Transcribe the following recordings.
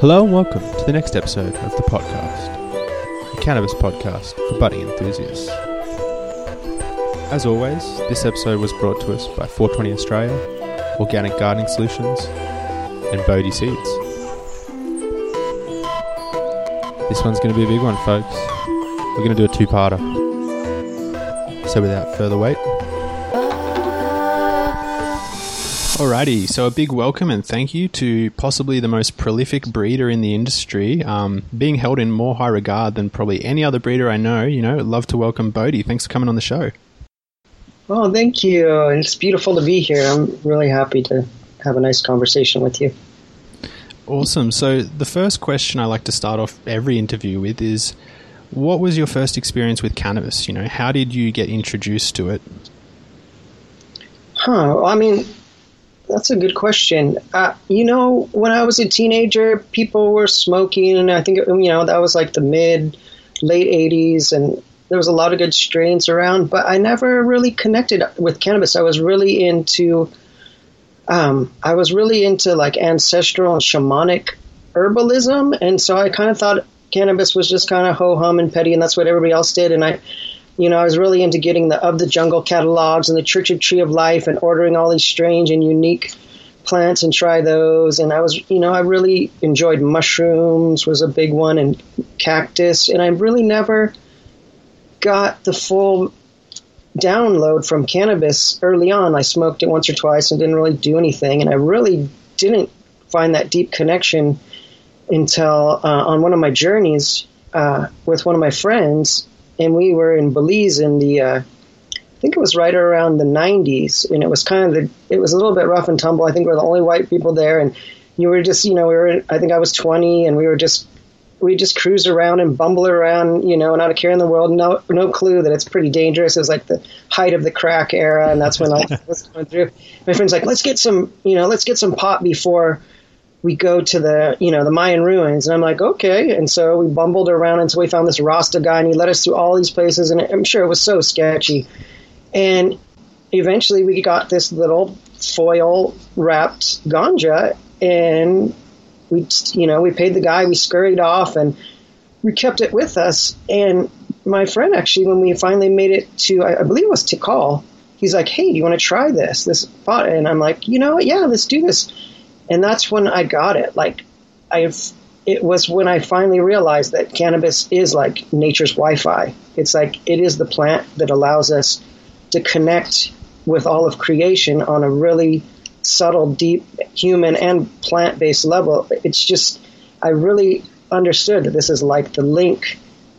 Hello and welcome to the next episode of the podcast, the cannabis podcast for budding enthusiasts. As always, this episode was brought to us by 420 Australia, Organic Gardening Solutions, and Bodhi Seeds. This one's going to be a big one, folks. We're going to do a two-parter. So without further wait, Alrighty, so a big welcome and thank you to possibly the most prolific breeder in the industry, um, being held in more high regard than probably any other breeder I know. You know, love to welcome Bodhi. Thanks for coming on the show. Oh, thank you. It's beautiful to be here. I'm really happy to have a nice conversation with you. Awesome. So, the first question I like to start off every interview with is what was your first experience with cannabis? You know, how did you get introduced to it? Huh. I mean, that's a good question. Uh, you know, when I was a teenager, people were smoking, and I think you know that was like the mid, late '80s, and there was a lot of good strains around. But I never really connected with cannabis. I was really into, um, I was really into like ancestral and shamanic herbalism, and so I kind of thought cannabis was just kind of ho hum and petty, and that's what everybody else did. And I you know, I was really into getting the Of the Jungle catalogs and the Church of Tree of Life and ordering all these strange and unique plants and try those. And I was, you know, I really enjoyed mushrooms was a big one and cactus. And I really never got the full download from cannabis early on. I smoked it once or twice and didn't really do anything. And I really didn't find that deep connection until uh, on one of my journeys uh, with one of my friends and we were in Belize in the, uh, I think it was right around the 90s, and it was kind of the, it was a little bit rough and tumble. I think we were the only white people there, and you were just, you know, we were, I think I was 20, and we were just, we just cruise around and bumble around, you know, not a care in the world, no, no clue that it's pretty dangerous. It was like the height of the crack era, and that's when I was going through. My friend's like, let's get some, you know, let's get some pot before we go to the you know the Mayan ruins, and I'm like, okay. And so we bumbled around until we found this Rasta guy, and he led us through all these places, and I'm sure it was so sketchy. And eventually, we got this little foil wrapped ganja, and we you know we paid the guy, we scurried off, and we kept it with us. And my friend actually, when we finally made it to, I, I believe it was Tikal, he's like, hey, do you want to try this this pot? And I'm like, you know, yeah, let's do this and that's when I got it. Like I've it was when I finally realized that cannabis is like nature's Wi-Fi. It's like it is the plant that allows us to connect with all of creation on a really subtle, deep human and plant-based level. It's just I really understood that this is like the link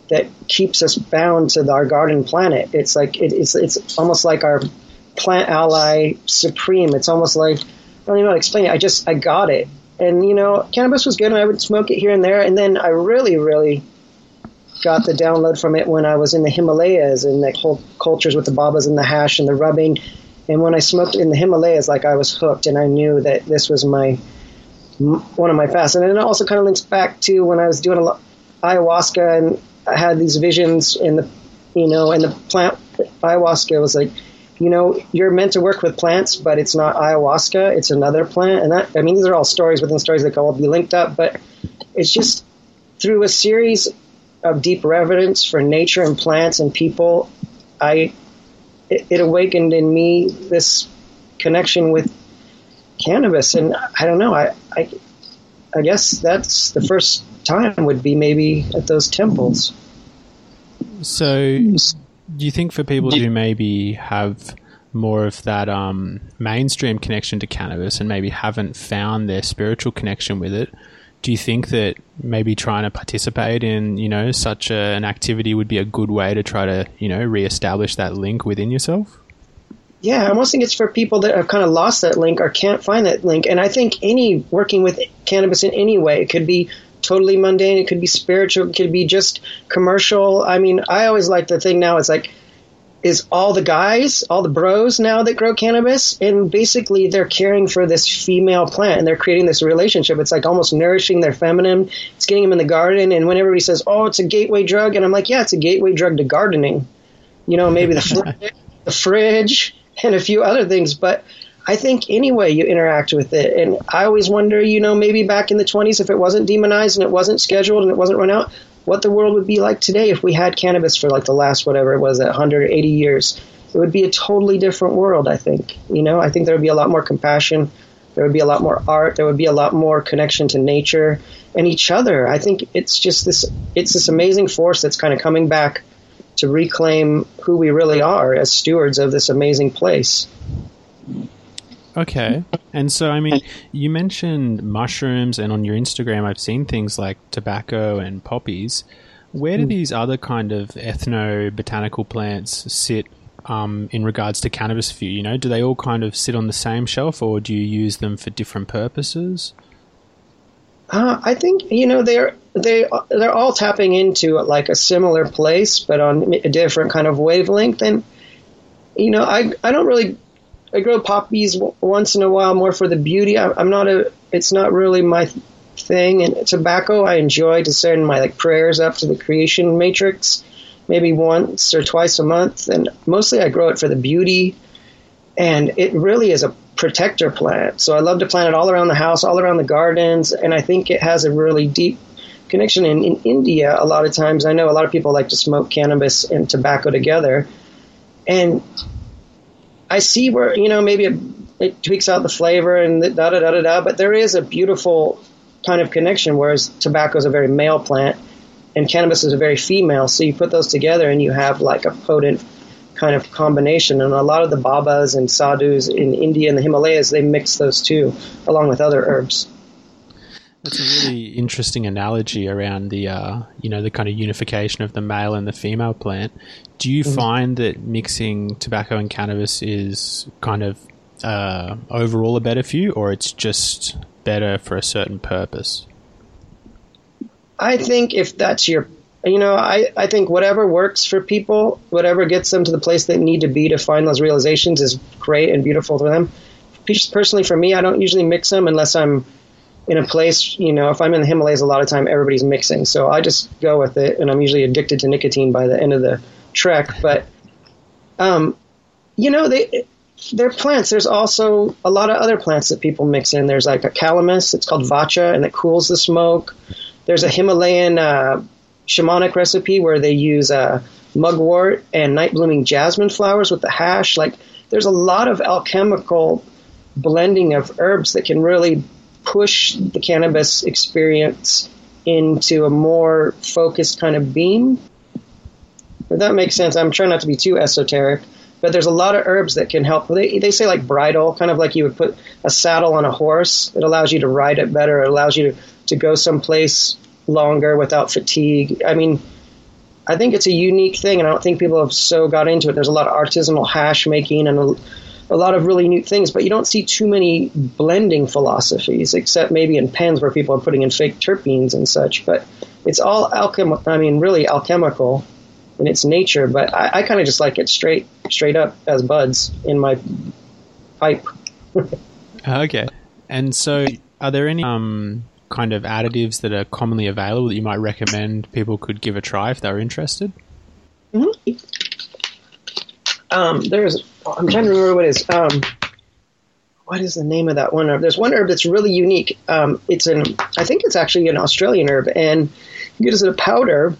that keeps us bound to our garden planet. It's like it, it's it's almost like our plant ally supreme. It's almost like don't even know how to explain it. I just I got it, and you know, cannabis was good, and I would smoke it here and there. And then I really, really got the download from it when I was in the Himalayas and the whole cultures with the babas and the hash and the rubbing. And when I smoked in the Himalayas, like I was hooked, and I knew that this was my one of my fasts. And it also kind of links back to when I was doing a lot, ayahuasca, and I had these visions in the, you know, in the plant ayahuasca was like you know, you're meant to work with plants, but it's not ayahuasca; it's another plant. And that, I mean, these are all stories within stories that can all be linked up, but it's just through a series of deep reverence for nature and plants and people, I it, it awakened in me this connection with cannabis, and I don't know, I, I I guess that's the first time would be maybe at those temples. So do you think for people who maybe have more of that um, mainstream connection to cannabis and maybe haven't found their spiritual connection with it, do you think that maybe trying to participate in you know such a, an activity would be a good way to try to you know reestablish that link within yourself? Yeah, I almost think it's for people that have kind of lost that link or can't find that link. And I think any working with cannabis in any way could be totally mundane. It could be spiritual. It could be just commercial. I mean, I always like the thing now. It's like, is all the guys, all the bros now that grow cannabis, and basically they're caring for this female plant and they're creating this relationship. It's like almost nourishing their feminine. It's getting them in the garden. And when everybody says, "Oh, it's a gateway drug," and I'm like, "Yeah, it's a gateway drug to gardening." You know, maybe the fridge, the fridge and a few other things, but I think any way you interact with it. And I always wonder, you know, maybe back in the 20s, if it wasn't demonized and it wasn't scheduled and it wasn't run out, what the world would be like today if we had cannabis for like the last, whatever it was, 180 years. It would be a totally different world, I think. You know, I think there would be a lot more compassion. There would be a lot more art. There would be a lot more connection to nature and each other. I think it's just this, it's this amazing force that's kind of coming back to reclaim who we really are as stewards of this amazing place. Okay. And so, I mean, you mentioned mushrooms, and on your Instagram, I've seen things like tobacco and poppies. Where do hmm. these other kind of ethno botanical plants sit um, in regards to cannabis for you? You know, do they all kind of sit on the same shelf, or do you use them for different purposes? Uh, I think you know they're they they're all tapping into like a similar place, but on a different kind of wavelength. And you know, I I don't really I grow poppies once in a while more for the beauty. I, I'm not a it's not really my thing. And tobacco, I enjoy to send my like prayers up to the creation matrix, maybe once or twice a month. And mostly I grow it for the beauty. And it really is a protector plant. So I love to plant it all around the house, all around the gardens, and I think it has a really deep connection. In, in India, a lot of times, I know a lot of people like to smoke cannabis and tobacco together, and I see where you know maybe it, it tweaks out the flavor and da da da da da, but there is a beautiful kind of connection. Whereas tobacco is a very male plant, and cannabis is a very female. So you put those together, and you have like a potent kind of combination. And a lot of the babas and sadhus in India and the Himalayas, they mix those two along with other herbs. That's a really interesting analogy around the, uh, you know, the kind of unification of the male and the female plant. Do you mm-hmm. find that mixing tobacco and cannabis is kind of uh, overall a better for you, or it's just better for a certain purpose? I think if that's your you know, I, I think whatever works for people, whatever gets them to the place they need to be to find those realizations is great and beautiful for them. Personally, for me, I don't usually mix them unless I'm in a place, you know, if I'm in the Himalayas, a lot of time everybody's mixing. So I just go with it, and I'm usually addicted to nicotine by the end of the trek. But, um, you know, they they're plants. There's also a lot of other plants that people mix in. There's like a calamus. It's called vacha, and it cools the smoke. There's a Himalayan uh, shamanic recipe where they use uh, mugwort and night blooming jasmine flowers with the hash. Like, there's a lot of alchemical blending of herbs that can really push the cannabis experience into a more focused kind of beam. If that makes sense, I'm trying not to be too esoteric, but there's a lot of herbs that can help. They, they say like bridle, kind of like you would put a saddle on a horse. It allows you to ride it better. It allows you to, to go someplace longer without fatigue. I mean, I think it's a unique thing, and I don't think people have so got into it. There's a lot of artisanal hash making and a, a lot of really neat things, but you don't see too many blending philosophies, except maybe in pens where people are putting in fake terpenes and such. But it's all alchem. I mean, really alchemical in its nature. But I, I kind of just like it straight, straight up as buds in my pipe. okay, and so are there any um kind of additives that are commonly available that you might recommend people could give a try if they're interested? Mm-hmm. Um, there's, I'm trying to remember what it is. Um, what is the name of that one herb? There's one herb that's really unique. Um, it's an, I think it's actually an Australian herb, and you get it as a powder.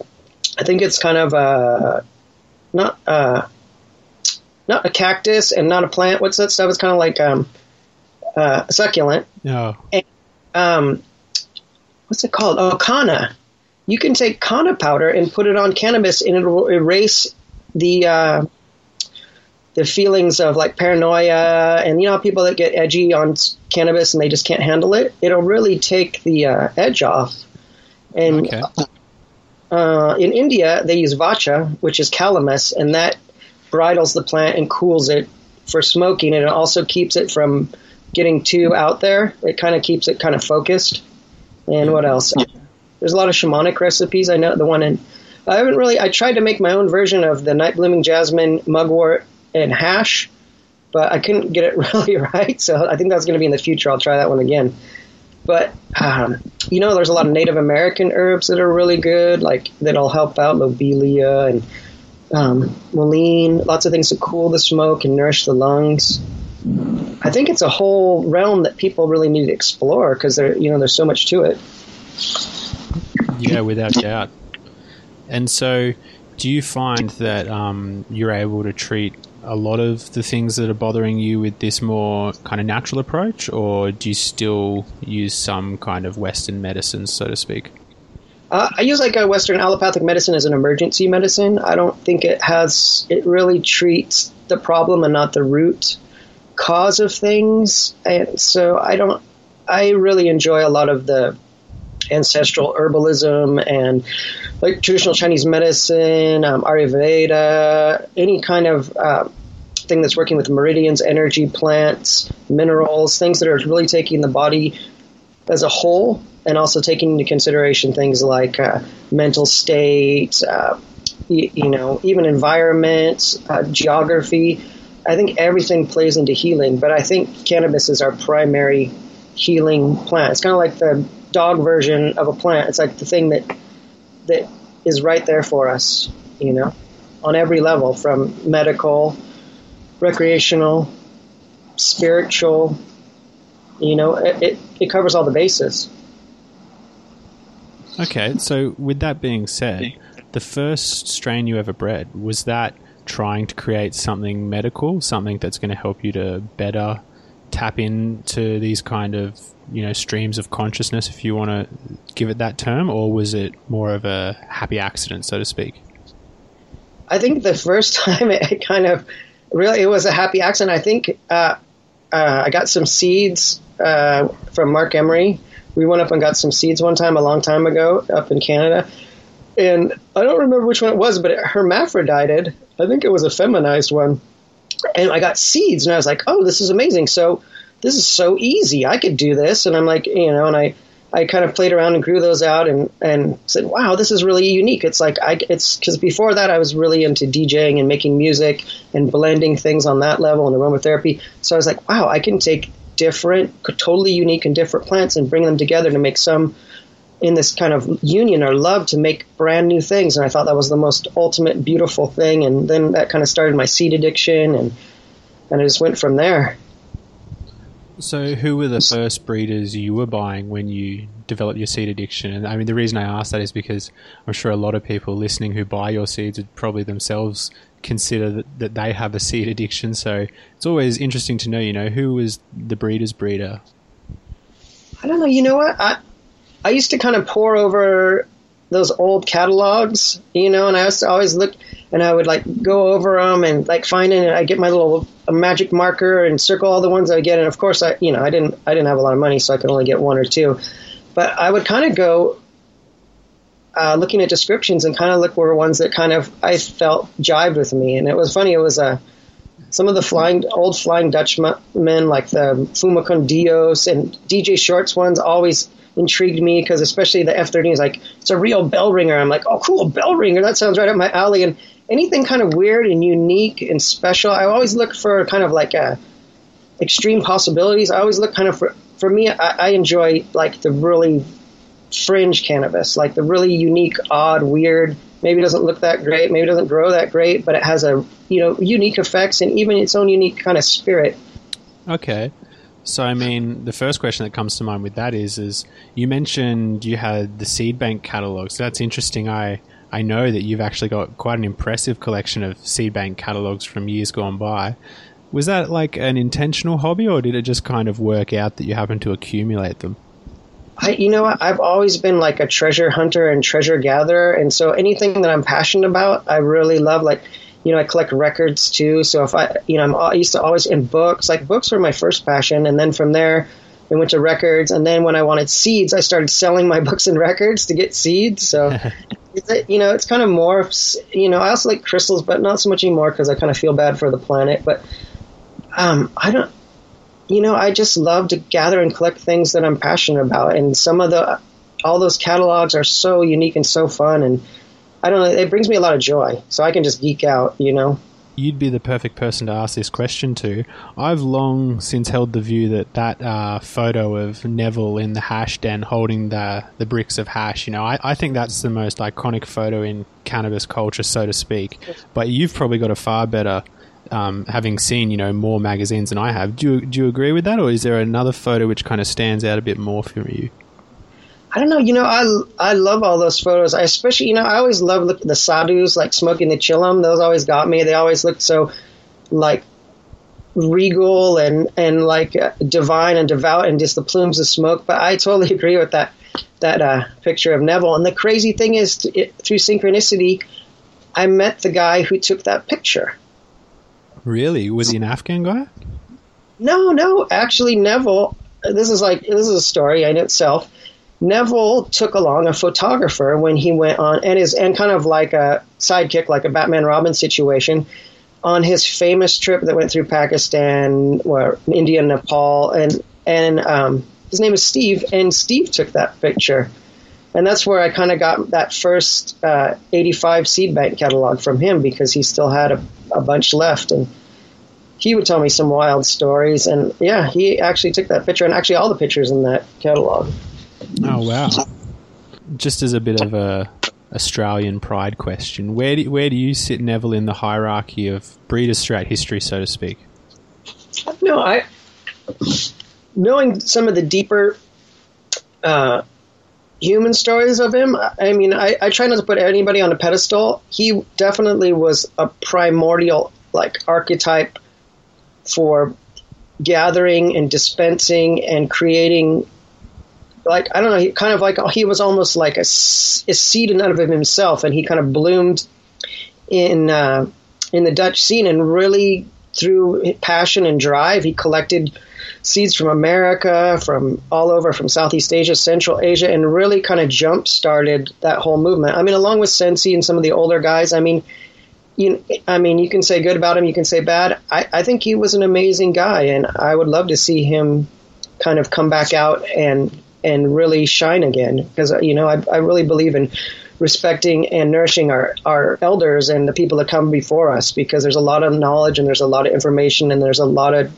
I think it's kind of a, not uh, not a cactus and not a plant. What's that stuff? It's kind of like um, uh, a succulent. No. And, um, what's it called? Oh, kanna. You can take kanna powder and put it on cannabis, and it will erase the uh, the feelings of like paranoia and you know people that get edgy on cannabis and they just can't handle it. It'll really take the uh, edge off. And okay. uh, in India, they use vacha, which is calamus, and that bridles the plant and cools it for smoking, and it also keeps it from getting too out there. It kind of keeps it kind of focused. And what else? There's a lot of shamanic recipes. I know the one in. I haven't really. I tried to make my own version of the night blooming jasmine, mugwort, and hash, but I couldn't get it really right. So I think that's going to be in the future. I'll try that one again. But um, you know, there's a lot of Native American herbs that are really good, like that'll help out lobelia and um, mullein. Lots of things to cool the smoke and nourish the lungs. I think it's a whole realm that people really need to explore because there, you know, there's so much to it. Yeah, without doubt. And so, do you find that um, you're able to treat a lot of the things that are bothering you with this more kind of natural approach, or do you still use some kind of Western medicine, so to speak? Uh, I use like a Western allopathic medicine as an emergency medicine. I don't think it has, it really treats the problem and not the root cause of things. And so I don't, I really enjoy a lot of the ancestral herbalism and like traditional Chinese medicine, um, Ayurveda, any kind of uh, thing that's working with meridians, energy, plants, minerals, things that are really taking the body as a whole and also taking into consideration things like uh, mental state, uh, you, you, know, even environment, uh, geography. I think everything plays into healing, but I think cannabis is our primary healing plant. It's kind of like the dog version of a plant. It's like the thing that that is right there for us, you know, on every level, from medical, recreational, spiritual. You know, it, it, it covers all the bases. Okay, so with that being said, the first strain you ever bred was that trying to create something medical, something that's going to help you to better tap into these kind of you know streams of consciousness, if you want to give it that term, or was it more of a happy accident, so to speak? I think the first time it kind of really it was a happy accident. I think uh, uh, I got some seeds uh, from Marc Emery we went up and got some seeds one time a long time ago up in Canada. And I don't remember which one it was, but it hermaphrodited. I think it was a feminized one. And I got seeds, and I was like, "Oh, this is amazing!" So this is so easy. I could do this, and I'm like, you know, and I I kind of played around and grew those out and, and said, wow, this is really unique. It's like, I, it's because before that I was really into DJing and making music and blending things on that level and aromatherapy. So I was like, wow, I can take different, totally unique and different plants and bring them together to make some in this kind of union or love to make brand new things. And I thought that was the most ultimate beautiful thing. And then that kind of started my seed addiction and, and it just went from there. So, who were the first breeders you were buying when you developed your seed addiction? And I mean, the reason I ask that is because I'm sure a lot of people listening who buy your seeds would probably themselves consider that, that they have a seed addiction. So it's always interesting to know, you know, who was the breeder's breeder? I don't know. You know what? I, I used to kind of pour over those old catalogs, you know, and I used to always look and I would like go over them and like find it. And I get my little magic marker and circle all the ones I get. And of course, I, you know, I didn't, I didn't have a lot of money, so I could only get one or two. But I would kind of go uh, looking at descriptions and kind of look were ones that kind of I felt jived with me. And it was funny. It was uh, some of the flying old Flying Dutchmen like the Fuma con Dios and DJ Short's ones always intrigued me because especially the F13 is like it's a real bell ringer. I'm like, oh, cool, bell ringer. That sounds right up my alley. And anything kind of weird and unique and special, I always look for kind of like a uh, extreme possibilities. I always look kind of for for me. I, I enjoy like the really fringe cannabis, like the really unique, odd, weird. Maybe doesn't look that great, maybe doesn't grow that great, but it has a you know unique effects and even its own unique kind of spirit. Okay. So I mean, the first question that comes to mind with that is, is you mentioned you had the seed bank catalogs. So that's interesting. I I know that you've actually got quite an impressive collection of seed bank catalogs from years gone by. Was that like an intentional hobby, or did it just kind of work out that you happened to accumulate them? I, you know, I've always been like a treasure hunter and treasure gatherer, and so anything that I'm passionate about, I really love. Like, you know, I collect records too. So if I, you know, I'm, I used to always in books. Like books were my first passion, and then from there, I went to records, and then when I wanted seeds, I started selling my books and records to get seeds. So, you know, it's kind of more. You know, I also like crystals, but not so much anymore because I kind of feel bad for the planet. But um, I don't you know, I just love to gather and collect things that I'm passionate about, and some of the all those catalogs are so unique and so fun, and I don't know, it brings me a lot of joy. So I can just geek out, you know. You'd be the perfect person to ask this question to. I've long since held the view that that uh, photo of Neville in the hash den holding the the bricks of hash, you know, I, I think that's the most iconic photo in cannabis culture, so to speak. But you've probably got a far better um, having seen you know more magazines than I have. Do you, do you agree with that, or is there another photo which kind of stands out a bit more for you? I don't know. You know, I I love all those photos. I especially, you know, I always love look the sadhus like smoking the chillum. Those always got me. They always looked so like regal and and like uh, divine and devout and just the plumes of smoke. But I totally agree with that that uh, picture of Neville. And the crazy thing is, it, through synchronicity, I met the guy who took that picture. Really? Was he an Afghan guy? No, no. Actually, Neville. This is like this is a story in itself. Neville took along a photographer when he went on, and is and kind of like a sidekick, like a Batman Robin situation, on his famous trip that went through Pakistan, or India, Nepal, and and um, his name is Steve, and Steve took that picture, and that's where I kind of got that first uh, '85 seed bank catalog from him because he still had a, a bunch left, and he would tell me some wild stories, and yeah, he actually took that picture, and actually all the pictures in that catalog. Oh wow! Just as a bit of a Australian pride question, where do where do you sit, Neville, in the hierarchy of breeders throughout history, so to speak? No, I knowing some of the deeper uh, human stories of him. I mean, I, I try not to put anybody on a pedestal. He definitely was a primordial like archetype for gathering and dispensing and creating like I don't know, he kind of like he was almost like a, a seed out of himself, and he kind of bloomed in uh, in the Dutch scene, and really through passion and drive, he collected seeds from America, from all over, from Southeast Asia, Central Asia, and really kind of jump started that whole movement. I mean, along with Sensi and some of the older guys, I mean. You, I mean, you can say good about him, you can say bad. I, I think he was an amazing guy, and I would love to see him kind of come back out and and really shine again. Because you know I, I really believe in respecting and nourishing our, our elders and the people that come before us because there's a lot of knowledge and there's a lot of information and there's a lot of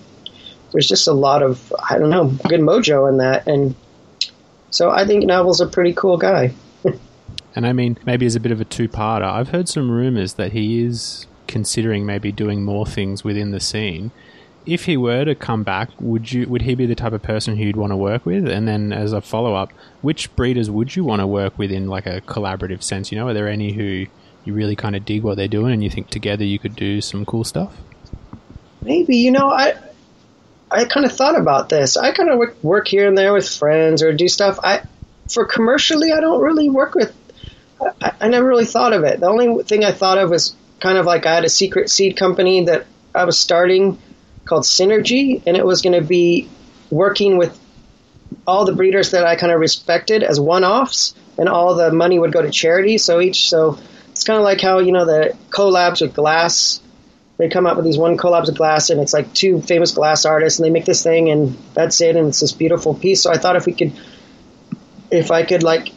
there's just a lot of I don't know good mojo in that. And so I think Neville's a pretty cool guy. and I mean maybe as a bit of a two-parter, I've heard some rumors that he is considering maybe doing more things within the scene if he were to come back, would you would he be the type of person who you'd want to work with? And then as a follow up, which breeders would you want to work with in like a collaborative sense? You know, are there any who you really kind of dig what they're doing and you think together you could do some cool stuff? Maybe you know I I kind of thought about this. I kind of work, here and there with friends or do stuff. I for commercially, I don't really work with. I, I never really thought of it. The only thing I thought of was kind of like I had a secret seed company that I was starting called Synergy, and it was going to be working with all the breeders that I kind of respected as one-offs, and all the money would go to charity. So each, so it's kind of like how you know the collabs with glass. They come up with these one collabs of glass, and it's like two famous glass artists, and they make this thing, and that's it, and it's this beautiful piece. So I thought if we could, if I could like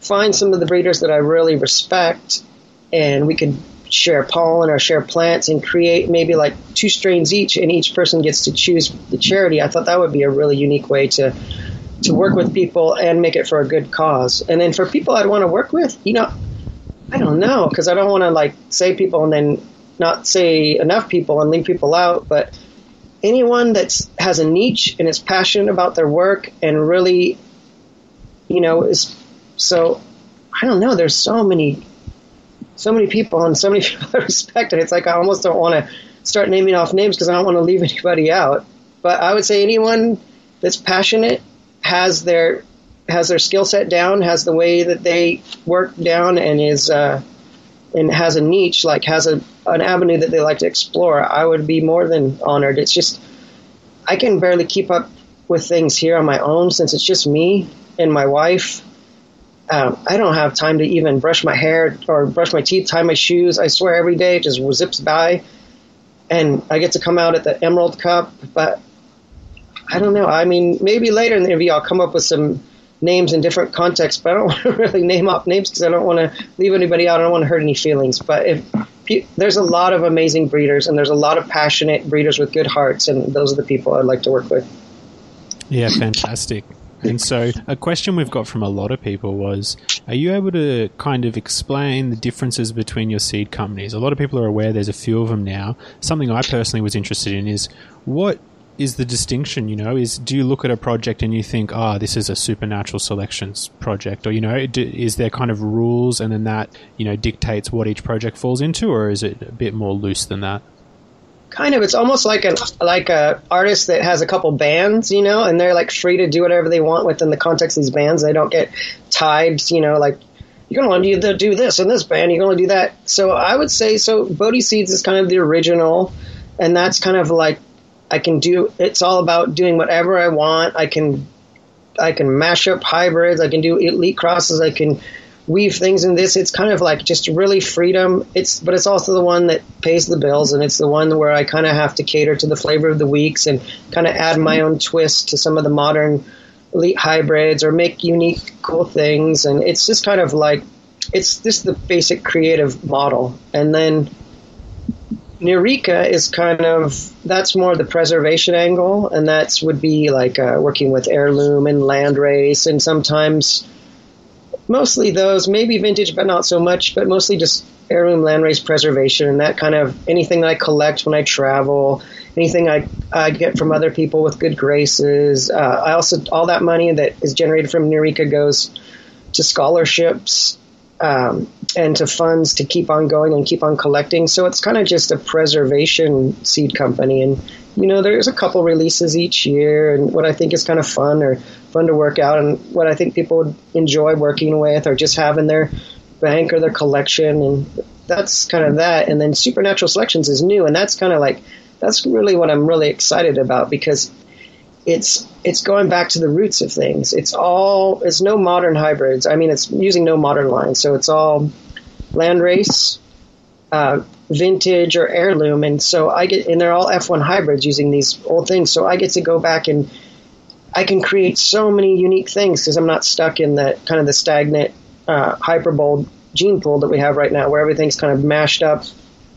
find some of the breeders that I really respect, and we could share pollen or share plants and create maybe like two strains each, and each person gets to choose the charity. I thought that would be a really unique way to to work with people and make it for a good cause. And then for people I'd want to work with, you know, I don't know because I don't want to like say people and then not say enough people and leave people out, but anyone that has a niche and is passionate about their work and really, you know, is so I don't know. There's so many so many people and so many people I respect, and it's like I almost don't want to start naming off names because I don't want to leave anybody out. But I would say anyone that's passionate has their has their skill set down, has the way that they work down, and is uh, and has a niche, like has a an avenue that they like to explore. I would be more than honored. It's just I can barely keep up with things here on my own since it's just me and my wife um, I don't have time to even brush my hair or brush my teeth, tie my shoes. I swear every day it just zips by. And I get to come out at the Emerald Cup, but I don't know. I mean, maybe later in the interview I'll come up with some names in different contexts, but I don't want to really name off names because I don't want to leave anybody out. I don't want to hurt any feelings. But if there's a lot of amazing breeders, and there's a lot of passionate breeders with good hearts, and those are the people I'd like to work with. Yeah, fantastic. And so, a question we've got from a lot of people was Are you able to kind of explain the differences between your seed companies? A lot of people are aware there's a few of them now. Something I personally was interested in is what is the distinction? You know, is do you look at a project and you think, ah, oh, this is a supernatural selections project, or you know, is there kind of rules and then that you know dictates what each project falls into, or is it a bit more loose than that? Kind of. It's almost like an like a artist that has a couple bands, you know, and they're like free to do whatever they want within the context of these bands. They don't get tied, you know, like you're going to want to do this in this band, you're to do that. So I would say so. Bodhi Seeds is kind of the original, and that's kind of like I can do. It's all about doing whatever I want. I can, I can mash up hybrids. I can do elite crosses. I can weave things in this. It's kind of like just really freedom. It's, but it's also the one that pays the bills, and it's the one where I kind of have to cater to the flavor of the weeks and kind of add my own twist to some of the modern elite hybrids or make unique, cool things. And it's just kind of like, it's just the basic creative model, and then Nierika is kind of that's more the preservation angle, and that's would be like uh, working with heirloom and landrace, and sometimes mostly those, maybe vintage, but not so much, but mostly just heirloom landrace preservation, and that kind of anything that I collect when I travel, anything I, I get from other people with good graces. Uh, I also all that money that is generated from Nierika goes to scholarships um, and to funds to keep on going and keep on collecting. So it's kind of just a preservation seed company. And, you know, there's a couple releases each year and what I think is kind of fun or fun to work out and what I think people would enjoy working with or just having their bank or their collection. And that's kind of that. And then Supernatural Selections is new. And that's kind of like, that's really what I'm really excited about because it's it's going back to the roots of things. It's all it's no modern hybrids. I mean, it's using no modern lines, so it's all landrace, uh, vintage, or heirloom. And so I get and they're all F1 hybrids using these old things. So I get to go back and I can create so many unique things because I'm not stuck in that kind of the stagnant uh, hyperbold gene pool that we have right now, where everything's kind of mashed up,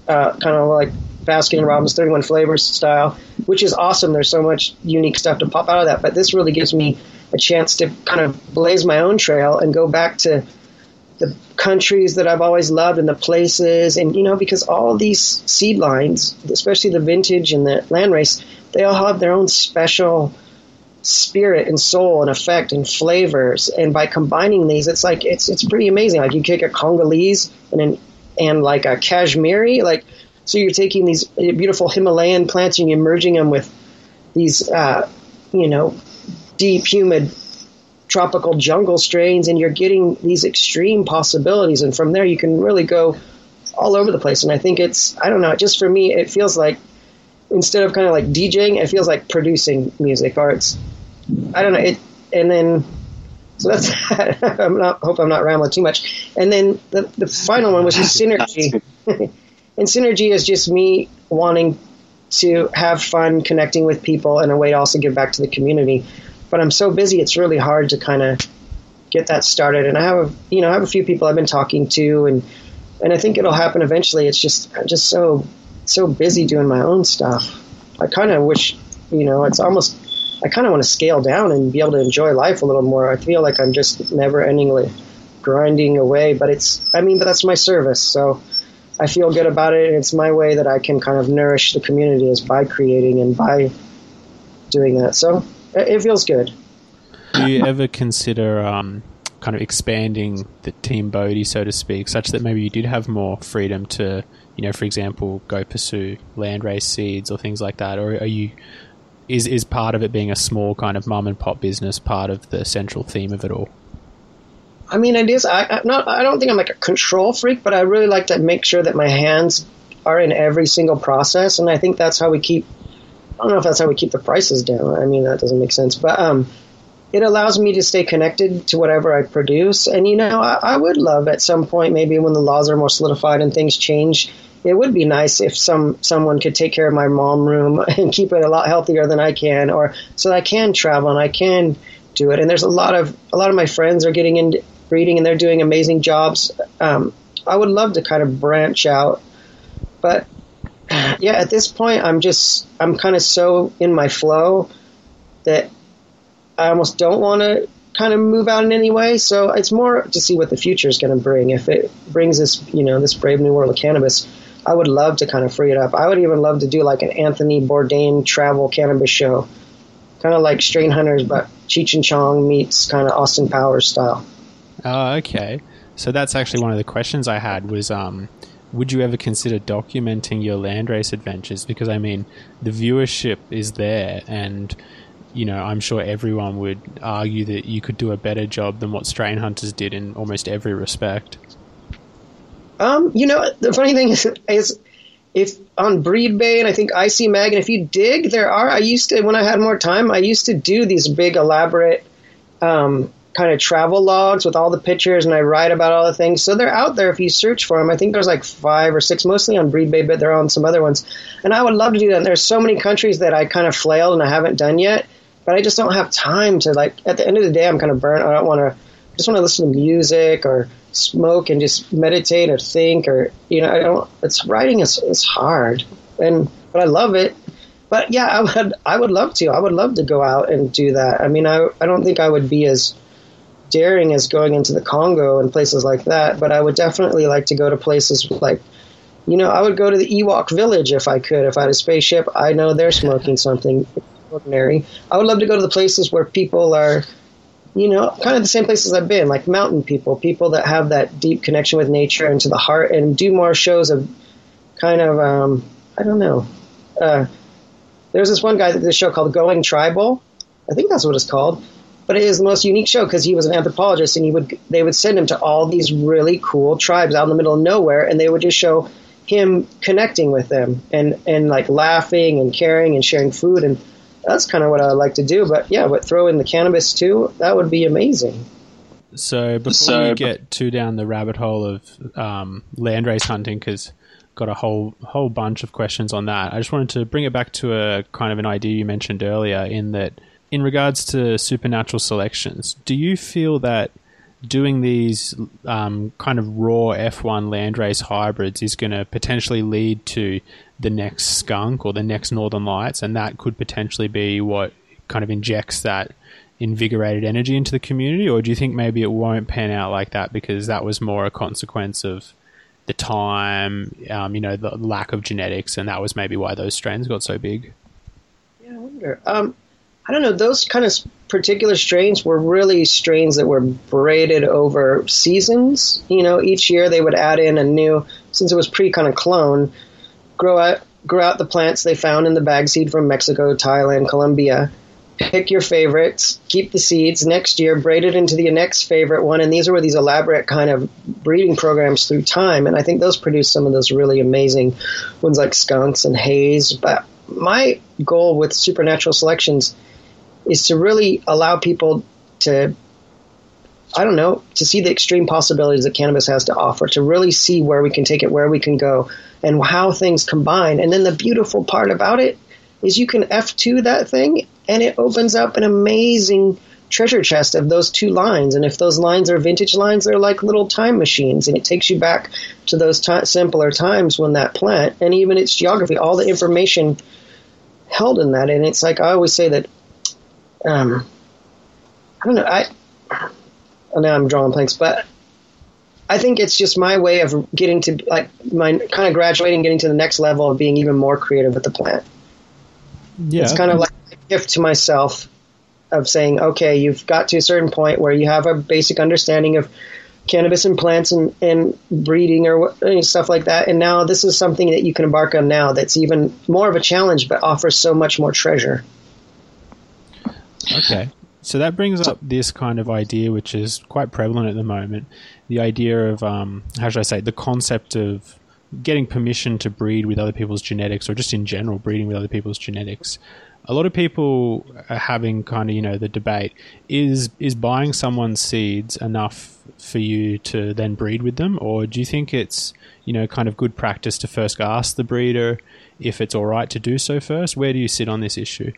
uh, kind of like Baskin and Robbins 31 flavors style, which is awesome. There's so much unique stuff to pop out of that. But this really gives me a chance to kind of blaze my own trail and go back to the countries that I've always loved and the places. And, you know, because all these seed lines, especially the vintage and the landrace, they all have their own special spirit and soul and effect and flavors. And by combining these, it's like, it's, it's pretty amazing. Like you take a Congolese and an, and like a Kashmiri, like so you're taking these beautiful Himalayan plants and you're merging them with these, uh, you know, deep, humid, tropical jungle strains, and you're getting these extreme possibilities. And from there, you can really go all over the place. And I think it's, I don't know, just for me, it feels like instead of kind of like DJing, it feels like producing music, or it's, I don't know, it, and then. So that's I'm not hope I'm not rambling too much. And then the the final one was just synergy. And synergy is just me wanting to have fun connecting with people in a way to also give back to the community. But I'm so busy, it's really hard to kind of get that started. And I have, a, you know, I have a few people I've been talking to, and and I think it'll happen eventually. It's just I'm just so so busy doing my own stuff. I kind of wish, you know, it's almost I kind of want to scale down and be able to enjoy life a little more. I feel like I'm just never endingly grinding away, but it's I mean, but that's my service, so I feel good about it, and it's my way that I can kind of nourish the community is by creating and by doing that. So it feels good. Do you ever consider um, kind of expanding the team Bodhi, so to speak, such that maybe you did have more freedom to, you know, for example, go pursue land landrace seeds or things like that, or are you? Is, is part of it being a small kind of mom and pop business part of the central theme of it all? I mean, it is. I, I not. I don't think I'm like a control freak, but I really like to make sure that my hands are in every single process, and I think that's how we keep. I don't know if that's how we keep the prices down. I mean, that doesn't make sense, but um, it allows me to stay connected to whatever I produce. And you know, I, I would love at some point, maybe when the laws are more solidified and things change, it would be nice if some someone could take care of my mom room and keep it a lot healthier than I can, or so that I can travel and I can do it. And there's a lot of a lot of my friends are getting into breeding, and they're doing amazing jobs. Um, I would love to kind of branch out, but yeah, at this point, I'm just I'm kind of so in my flow that I almost don't want to kind of move out in any way. So it's more to see what the future is going to bring. If it brings us, you know, this brave new world of cannabis, I would love to kind of free it up. I would even love to do like an Anthony Bourdain travel cannabis show, kind of like Strain Hunters, but Cheech and Chong meets kind of Austin Powers style. Oh, okay. So that's actually one of the questions I had was, um, would you ever consider documenting your landrace adventures? Because I mean, the viewership is there, and you know, I'm sure everyone would argue that you could do a better job than what Strain Hunters did in almost every respect. Um, you know, the funny thing is, is if on Breed Bay and I think IC Mag, and if you dig, there are. I used to when I had more time, I used to do these big elaborate um, kind of travel logs with all the pictures, and I write about all the things. So they're out there if you search for them. I think there's like five or six, mostly on Breed Bay, but they're on some other ones. And I would love to do that. And there's so many countries that I kind of flailed and I haven't done yet but I just don't have time to like. At the end of the day, I'm kind of burnt. I don't want to. Just want to listen to music or smoke and just meditate or think or you know. I don't. It's writing is is hard, and but I love it. But yeah, I would I would love to. I would love to go out and do that. I mean, I I don't think I would be as daring as going into the Congo and places like that, but I would definitely like to go to places like you know, I would go to the Ewok village if I could. If I had a spaceship, I know they're smoking something extraordinary. I would love to go to the places where people are, you know, kind of the same places I've been, like mountain people, people that have that deep connection with nature and to the heart, and do more shows of kind of, um, I don't know. Uh, there's this one guy that did a show called Going Tribal. I think that's what it's called. But it is the most unique show because he was an anthropologist, and he would they would send him to all these really cool tribes out in the middle of nowhere, and they would just show him connecting with them and and like laughing and caring and sharing food and that's kind of what I like to do. But yeah, but throw in the cannabis too, that would be amazing. So before so, you get too down the rabbit hole of um, landrace hunting, because got a whole whole bunch of questions on that. I just wanted to bring it back to a kind of an idea you mentioned earlier, in that in regards to supernatural selections, do you feel that doing these um, kind of raw F1 landrace hybrids is going to potentially lead to the next skunk or the next Northern Lights, and that could potentially be what kind of injects that invigorated energy into the community, or do you think maybe it won't pan out like that because that was more a consequence of the time, um, you know, the lack of genetics, and that was maybe why those strains got so big? Yeah, I wonder. Um, I don't know. Those kind of particular strains were really strains that were braided over seasons. You know, each year they would add in a new, since it was pre kind of clone, grow out grow out the plants they found in the bag seed from Mexico, Thailand, Colombia. Pick your favorites, keep the seeds. Next year, braid it into the next favorite one, and these are these elaborate kind of breeding programs through time. And I think those produce some of those really amazing ones like skunks and haze. But my goal with supernatural selections is to really allow people to I don't know, to see the extreme possibilities that cannabis has to offer, to really see where we can take it, where we can go, and how things combine. And then the beautiful part about it is you can F2 that thing, and it opens up an amazing treasure chest of those two lines. And if those lines are vintage lines, they're like little time machines, and it takes you back to those t- simpler times when that plant, and even its geography, all the information held in that. And it's like I always say that, um, I don't know, I now I'm drawing blanks, but I think it's just my way of getting to like my kind of graduating, getting to the next level of being even more creative with the plant. Yeah, it's kind of like a gift to myself of saying, okay, you've got to a certain point where you have a basic understanding of cannabis and plants and, and breeding or stuff like that. And now this is something that you can embark on now that's even more of a challenge, but offers so much more treasure. Okay. So that brings up this kind of idea, which is quite prevalent at the moment. The idea of, um, how should I say, the concept of getting permission to breed with other people's genetics, or just in general, breeding with other people's genetics. A lot of people are having kind of, you know, the debate is is buying someone's seeds enough for you to then breed with them, or do you think it's, you know, kind of good practice to first ask the breeder if it's all right to do so first? Where do you sit on this issue?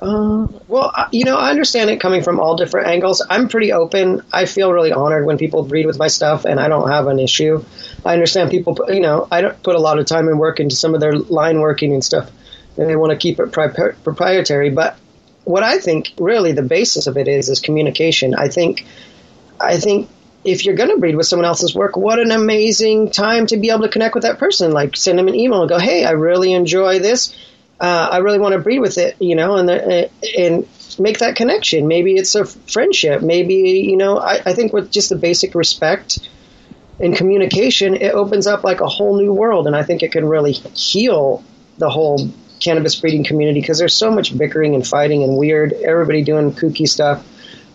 Uh, well, you know, I understand it coming from all different angles. I'm pretty open. I feel really honored when people breed with my stuff, and I don't have an issue. I understand people, you know, I don't put a lot of time and work into some of their line working and stuff, and they want to keep it pri- proprietary. But what I think really the basis of it is is communication. I think I think if you're going to breed with someone else's work, what an amazing time to be able to connect with that person. Like send them an email and go, "Hey, I really enjoy this. Uh, I really want to breed with it," you know, and the, and make that connection. Maybe it's a friendship. Maybe you know, I, I think with just the basic respect and communication, it opens up like a whole new world, and I think it can really heal the whole cannabis breeding community because there's so much bickering and fighting and weird, everybody doing kooky stuff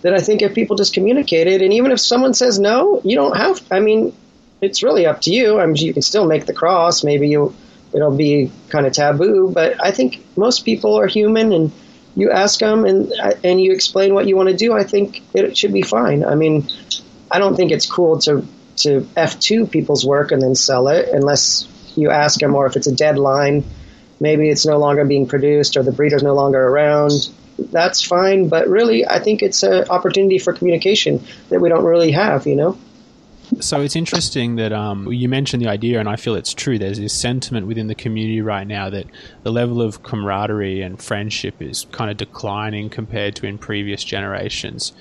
that I think if people just communicated, and even if someone says no, you don't have. I mean, it's really up to you. I mean, you can still make the cross. Maybe you it'll be kind of taboo, but I think most people are human, and you ask them and uh, and you explain what you want to do. I think it should be fine. I mean, I don't think it's cool to to f two people's work and then sell it unless you ask them, or if it's a deadline, maybe it's no longer being produced or the breeder's no longer around that's fine. But really, I think it's an opportunity for communication that we don't really have, you know? So it's interesting that um, you mentioned the idea, and I feel it's true. There's this sentiment within the community right now that the level of camaraderie and friendship is kind of declining compared to in previous generations.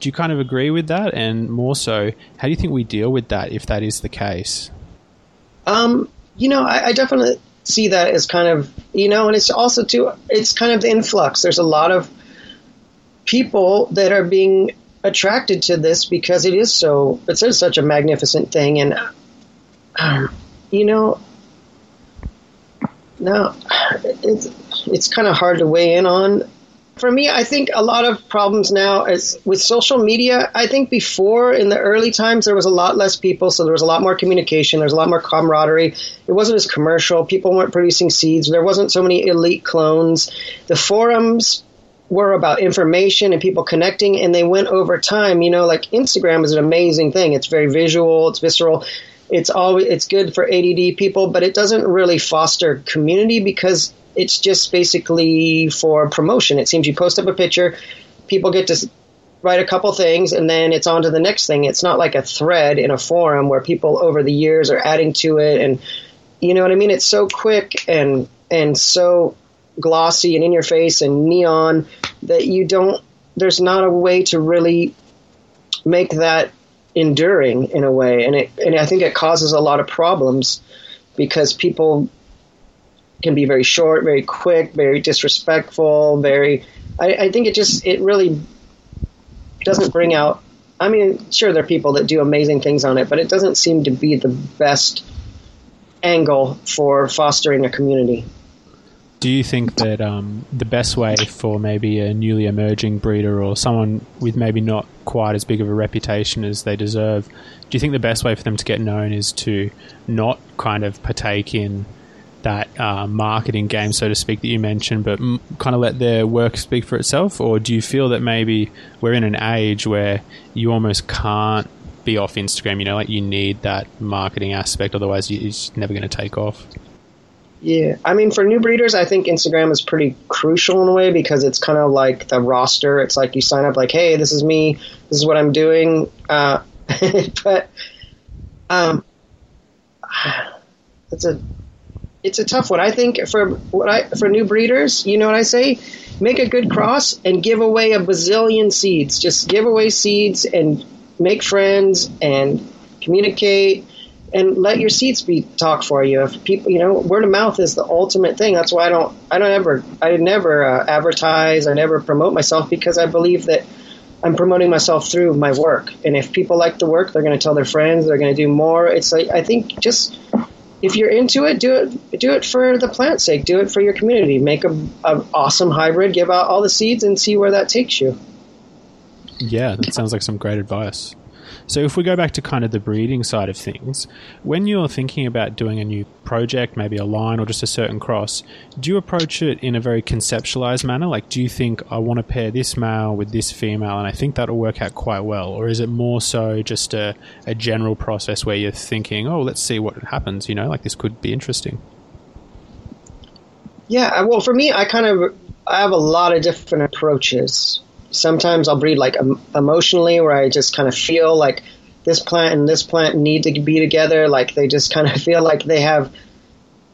Do you kind of agree with that? And more so, how do you think we deal with that if that is the case? Um, you know, I, I definitely see that as kind of you know, and it's also too it's kind of the influx. There's a lot of people that are being attracted to this because it is so it is such a magnificent thing, and um, you know, now it's it's kind of hard to weigh in on for me, I think a lot of problems now is with social media. I think before in the early times there was a lot less people, so there was a lot more communication. there's a lot more camaraderie. It wasn't as commercial. People weren't producing seeds. There wasn't so many elite clones. The forums were about information and people connecting, and they went over time. You know, like Instagram is an amazing thing. It's very visual. It's visceral. It's always it's good for ADD people, but it doesn't really foster community because it's just basically for promotion. It seems you post up a picture, people get to write a couple things, and then it's on to the next thing. It's not like a thread in a forum where people over the years are adding to it, and you know what I mean. It's so quick and and so glossy and in your face and neon that you don't. There's not a way to really make that enduring in a way, and it and I think it causes a lot of problems because people can be very short, very quick, very disrespectful, very. I, I think it just it really doesn't bring out. I mean, sure, there are people that do amazing things on it, but it doesn't seem to be the best angle for fostering a community. Do you think that um, the best way for maybe a newly emerging breeder or someone with maybe not quite as big of a reputation as they deserve, do you think the best way for them to get known is to not kind of partake in that uh, marketing game, so to speak, that you mentioned, but m- kind of let their work speak for itself? Or do you feel that maybe we're in an age where you almost can't be off Instagram? You know, like you need that marketing aspect, otherwise it's never going to take off. Yeah, I mean, for new breeders, I think Instagram is pretty crucial in a way because it's kind of like the roster. It's like you sign up, like, "Hey, this is me. This is what I'm doing." Uh, but um, it's a it's a tough one. I think for what I for new breeders, you know what I say? Make a good cross and give away a bazillion seeds. Just give away seeds and make friends and communicate and let your seeds be talk for you. If people, you know, word of mouth is the ultimate thing. That's why I don't, I don't ever, I never uh, advertise. I never promote myself because I believe that I'm promoting myself through my work. And if people like the work, they're going to tell their friends. They're going to do more. It's like I think just if you're into it, do it. Do it for the plant's sake. Do it for your community. Make a, a awesome hybrid. Give out all the seeds and see where that takes you. Yeah, that sounds like some great advice. So, if we go back to kind of the breeding side of things, when you're thinking about doing a new project, maybe a line or just a certain cross, do you approach it in a very conceptualized manner? Like, do you think I want to pair this male with this female and I think that'll work out quite well? Or is it more so just a, a general process where you're thinking, oh, let's see what happens, you know, like this could be interesting? Yeah, well, for me, I kind of I have a lot of different approaches sometimes I'll breed like emotionally, where I just kind of feel like this plant and this plant need to be together. Like they just kind of feel like they have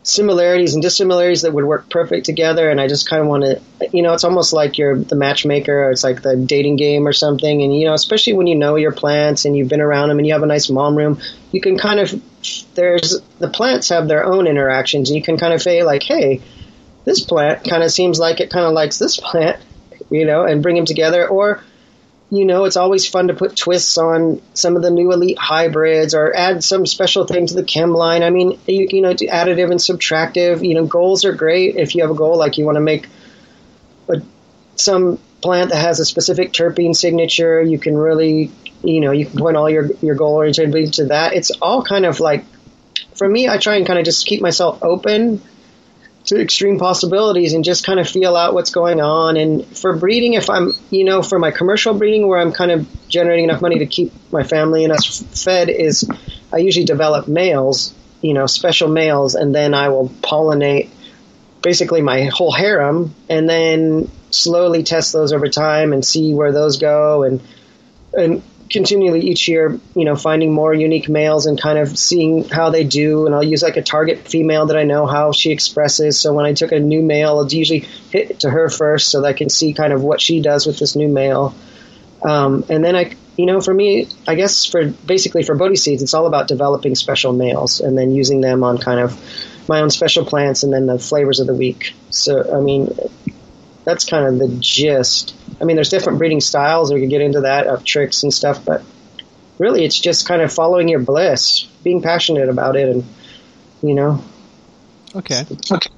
similarities and dissimilarities that would work perfect together. And I just kind of want to, you know, it's almost like you're the matchmaker or it's like the dating game or something. And, you know, especially when you know your plants and you've been around them and you have a nice mom room, you can kind of, there's, the plants have their own interactions. And you can kind of say, like, hey, this plant kind of seems like it kind of likes this plant, you know, and bring them together. Or, you know, it's always fun to put twists on some of the new elite hybrids or add some special thing to the chem line. I mean, you, you know, additive and subtractive, you know, goals are great. If you have a goal like you want to make a, some plant that has a specific terpene signature, you can really, you know, you can point all your, your goal oriented to that. It's all kind of like, for me, I try and kind of just keep myself open extreme possibilities and just kind of feel out what's going on. And for breeding, if I'm, you know, for my commercial breeding where I'm kind of generating enough money to keep my family and us fed, is I usually develop males, you know, special males, and then I will pollinate basically my whole harem and then slowly test those over time and see where those go and and continually each year, you know, finding more unique males and kind of seeing how they do. And I'll use like a target female that I know how she expresses. So when I took a new male, I'll usually hit to her first so that I can see kind of what she does with this new male. Um, and then I, you know, for me, I guess for basically for Bodhi seeds, it's all about developing special males and then using them on kind of my own special plants and then the flavors of the week. So, I mean, that's kind of the gist. I mean, there's different breeding styles. We could get into that of tricks and stuff, but really, it's just kind of following your bliss, being passionate about it, and you know. Okay. Okay.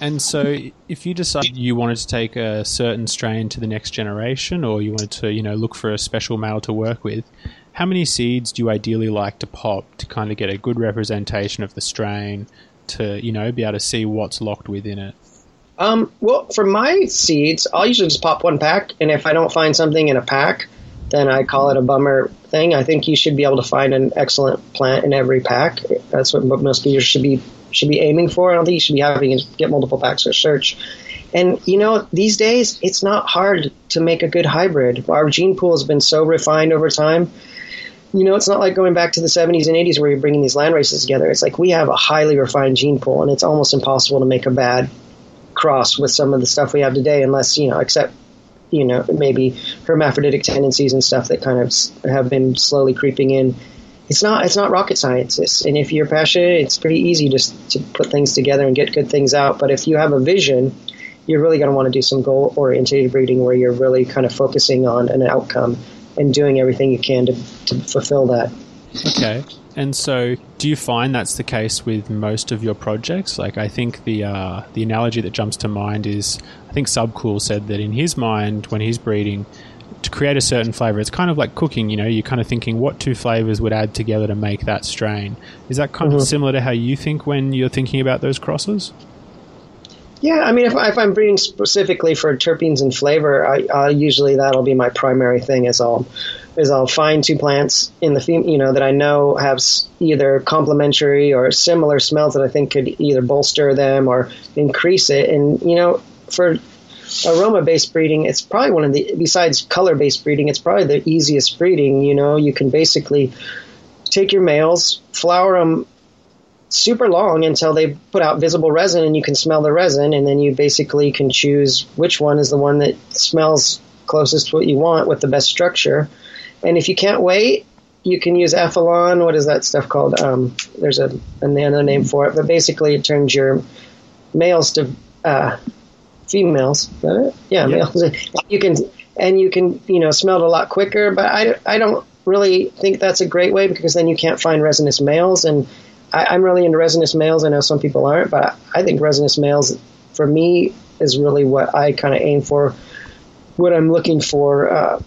And so, if you decide you wanted to take a certain strain to the next generation, or you wanted to, you know, look for a special male to work with, how many seeds do you ideally like to pop to kind of get a good representation of the strain, to you know, be able to see what's locked within it? Um, well, for my seeds, I'll usually just pop one pack, and if I don't find something in a pack, then I call it a bummer thing. I think you should be able to find an excellent plant in every pack. That's what most beers should be should be aiming for. I don't think you should be having to get multiple packs for search. And you know, these days it's not hard to make a good hybrid. Our gene pool has been so refined over time. You know, it's not like going back to the 70s and 80s where you're bringing these land races together. It's like we have a highly refined gene pool, and it's almost impossible to make a bad cross with some of the stuff we have today, unless you know, except you know maybe hermaphroditic tendencies and stuff that kind of have been slowly creeping in. It's not it's not rocket science, it's, and if you're passionate, it's pretty easy just to put things together and get good things out. But if you have a vision, you're really going to want to do some goal oriented breeding where you're really kind of focusing on an outcome and doing everything you can to, to fulfill that. Okay. And so, do you find that's the case with most of your projects? Like, I think the uh, the analogy that jumps to mind is, I think Subcool said that in his mind, when he's breeding, to create a certain flavor, it's kind of like cooking. You know, you're kind of thinking what two flavors would add together to make that strain. Is that kind mm-hmm. of similar to how you think when you're thinking about those crosses? Yeah, I mean, if, if I'm breeding specifically for terpenes and flavor, I, I usually that'll be my primary thing. Is I'll is I'll find two plants in the fem- you know that I know have either complementary or similar smells that I think could either bolster them or increase it. And you know, for aroma based breeding, it's probably one of the besides color based breeding, it's probably the easiest breeding. You know, you can basically take your males, flower them super long until they put out visible resin and you can smell the resin and then you basically can choose which one is the one that smells closest to what you want with the best structure. And if you can't wait, you can use Ethephon. What is that stuff called? Um, there's a, another name for it, but basically it turns your males to uh, females. Yeah, yeah, males. You can and you can you know smell it a lot quicker. But I, I don't really think that's a great way because then you can't find resinous males and I, am really into resinous males. I know some people aren't, but I think resinous males, for me, is really what I kind of aim for. What I'm looking for, uh,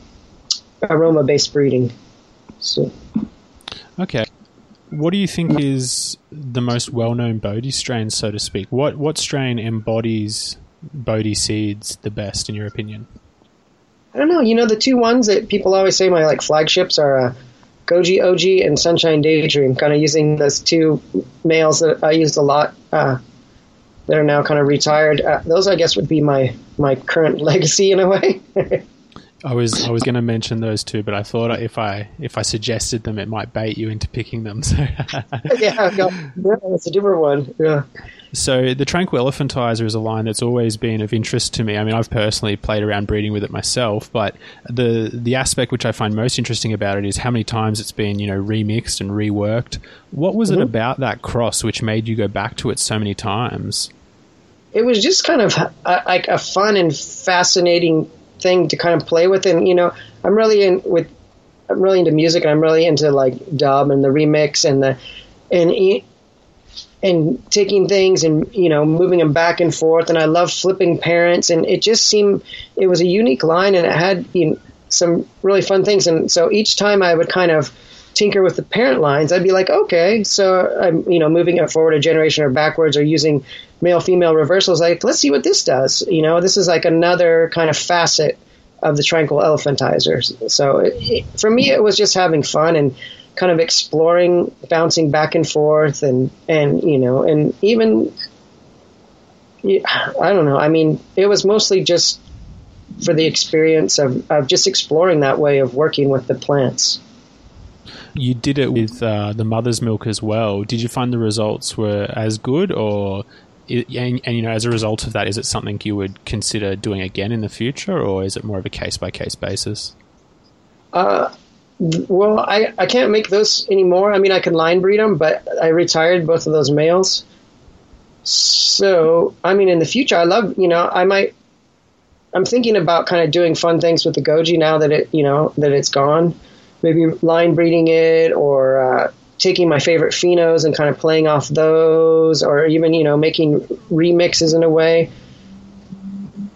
aroma based breeding. So. Okay. What do you think is the most well known Bodhi strain, so to speak? What what strain embodies Bodhi seeds the best, in your opinion? I don't know. You know, the two ones that people always say my like flagships are uh, Goji OG and Sunshine Daydream, kind of using those two males that I used a lot. Uh, that are now kind of retired. Uh, those, I guess, would be my my current legacy in a way. I was I was going to mention those two, but I thought if I if I suggested them, it might bait you into picking them. So yeah, no, it's a different one. Yeah. So the tranquil elephantizer is a line that's always been of interest to me. I mean, I've personally played around breeding with it myself, but the the aspect which I find most interesting about it is how many times it's been, you know, remixed and reworked. What was mm-hmm. it about that cross which made you go back to it so many times? It was just kind of a, like a fun and fascinating thing to kind of play with, and you know, I'm really in with I'm really into music, and I'm really into like dub and the remix and the and and taking things and you know moving them back and forth. And I love flipping parents and it just seemed it was a unique line and it had you know, some really fun things. And so each time I would kind of tinker with the parent lines I'd be like okay so I'm you know moving it forward a generation or backwards or using male female reversals like let's see what this does you know this is like another kind of facet of the tranquil elephantizer so it, it, for me it was just having fun and kind of exploring, bouncing back and forth, and and you know, and even I don't know. I mean, it was mostly just for the experience of, of just exploring that way of working with the plants. You did it with uh, the mother's milk as well. Did you find the results were as good, or and, and, you know, as a result of that, is it something you would consider doing again in the future, or is it more of a case by case basis? Uh, well, I, I can't make those anymore. I mean, I can line breed them, but I retired both of those males. So, I mean, in the future, I love, you know, I might, I'm thinking about kind of doing fun things with the goji now that it, you know, that it's gone. Maybe line breeding it or uh, taking my favorite phenos and kind of playing off those or even, you know, making remixes in a way.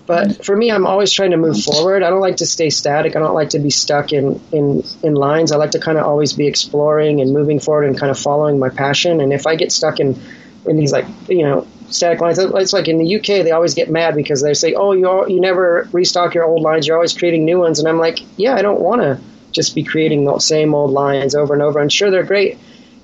But for me, I'm always trying to move forward. I don't like to stay static. I don't like to be stuck in, in, in lines. I like to kind of always be exploring and moving forward and kind of following my passion. And if I get stuck in, in these like, you know, static lines, it's like in the UK, they always get mad because they say, oh, you you never restock your old lines. You're always creating new ones. And I'm like, yeah, I don't want to just be creating the same old lines over and over. And sure, they're great.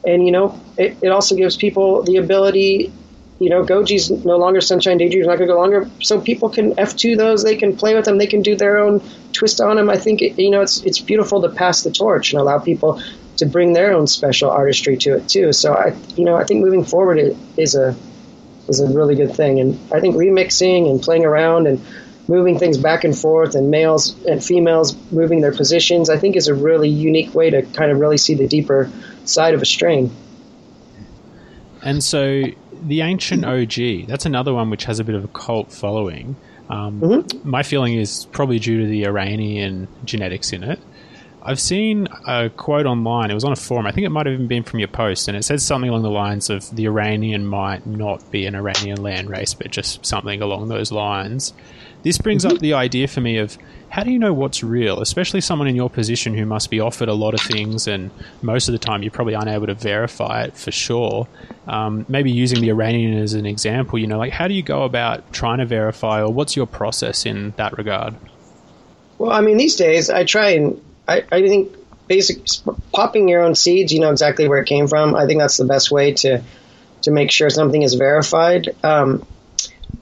And, you know, it, it also gives people the ability you know, Goji's no longer Sunshine Daydream's not going to go longer, so people can F2 those, they can play with them, they can do their own twist on them. I think, it, you know, it's, it's beautiful to pass the torch and allow people to bring their own special artistry to it too. So I, you know, I think moving forward is a, is a really good thing. And I think remixing and playing around and moving things back and forth and males and females moving their positions, I think is a really unique way to kind of really see the deeper side of a string. And so the ancient OG, that's another one which has a bit of a cult following. Um, mm-hmm. My feeling is probably due to the Iranian genetics in it. I've seen a quote online. It was on a forum. I think it might have even been from your post, and it says something along the lines of the Iranian might not be an Iranian land race, but just something along those lines. This brings mm-hmm. up the idea for me of how do you know what's real, especially someone in your position who must be offered a lot of things, and most of the time you're probably unable to verify it for sure. Um, maybe using the Iranian as an example, you know, like how do you go about trying to verify, or what's your process in that regard? Well, I mean, these days I try and I, I think basic popping your own seeds, you know exactly where it came from. I think that's the best way to to make sure something is verified. Um,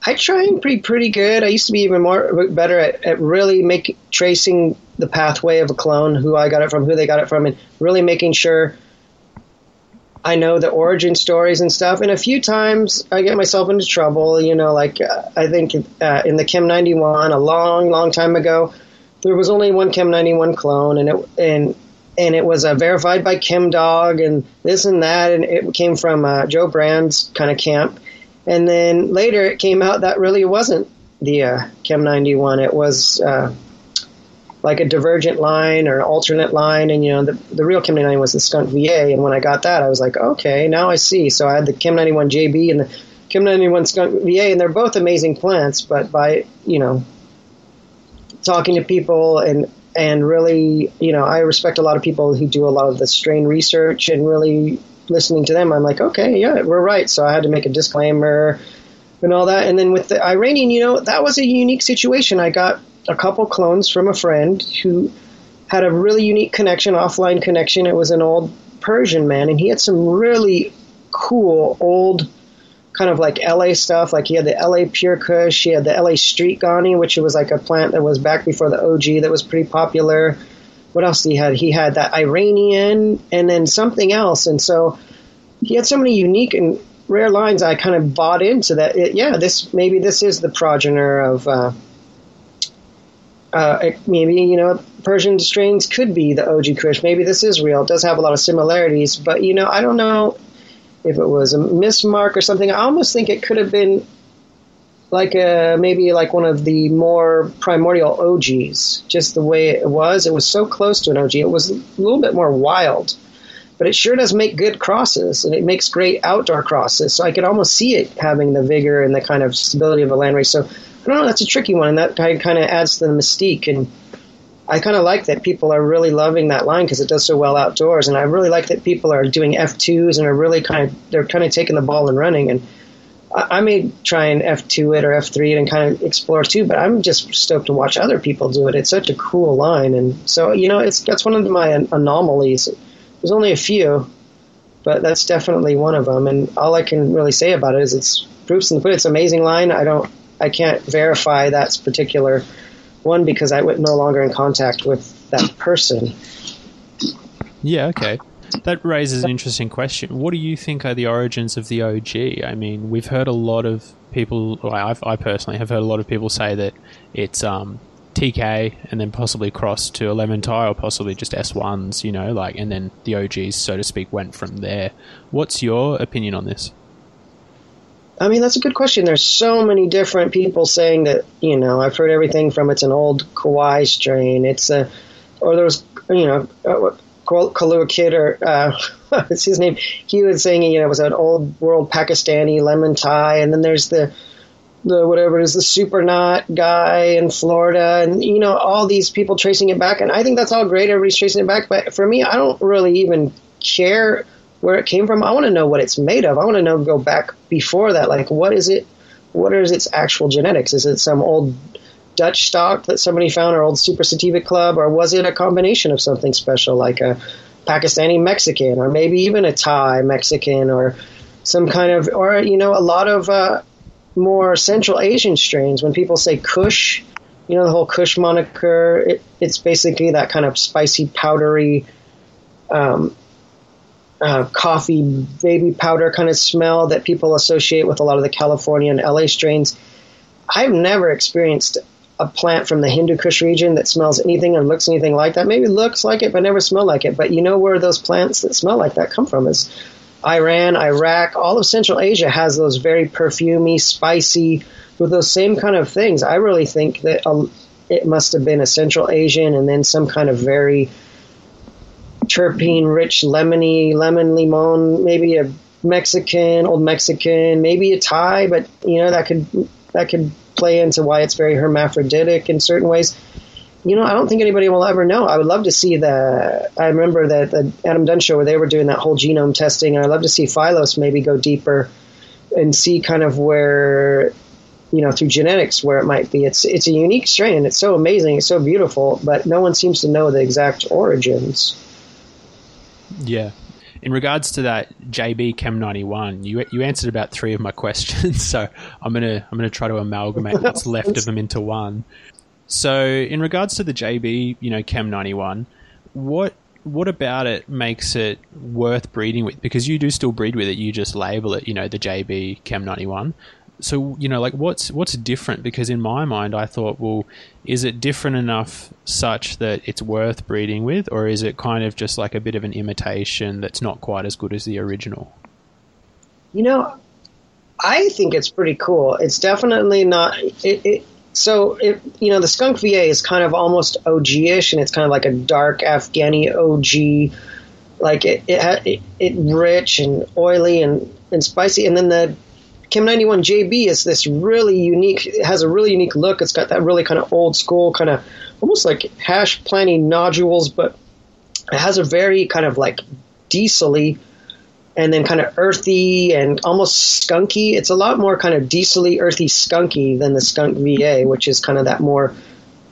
I try and be pretty good. I used to be even more better at, at really make tracing the pathway of a clone, who I got it from, who they got it from, and really making sure I know the origin stories and stuff. And a few times I get myself into trouble. You know, like uh, I think uh, in the Chem 91 a long, long time ago, there was only one Chem 91 clone, and it and and it was uh, verified by Chem Dog and this and that, and it came from uh, Joe Brand's kind of camp. And then later it came out that really wasn't the uh, Chem 91. It was uh, like a divergent line or an alternate line. And, you know, the, the real Chem 91 was the Skunk VA. And when I got that, I was like, okay, now I see. So I had the Chem 91 JB and the Chem 91 Skunk VA, and they're both amazing plants. But by, you know, talking to people and and really, you know, I respect a lot of people who do a lot of the strain research and really listening to them, I'm like, okay, yeah, we're right. So I had to make a disclaimer and all that. And then with the Iranian, you know, that was a unique situation. I got a couple clones from a friend who had a really unique connection, offline connection. It was an old Persian man, and he had some really cool old kind of like LA stuff. Like he had the LA Pure Kush, he had the LA Street Ghani, which was like a plant that was back before the OG that was pretty popular what else he had? He had that Iranian and then something else. And so he had so many unique and rare lines, I kind of bought into that. It, yeah, this maybe this is the progenitor of. Uh, uh, maybe you know Persian strains could be the OG Kush. Maybe this is real. It does have a lot of similarities, but you know I don't know if it was a mismark or something. I almost think it could have been like a maybe like one of the more primordial OGs. Just the way it was, it was so close to an OG. It was a little bit more wild, but it sure does make good crosses, and it makes great outdoor crosses. So I could almost see it having the vigor and the kind of stability of a landrace. So I don't know. That's a tricky one, and that kind of adds to the mystique. And I kind of like that people are really loving that line because it does so well outdoors. And I really like that people are doing F twos and are really kind of they're kind of taking the ball and running. And I, may try and F two it or F three it and kind of explore too. But I'm just stoked to watch other people do it. It's such a cool line, and so you know, it's that's one of my anomalies. There's only a few, but that's definitely one of them. And all I can really say about it is it's proofs in the pudding. It's an amazing line. I don't I can't verify that particular one because I went no longer in contact with that person. Yeah, okay. That raises an interesting question. What do you think are the origins of the OG? I mean, we've heard a lot of people. Well, I've, I personally have heard a lot of people say that it's um, TK and then possibly crossed to a Lemon Thai or possibly just S1s, you know, like, and then the OGs, so to speak, went from there. What's your opinion on this? I mean, that's a good question. There's so many different people saying that, you know, I've heard everything from it's an old Kauai strain, it's a, or there was, you know, uh, Kalua Kid, or uh, what's his name? He was saying, you know, it was an old world Pakistani Lemon Thai, and then there's the, the whatever it is, the super knot guy in Florida, and you know, all these people tracing it back, and I think that's all great. Everybody's tracing it back, but for me, I don't really even care where it came from. I want to know what it's made of. I want to know go back before that. Like, what is it? What is its actual genetics? Is it some old Dutch stock that somebody found, or old Super Sativa Club, or was it a combination of something special like a Pakistani Mexican, or maybe even a Thai Mexican, or some kind of, or you know, a lot of uh, more Central Asian strains. When people say Kush, you know, the whole Kush moniker, it, it's basically that kind of spicy, powdery. Um, uh, coffee baby powder kind of smell that people associate with a lot of the California and LA strains. I've never experienced a plant from the Hindu Kush region that smells anything or looks anything like that. Maybe looks like it, but never smell like it. But you know where those plants that smell like that come from is Iran, Iraq, all of Central Asia has those very perfumy, spicy, with those same kind of things. I really think that uh, it must have been a Central Asian and then some kind of very terpene rich lemony lemon limon maybe a mexican old mexican maybe a thai but you know that could that could play into why it's very hermaphroditic in certain ways. You know i don't think anybody will ever know. I would love to see the i remember that the adam dunn show where they were doing that whole genome testing and i'd love to see phylos maybe go deeper and see kind of where you know through genetics where it might be. It's it's a unique strain and it's so amazing it's so beautiful but no one seems to know the exact origins. Yeah. In regards to that JB Chem 91, you you answered about three of my questions, so I'm gonna I'm gonna try to amalgamate what's left of them into one. So, in regards to the JB, you know, Chem 91, what what about it makes it worth breeding with? Because you do still breed with it, you just label it, you know, the JB Chem 91 so you know like what's what's different? Because in my mind i thought well is it different enough such that it's worth breeding with or is it kind of just like a bit of an imitation that's not quite as good as the original? You know i think it's pretty cool. It's definitely not it, it so it, you know the skunk va is kind of almost og-ish and it's kind of like a dark afghani og like it, it, it, it rich and oily and, and spicy and then the Chem 91 JB is this really unique, it has a really unique look. It's got that really kind of old school, kind of almost like hash planting nodules, but it has a very kind of like diesely and then kind of earthy and almost skunky. It's a lot more kind of diesely, earthy, skunky than the skunk VA, which is kind of that more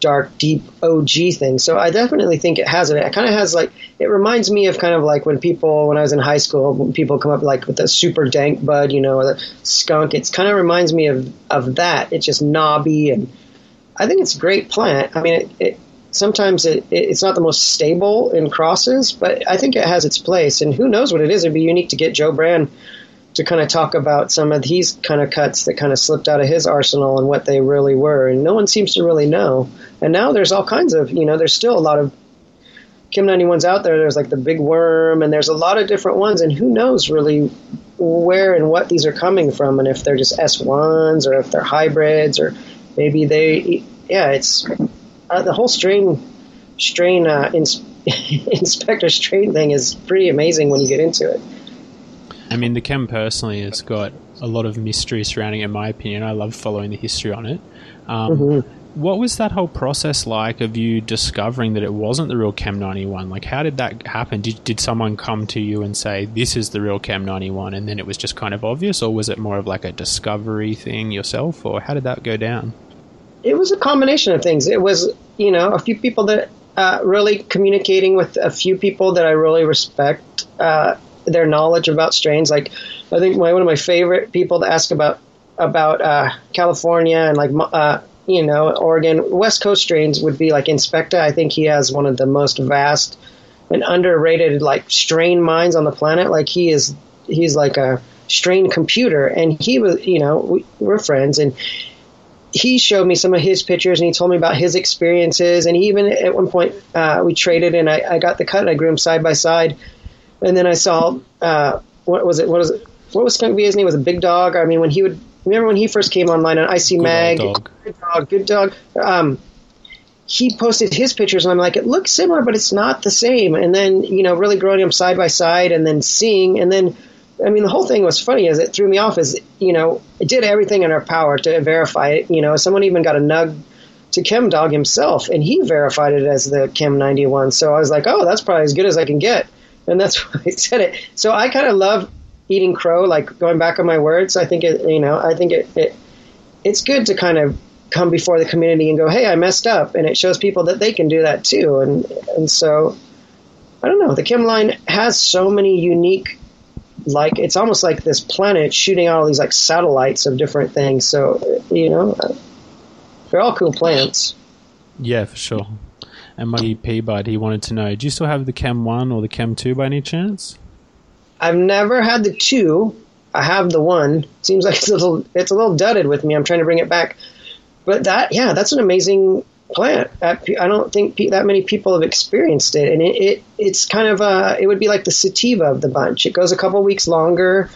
dark, deep OG thing. So I definitely think it has it. It kind of has like it reminds me of kind of like when people when I was in high school when people come up like with the super dank bud, you know, the skunk. It kind of reminds me of of that. It's just knobby and I think it's a great plant. I mean, it, it sometimes it, it's not the most stable in crosses, but I think it has its place. And who knows what it is? It'd be unique to get Joe Brand to kind of talk about some of these kind of cuts that kind of slipped out of his arsenal and what they really were. And no one seems to really know. And now there's all kinds of, you know, there's still a lot of Chem 91s out there. There's like the big worm, and there's a lot of different ones. And who knows really where and what these are coming from, and if they're just S1s or if they're hybrids or maybe they, yeah, it's uh, the whole strain strain uh, ins- inspector strain thing is pretty amazing when you get into it. I mean, the chem personally has got a lot of mystery surrounding it, in my opinion. I love following the history on it. Um, mm-hmm. What was that whole process like of you discovering that it wasn't the real Chem 91? Like, how did that happen? Did, did someone come to you and say, this is the real Chem 91, and then it was just kind of obvious, or was it more of like a discovery thing yourself, or how did that go down? It was a combination of things. It was, you know, a few people that uh, really communicating with a few people that I really respect uh, their knowledge about strains. Like, I think my, one of my favorite people to ask about about uh, California and like uh, you know Oregon West Coast strains would be like Inspecta. I think he has one of the most vast and underrated like strain minds on the planet. Like he is, he's like a strain computer, and he was, you know, we, we're friends and he showed me some of his pictures and he told me about his experiences. And he even at one point uh, we traded and I, I, got the cut and I grew him side by side. And then I saw uh, what was it? What was it? What was be his name? Was a big dog? I mean, when he would remember when he first came online on IC good Mag, dog. good dog, good dog. Um, he posted his pictures and I'm like, it looks similar, but it's not the same. And then you know, really growing them side by side and then seeing and then I mean, the whole thing was funny as it threw me off. Is you know, it did everything in our power to verify it. You know, someone even got a nug to Chem Dog himself, and he verified it as the Chem 91. So I was like, oh, that's probably as good as I can get, and that's why I said it. So I kind of love eating crow, like going back on my words. I think it, you know, I think it, it it's good to kind of come before the community and go, hey, I messed up, and it shows people that they can do that too. And and so I don't know, the Chem line has so many unique like it's almost like this planet shooting out all these like satellites of different things. So you know, they're all cool plants. Yeah, for sure. And my P bud, he wanted to know: Do you still have the Chem One or the Chem Two by any chance? I've never had the two. I have the one. Seems like it's a little it's a little dudded with me. I'm trying to bring it back. But that yeah, that's an amazing plant. I don't think that many people have experienced it, and it, it it's kind of a it would be like the sativa of the bunch. It goes a couple weeks longer.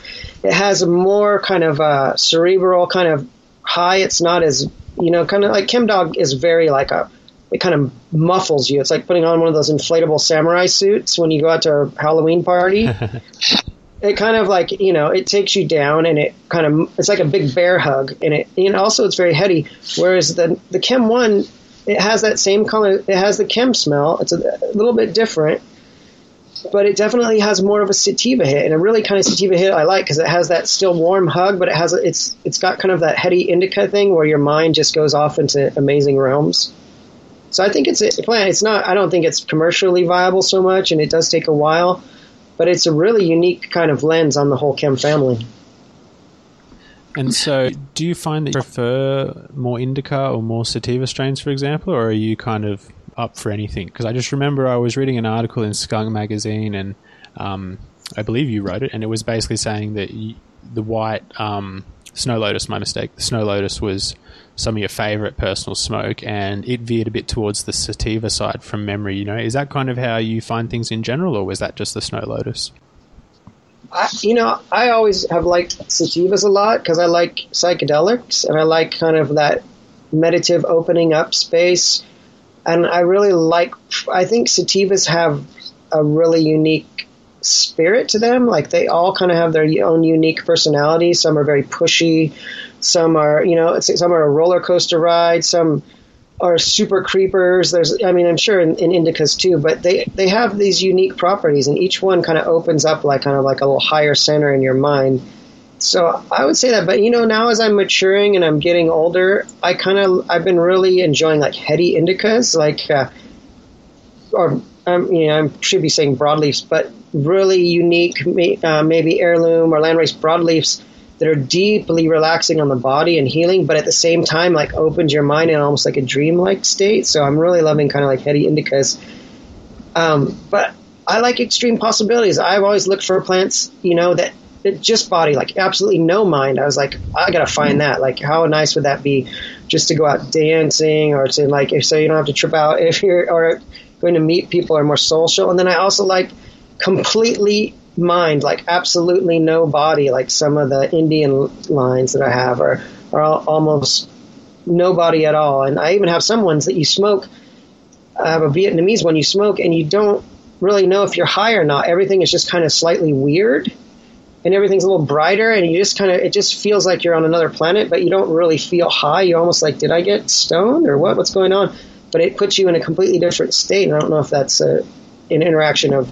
It has a more kind of a cerebral kind of high. It's not as you know, kind of like Chem Dog is very like a it kind of muffles you. It's like putting on one of those inflatable samurai suits when you go out to a Halloween party. it kind of like you know it takes you down and it kind of it's like a big bear hug and it and also it's very heady whereas the the chem one it has that same color. It has the chem smell. It's a, a little bit different, but it definitely has more of a sativa hit, and a really kind of sativa hit I like because it has that still warm hug, but it has it's it's got kind of that heady indica thing where your mind just goes off into amazing realms. So I think it's a plant. It's not. I don't think it's commercially viable so much, and it does take a while, but it's a really unique kind of lens on the whole chem family. And so, do you find that you prefer more indica or more sativa strains, for example, or are you kind of up for anything? Because I just remember I was reading an article in Skunk magazine, and um, I believe you wrote it, and it was basically saying that you, the white um, snow lotus, my mistake, the snow lotus was some of your favorite personal smoke, and it veered a bit towards the sativa side from memory. You know, is that kind of how you find things in general, or was that just the snow lotus? I, you know, I always have liked sativas a lot because I like psychedelics and I like kind of that meditative opening up space. And I really like, I think sativas have a really unique spirit to them. Like they all kind of have their own unique personality. Some are very pushy. Some are, you know, some are a roller coaster ride. Some are super creepers. There's, I mean, I'm sure in, in, indicas too, but they they have these unique properties, and each one kind of opens up like kind of like a little higher center in your mind. So I would say that, but you know, now as I'm maturing and I'm getting older, I kind of I've been really enjoying like heady indicas, like uh, or um, you know, I should be saying broadleafs, but really unique, uh, maybe heirloom or landrace broadleafs that are deeply relaxing on the body and healing, but at the same time, like opens your mind in almost like a dreamlike state. So I'm really loving kind of like heady indicas. Um, but I like extreme possibilities. I've always looked for plants, you know, that it just body, like absolutely no mind. I was like, I gotta find that. Like, how nice would that be, just to go out dancing or to like, so you don't have to trip out if you're or going to meet people or more social. And then I also like completely mind, like absolutely no body, like some of the Indian lines that I have are are almost no body at all. And I even have some ones that you smoke. I have a Vietnamese one you smoke and you don't really know if you're high or not. Everything is just kind of slightly weird and everything's a little brighter and you just kind of it just feels like you're on another planet but you don't really feel high you're almost like did i get stoned or what what's going on but it puts you in a completely different state and i don't know if that's a, an interaction of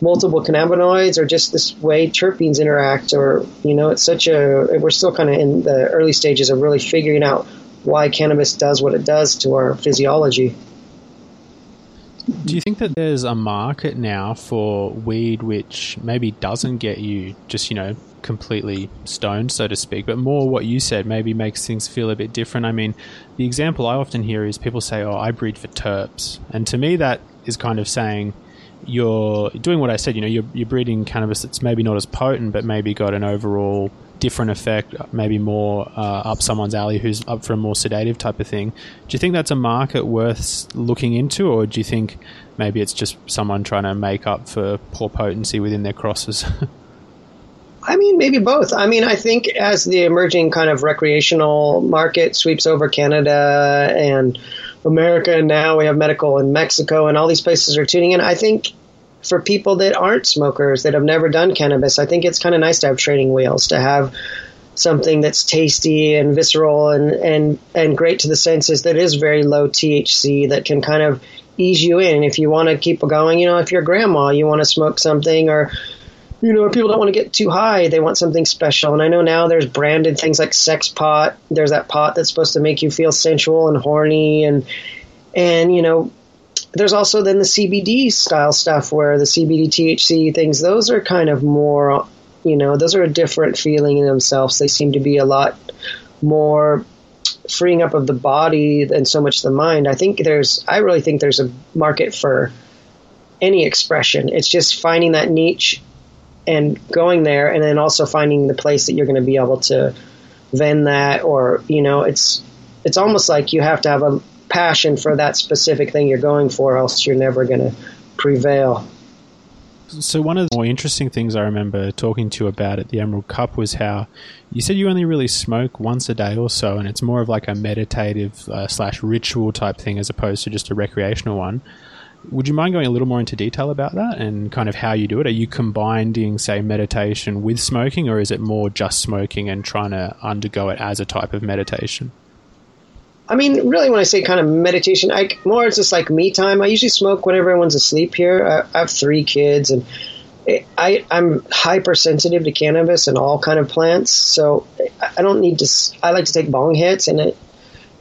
multiple cannabinoids or just this way terpenes interact or you know it's such a we're still kind of in the early stages of really figuring out why cannabis does what it does to our physiology do you think that there's a market now for weed which maybe doesn't get you just, you know, completely stoned, so to speak, but more what you said maybe makes things feel a bit different? I mean, the example I often hear is people say, oh, I breed for terps. And to me, that is kind of saying, you're doing what I said, you know, you're, you're breeding cannabis that's maybe not as potent, but maybe got an overall different effect, maybe more uh, up someone's alley who's up for a more sedative type of thing. Do you think that's a market worth looking into, or do you think maybe it's just someone trying to make up for poor potency within their crosses? I mean, maybe both. I mean, I think as the emerging kind of recreational market sweeps over Canada and America, and now we have medical in Mexico, and all these places are tuning in. I think for people that aren't smokers that have never done cannabis, I think it's kind of nice to have training wheels to have something that's tasty and visceral and and and great to the senses that is very low THC that can kind of ease you in. If you want to keep going, you know, if you're grandma, you want to smoke something or you know, people don't want to get too high. They want something special. And I know now there's branded things like sex pot. There's that pot that's supposed to make you feel sensual and horny and and you know there's also then the CBD style stuff where the CBD THC things, those are kind of more, you know, those are a different feeling in themselves. They seem to be a lot more freeing up of the body than so much the mind. I think there's, I really think there's a market for any expression. It's just finding that niche and going there and then also finding the place that you're going to be able to vend that or, you know, it's, it's almost like you have to have a passion for that specific thing you're going for, else you're never going to prevail. So one of the more interesting things I remember talking to you about at the Emerald Cup was how you said you only really smoke once a day or so, and it's more of like a meditative uh, slash ritual type thing as opposed to just a recreational one. Would you mind going a little more into detail about that and kind of how you do it? Are you combining, say, meditation with smoking, or is it more just smoking and trying to undergo it as a type of meditation? I mean, really, when I say kind of meditation, I more it's just like me time. I usually smoke when everyone's asleep here. I, I have three kids, and I I'm hypersensitive to cannabis and all kind of plants. So I don't need to. I like to take bong hits, and it,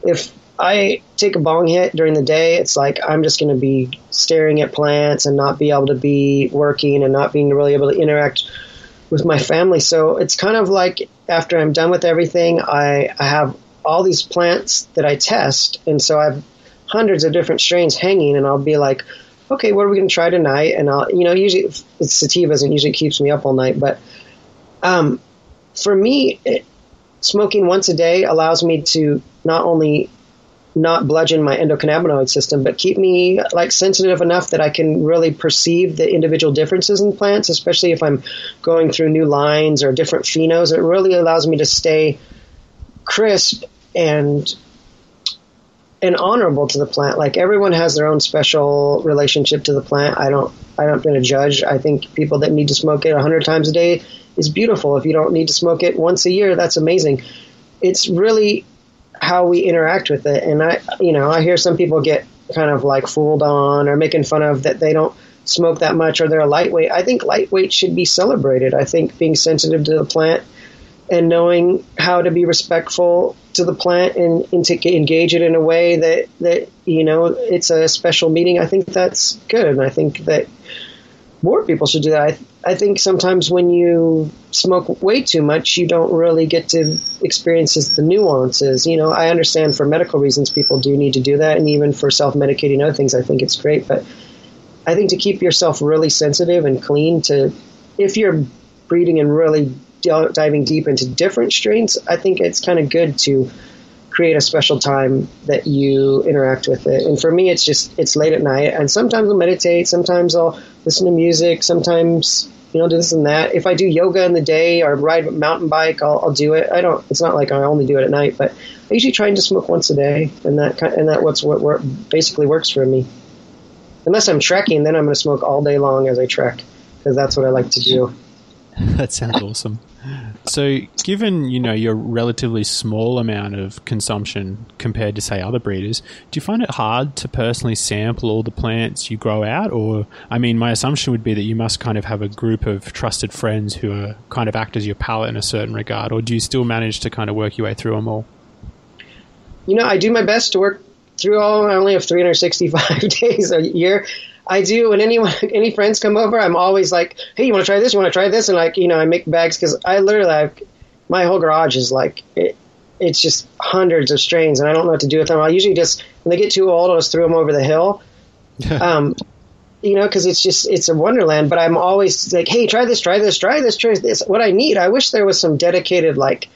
if I take a bong hit during the day, it's like I'm just going to be staring at plants and not be able to be working and not being really able to interact with my family. So it's kind of like after I'm done with everything, I, I have all these plants that I test, and so I have hundreds of different strains hanging, and I'll be like, okay, what are we going to try tonight? And I'll, you know, usually it's sativas, and usually keeps me up all night. But um, for me, it, smoking once a day allows me to not only not bludgeon my endocannabinoid system, but keep me like sensitive enough that I can really perceive the individual differences in plants, especially if I'm going through new lines or different phenos. It really allows me to stay crisp and and honorable to the plant. Like everyone has their own special relationship to the plant. I don't I don't going to judge. I think people that need to smoke it 100 times a day is beautiful. If you don't need to smoke it once a year, that's amazing. It's really how we interact with it. And I you know, I hear some people get kind of like fooled on or making fun of that they don't smoke that much or they're lightweight. I think lightweight should be celebrated. I think being sensitive to the plant and knowing how to be respectful to the plant and, and, to engage it in a way that, that, you know, it's a special meeting, I think that's good. And I think that more people should do that. I, I think sometimes when you smoke way too much, you don't really get to experience the nuances. You know, I understand for medical reasons people do need to do that, and even for self medicating other things, I think it's great. But I think to keep yourself really sensitive and clean to, if you're breeding and really diving deep into different strains, I think it's kind of good to create a special time that you interact with it. And for me, it's just it's late at night, and sometimes I'll meditate, sometimes I'll listen to music, sometimes you know do this and that. If I do yoga in the day or ride a mountain bike, I'll, I'll do it. I don't. It's not like I only do it at night, but I usually try and just smoke once a day, and that and that what's what, what basically works for me. Unless I'm trekking, then I'm going to smoke all day long as I trek because that's what I like to do. that sounds awesome. So, given you know your relatively small amount of consumption compared to say other breeders, do you find it hard to personally sample all the plants you grow out? Or, I mean, my assumption would be that you must kind of have a group of trusted friends who are kind of act as your palate in a certain regard. Or do you still manage to kind of work your way through them all? You know, I do my best to work through all. I only have 365 days a year. I do when anyone, any friends come over, I'm always like, "Hey, you want to try this? You want to try this?" And like, you know, I make bags because I literally, have, my whole garage is like, it, it's just hundreds of strains, and I don't know what to do with them. I usually just when they get too old, I'll just throw them over the hill. um, you know, because it's just it's a wonderland. But I'm always like, "Hey, try this, try this, try this, try this." What I need, I wish there was some dedicated like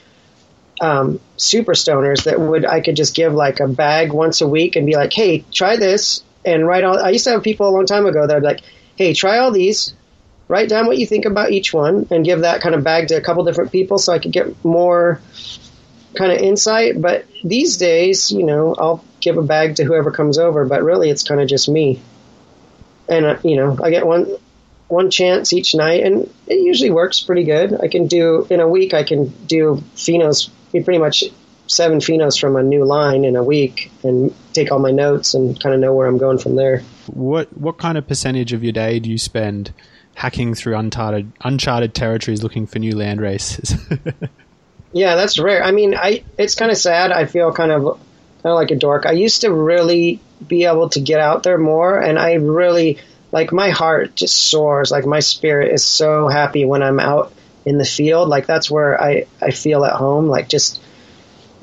um, super stoners that would I could just give like a bag once a week and be like, "Hey, try this." And write all. I used to have people a long time ago that would be like, "Hey, try all these, write down what you think about each one, and give that kind of bag to a couple different people, so I could get more kind of insight." But these days, you know, I'll give a bag to whoever comes over, but really, it's kind of just me, and uh, you know, I get one one chance each night, and it usually works pretty good. I can do in a week. I can do phenos pretty much seven phenos from a new line in a week and take all my notes and kind of know where I'm going from there. What what kind of percentage of your day do you spend hacking through uncharted uncharted territories looking for new land races? yeah, that's rare. I mean, I it's kind of sad. I feel kind of kind of like a dork. I used to really be able to get out there more, and I really like my heart just soars. Like my spirit is so happy when I'm out in the field. Like that's where I I feel at home. Like just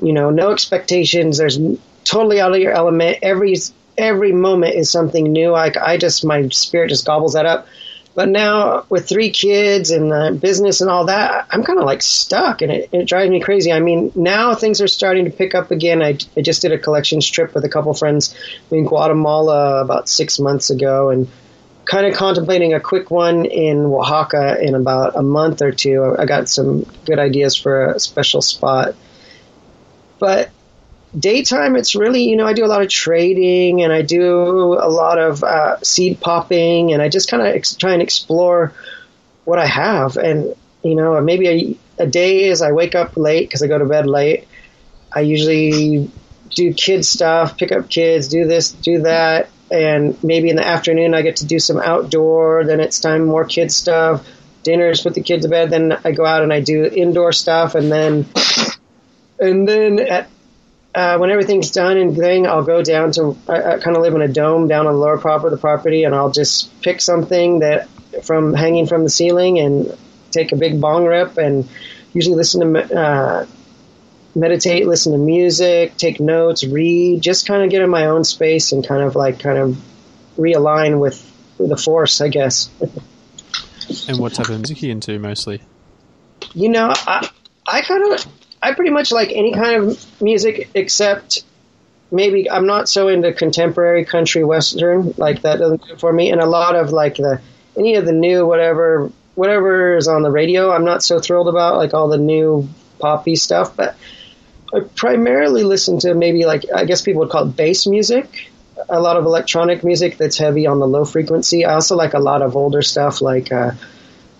you know, no expectations. There's totally out of your element. Every every moment is something new. Like I just my spirit just gobbles that up. But now with three kids and the business and all that, I'm kind of like stuck, and it, it, drives me crazy. I mean, now things are starting to pick up again. I, I just did a collections trip with a couple friends in Guatemala about six months ago, and kind of contemplating a quick one in Oaxaca in about a month or two. I got some good ideas for a special spot but daytime, it's really, you know, I do a lot of trading and I do a lot of uh, seed popping and I just kind of ex- try and explore what I have. And, you know, maybe a, a day is I wake up late because I go to bed late. I usually do kid stuff, pick up kids, do this, do that. And maybe in the afternoon I get to do some outdoor. Then it's time more kid stuff, dinners, put the kids to bed. Then I go out and I do indoor stuff. And then and then at, uh, when everything's done and thing, I'll go down to I, I kind of live in a dome down on the lower part of the property, and I'll just pick something that from hanging from the ceiling and take a big bong rip and usually listen to uh, meditate, listen to music, take notes, read, just kind of get in my own space and kind of like kind of realign with the force, I guess. and what type of music are you into mostly? You know, I I kind of I pretty much like any kind of music except maybe I'm not so into contemporary country western like that doesn't do it for me. And a lot of like the any of the new whatever whatever is on the radio I'm not so thrilled about like all the new poppy stuff. But I primarily listen to maybe like I guess people would call it bass music a lot of electronic music that's heavy on the low frequency. I also like a lot of older stuff like uh,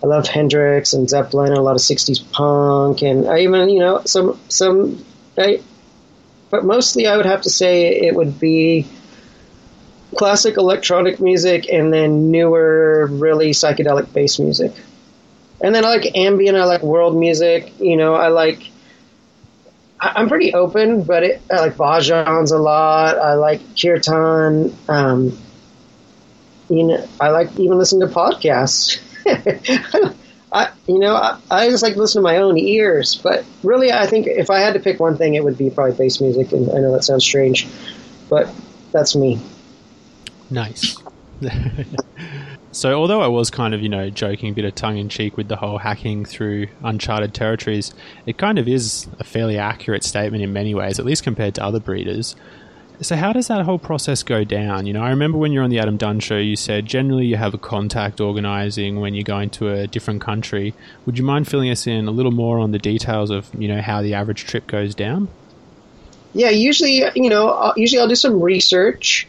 I love Hendrix and Zeppelin and a lot of '60s punk, and I even you know some some. I, but mostly, I would have to say it would be classic electronic music and then newer, really psychedelic bass music. And then I like ambient. I like world music. You know, I like. I, am pretty open, but it, I like bhajans a lot. I like kirtan. Um, you know, I like even listening to podcasts. I, you know, I, I, just like listen to my own ears. But really, I think if I had to pick one thing, it would be probably bass music. And I know that sounds strange, but that's me. Nice. So, although I was kind of, you know, joking a bit of tongue in cheek with the whole hacking through uncharted territories, it kind of is a fairly accurate statement in many ways, at least compared to other breeders. So, how does that whole process go down? You know, I remember when you're on the Adam Dunn show, you said generally you have a contact organizing when you're going to a different country. Would you mind filling us in a little more on the details of, you know, how the average trip goes down? Yeah, usually, you know, usually I'll do some research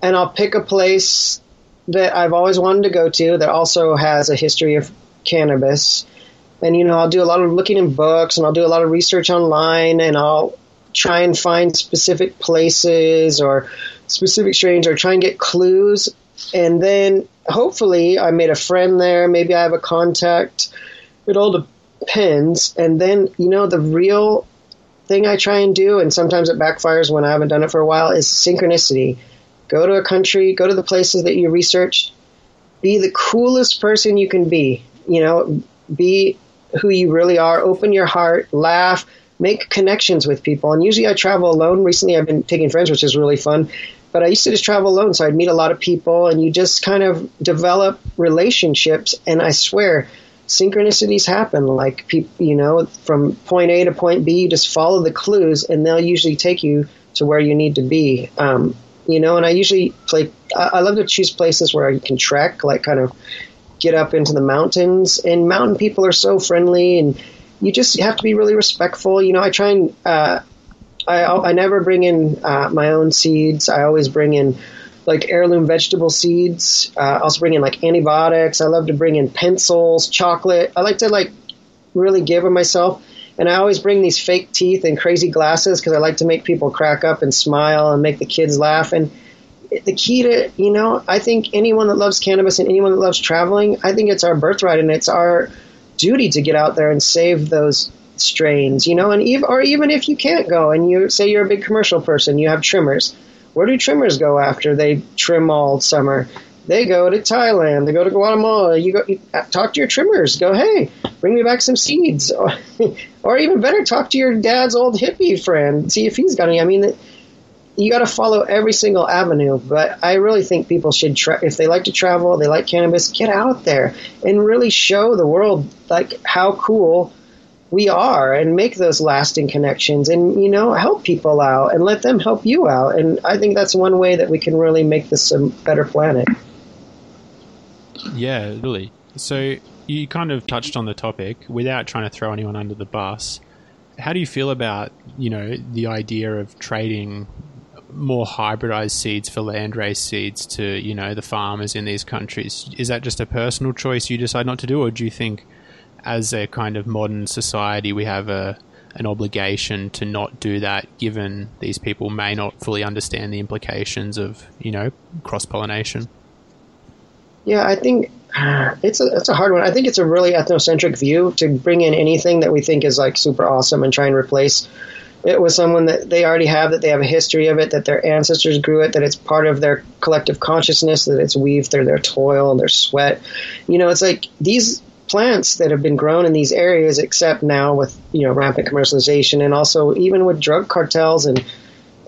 and I'll pick a place that I've always wanted to go to that also has a history of cannabis. And, you know, I'll do a lot of looking in books and I'll do a lot of research online and I'll try and find specific places or specific strains or try and get clues. And then hopefully I made a friend there. Maybe I have a contact. It all depends. And then, you know, the real thing I try and do, and sometimes it backfires when I haven't done it for a while, is synchronicity. Go to a country, go to the places that you researched, be the coolest person you can be. You know, be who you really are, open your heart, laugh, make connections with people. And usually I travel alone. Recently I've been taking friends, which is really fun. But I used to just travel alone, so I'd meet a lot of people, and you just kind of develop relationships. And I swear, synchronicities happen. Like people, you know, from point A to point B, you just follow the clues, and they'll usually take you to where you need to be. Um, you know, and I usually play. I, I love to choose places where I can trek, like kind of get up into the mountains. And mountain people are so friendly and you just have to be really respectful. You know, I try and uh, I I never bring in uh, my own seeds. I always bring in like heirloom vegetable seeds. Uh, I also bring in like antibiotics. I love to bring in pencils, chocolate. I like to like really give of myself. And I always bring these fake teeth and crazy glasses because I like to make people crack up and smile and make the kids laugh. And the key to, you know, I think anyone that loves cannabis and anyone that loves traveling, I think it's our birthright and it's our duty to get out there and save those strains, you know, and even, or even if you can't go and you say you're a big commercial person, you have trimmers. Where do trimmers go after they trim all summer? They go to Thailand. They go to Guatemala. You go you talk to your trimmers. Go, hey, bring me back some seeds, or, or even better, talk to your dad's old hippie friend. See if he's got any. I mean, you got to follow every single avenue. But I really think people should, tra- if they like to travel, they like cannabis, get out there and really show the world like how cool we are and make those lasting connections and you know help people out and let them help you out. And i think that's one way that we can really make this a better planet. Yeah really. So you kind of touched on the topic without trying to throw anyone under the bus. How do you feel about you know the idea of trading more hybridized seeds for landrace seeds to you know the farmers in these countries? Is that just a personal choice you decide not to do or do you think as a kind of modern society we have a an obligation to not do that given these people may not fully understand the implications of you know cross pollination yeah i think it's a it's a hard one. I think it's a really ethnocentric view to bring in anything that we think is like super awesome and try and replace it was someone that they already have, that they have a history of it, that their ancestors grew it, that it's part of their collective consciousness, that it's weaved through their toil and their sweat. You know, it's like these plants that have been grown in these areas, except now with you know rampant commercialization, and also even with drug cartels and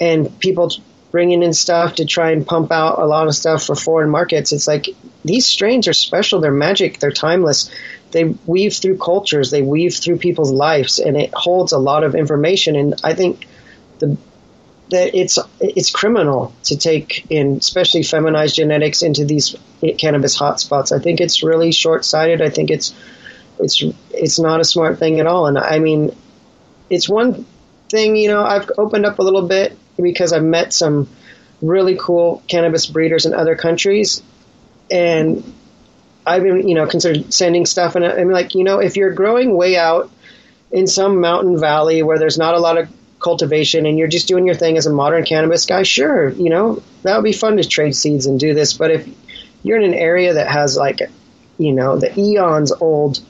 and people bringing in stuff to try and pump out a lot of stuff for foreign markets. It's like these strains are special. They're magic. They're timeless they weave through cultures, they weave through people's lives, and it holds a lot of information. And I think the that it's it's criminal to take in, especially feminized genetics, into these cannabis hotspots. I think it's really short sighted. I think it's it's it's not a smart thing at all. And I mean, it's one thing you know I've opened up a little bit because I've met some really cool cannabis breeders in other countries, and I've been, you know, considered sending stuff, and I'm like, you know, if you're growing way out in some mountain valley where there's not a lot of cultivation and you're just doing your thing as a modern cannabis guy, sure, you know, that would be fun to trade seeds and do this. But if you're in an area that has like, you know, the eons old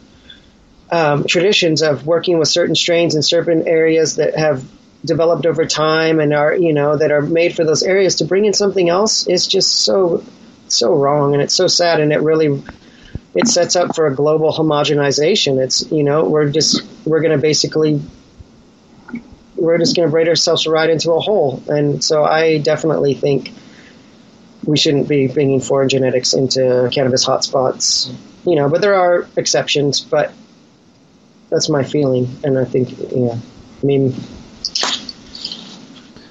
um, traditions of working with certain strains in certain areas that have developed over time and are, you know, that are made for those areas to bring in something else is just so, so wrong. And it's so sad. And it really it sets up for a global homogenization. It's you know we're just we're going to basically we're just going to braid ourselves right into a hole. And so I definitely think we shouldn't be bringing foreign genetics into cannabis hotspots. You know, but there are exceptions. But that's my feeling, and I think, yeah, I mean,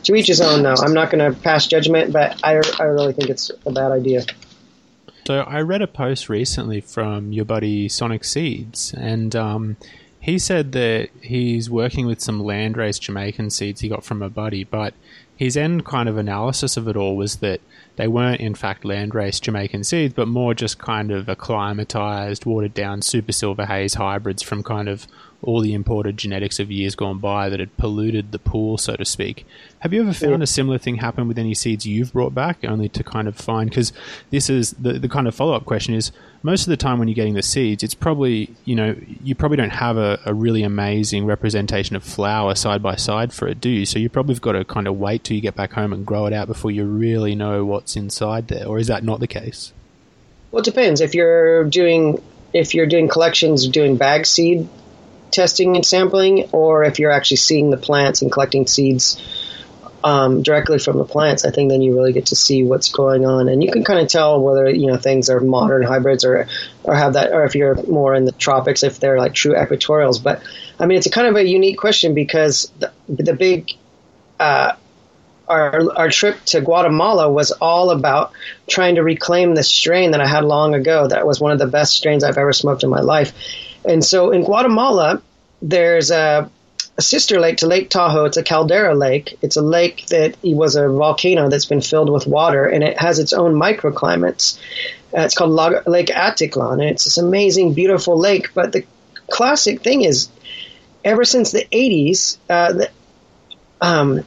to each his own. Now, I'm not going to pass judgment, but I, I really think it's a bad idea. So I read a post recently from your buddy Sonic Seeds, and um, he said that he's working with some landrace Jamaican seeds he got from a buddy, but his end kind of analysis of it all was that they weren't in fact landrace Jamaican seeds, but more just kind of acclimatized, watered down super silver haze hybrids from kind of all the imported genetics of years gone by that had polluted the pool, so to speak. Have you ever found yeah. a similar thing happen with any seeds you've brought back, only to kind of find? Because this is the the kind of follow up question is most of the time when you're getting the seeds, it's probably you know you probably don't have a, a really amazing representation of flower side by side for it, do you? So you probably have got to kind of wait till you get back home and grow it out before you really know what's inside there, or is that not the case? Well, it depends. If you're doing if you're doing collections, doing bag seed testing and sampling, or if you're actually seeing the plants and collecting seeds um, directly from the plants, I think then you really get to see what's going on, and you can kind of tell whether you know things are modern hybrids or or have that, or if you're more in the tropics, if they're like true equatorials. But I mean, it's a kind of a unique question because the, the big uh, our, our trip to Guatemala was all about trying to reclaim the strain that I had long ago. That was one of the best strains I've ever smoked in my life. And so in Guatemala, there's a, a, sister lake to Lake Tahoe. It's a caldera lake. It's a lake that was a volcano that's been filled with water, and it has its own microclimates. Uh, it's called Lake Atitlan, and it's this amazing, beautiful lake. But the classic thing is, ever since the 80s, uh, the, um,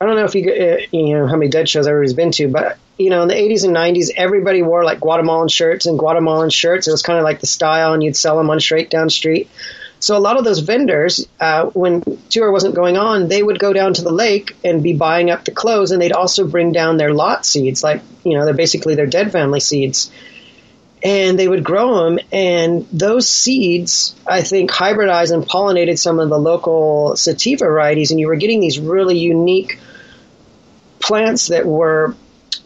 I don't know if you uh, you know how many dead shows everybody's been to, but you know in the 80s and 90s, everybody wore like Guatemalan shirts and Guatemalan shirts. It was kind of like the style, and you'd sell them on Shakedown Street. So a lot of those vendors, uh, when tour wasn't going on, they would go down to the lake and be buying up the clothes, and they'd also bring down their lot seeds, like you know they're basically their dead family seeds, and they would grow them. And those seeds, I think, hybridized and pollinated some of the local sativa varieties, and you were getting these really unique plants that were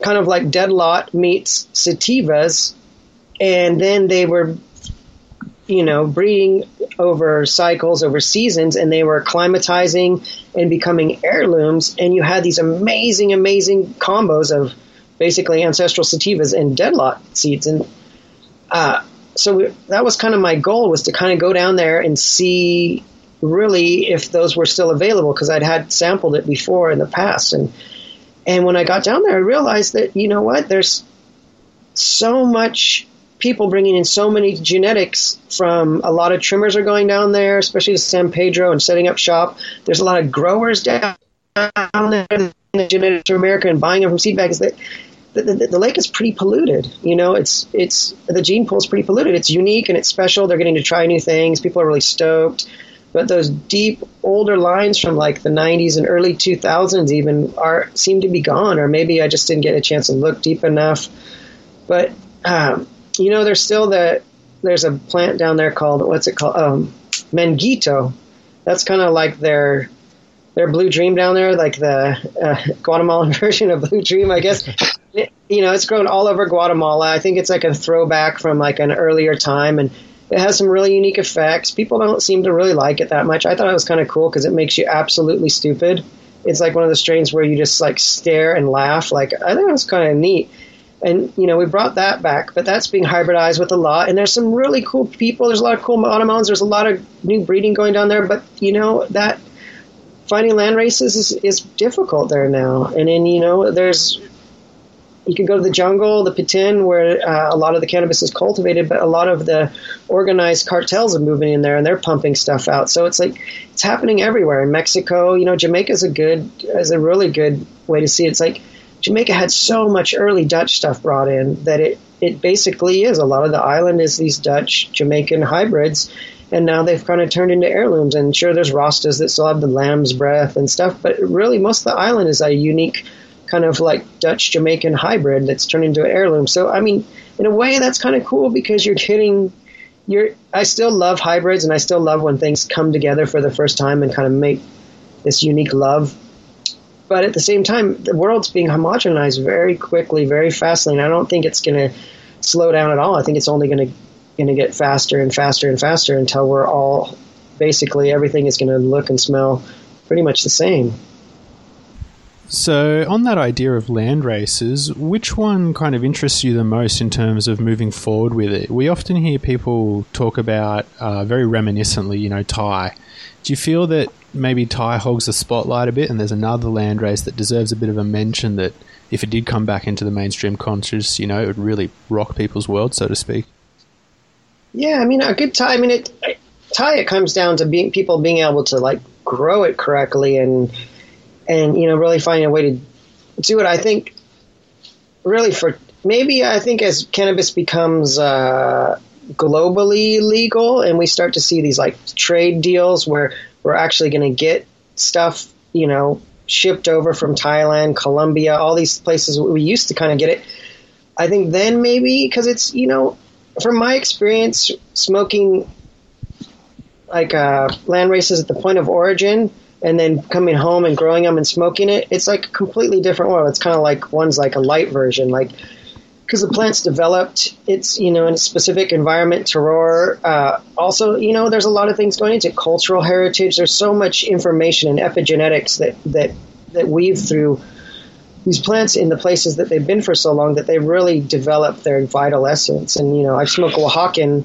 kind of like dead lot meets sativas, and then they were, you know, breeding over cycles, over seasons, and they were acclimatizing and becoming heirlooms. And you had these amazing, amazing combos of basically ancestral sativas and dead lot seeds. And uh, so we, that was kind of my goal was to kind of go down there and see really if those were still available because I'd had sampled it before in the past and and when I got down there, I realized that, you know what, there's so much people bringing in so many genetics from a lot of trimmers are going down there, especially to San Pedro and setting up shop. There's a lot of growers down there in the genetics of America and buying them from seed bags that the, the, the, lake is pretty polluted. You know, it's it's the gene pool is pretty polluted. It's unique and it's special. They're getting to try new things. People are really stoked. But those deep older lines from like the 90s and early 2000s even are seem to be gone, or maybe I just didn't get a chance to look deep enough. But um, you know, there's still the there's a plant down there called what's it called? Um, Manguito. That's kind of like their their blue dream down there, like the uh, Guatemalan version of blue dream, I guess. you know, it's grown all over Guatemala. I think it's like a throwback from like an earlier time, and it has some really unique effects. People don't seem to really like it that much. I thought it was kind of cool because it makes you absolutely stupid. It's like one of the strains where you just like stare and laugh. Like I think it was kind of neat. And you know we brought that back, but that's being hybridized with a lot. And there's some really cool people. There's a lot of cool Guatemalans. There's a lot of new breeding going down there. But you know that finding land races is, is difficult there now. And then you know there's you can go to the jungle, the Petén, where uh, a lot of the cannabis is cultivated, but a lot of the organized cartels are moving in there and they're pumping stuff out. So it's like it's happening everywhere. In Mexico, you know, Jamaica is a good, is a really good way to see it. It's like Jamaica had so much early Dutch stuff brought in that it it basically is a lot of the island is these Dutch Jamaican hybrids. And now they've kind of turned into heirlooms. And sure, there's Rastas that still have the Lamb's Bread and stuff, but really most of the island is a unique kind of like Dutch Jamaican hybrid that's turned into an heirloom. So I mean, in a way, that's kind of cool because you're getting you're. I still love hybrids, and I still love when things come together for the first time and kind of make this unique love. but at the same time, the world's being homogenized very quickly, very fastly, and I don't think it's going to slow down at all. I think it's only going to going to get faster and faster and faster until we're all basically everything is going to look and smell pretty much the same. So, on that idea of land races, which one kind of interests you the most in terms of moving forward with it? We often hear people talk about uh, very reminiscently, you know, Thai. Do you feel that maybe Thai hogs the spotlight a bit, and there's another land race that deserves a bit of a mention that, if it did come back into the mainstream conscious, you know, it would really rock people's world, so to speak? Yeah, I mean, a good Thai. I mean, it Thai. It comes down to being people being able to like grow it correctly and and you know really finding a way to do it. I think really for maybe I think as cannabis becomes uh, globally legal and we start to see these like trade deals where we're actually going to get stuff you know shipped over from Thailand, Colombia, all these places we used to kind of get it. I think then maybe because it's you know from my experience smoking like uh, land races at the point of origin and then coming home and growing them and smoking it, it's like a completely different world. It's kind of like one's like a light version, like because the plant's developed, it's you know in a specific environment, terroir. Uh, also, you know, there's a lot of things going into cultural heritage. There's so much information and epigenetics that that that weave through these plants in the places that they've been for so long that they really develop their vital essence. And you know, I've smoked Oaxacan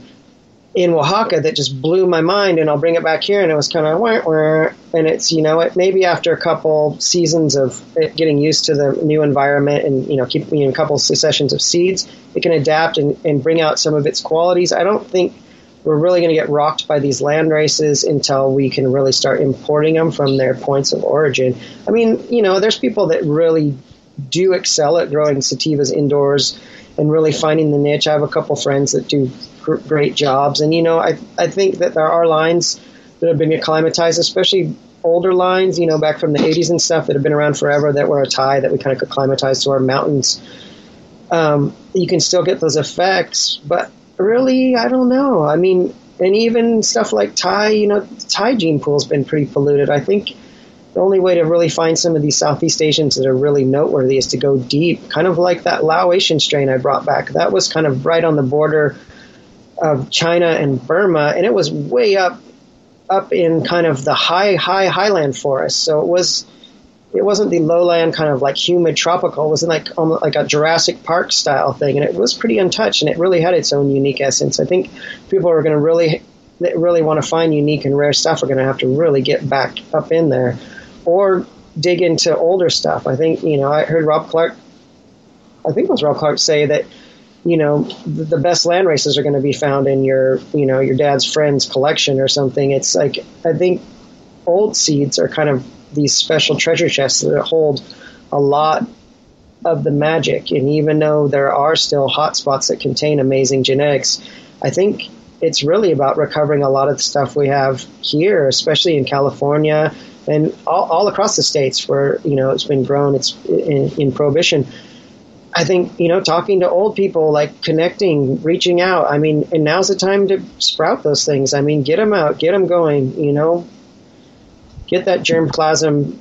in Oaxaca that just blew my mind, and I'll bring it back here, and it was kind of wah, and it's you know it maybe after a couple seasons of getting used to the new environment and you know keeping a couple sessions of seeds, it can adapt and, and bring out some of its qualities. I don't think we're really going to get rocked by these land races until we can really start importing them from their points of origin. I mean, you know, there's people that really do excel at growing sativas indoors and really finding the niche. I have a couple friends that do great jobs. And you know, I I think that there are lines that have been acclimatized, especially older lines, you know, back from the 80s and stuff that have been around forever that were a tie that we kind of acclimatized to our mountains. Um, you can still get those effects, but really, I don't know. I mean, and even stuff like Thai, you know, Thai gene pool's been pretty polluted. I think the only way to really find some of these Southeast Asians that are really noteworthy is to go deep, kind of like that Laotian strain I brought back. That was kind of right on the border of China and Burma, and it was way up up in kind of the high high highland forest. So it was it wasn't the lowland kind of like humid tropical. It was like almost like a Jurassic Park style thing, and it was pretty untouched, and it really had its own unique essence. I think people are going to really really want to find unique and rare stuff are going to have to really get back up in there, or dig into older stuff. I think you know I heard Rob Clarke, I think it was Rob Clarke say that you know, the best land races are going to be found in your, you know, your dad's friend's collection or something. It's like, I think old seeds are kind of these special treasure chests that hold a lot of the magic. And even though there are still hotspots that contain amazing genetics, I think it's really about recovering a lot of the stuff we have here, especially in California and all, all across the states where, you know, it's been grown, it's in, in prohibition I think, you know, talking to old people, like connecting, reaching out. I mean, and now's the time to sprout those things. I mean, get them out, get them going, you know, get that germplasm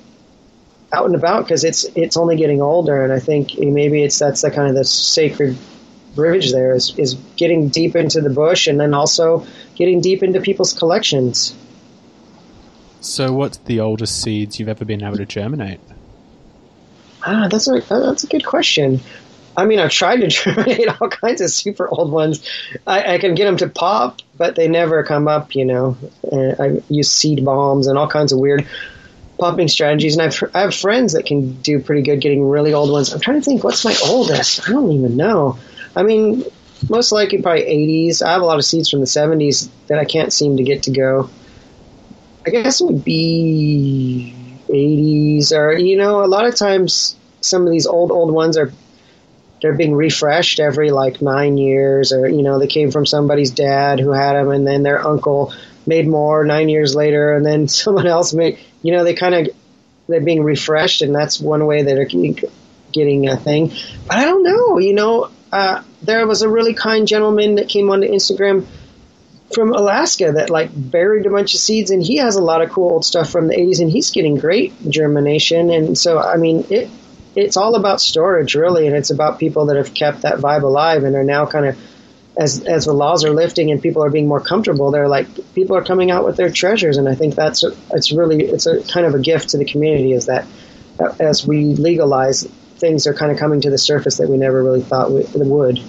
out and about because it's, it's only getting older. And I think maybe it's, that's the kind of the sacred bridge there is, is getting deep into the bush and then also getting deep into people's collections. So what's the oldest seeds you've ever been able to germinate? Ah, that's a that's a good question. I mean, I've tried to germinate all kinds of super old ones. I, I, can get them to pop, but they never come up. You know, and I use seed bombs and all kinds of weird popping strategies. And I've I have friends that can do pretty good getting really old ones. I'm trying to think what's my oldest. I don't even know. I mean, most likely probably 80s. I have a lot of seeds from the 70s that I can't seem to get to go. I guess it would be 80s or you know a lot of times some of these old old ones are they're being refreshed every like nine years or you know they came from somebody's dad who had them and then their uncle made more nine years later and then someone else made you know they kind of they're being refreshed and that's one way that they're getting a thing. But i don't know you know uh, there was a really kind gentleman that came onto instagram from Alaska that like buried a bunch of seeds, and he has a lot of cool old stuff from the '80s, and he's getting great germination. And so, I mean, it it's all about storage, really, and it's about people that have kept that vibe alive and are now kind of as as the laws are lifting and people are being more comfortable, they're like people are coming out with their treasures, and I think that's it's really it's a kind of a gift to the community is that uh, as we legalize, things are kind of coming to the surface that we never really thought we, would.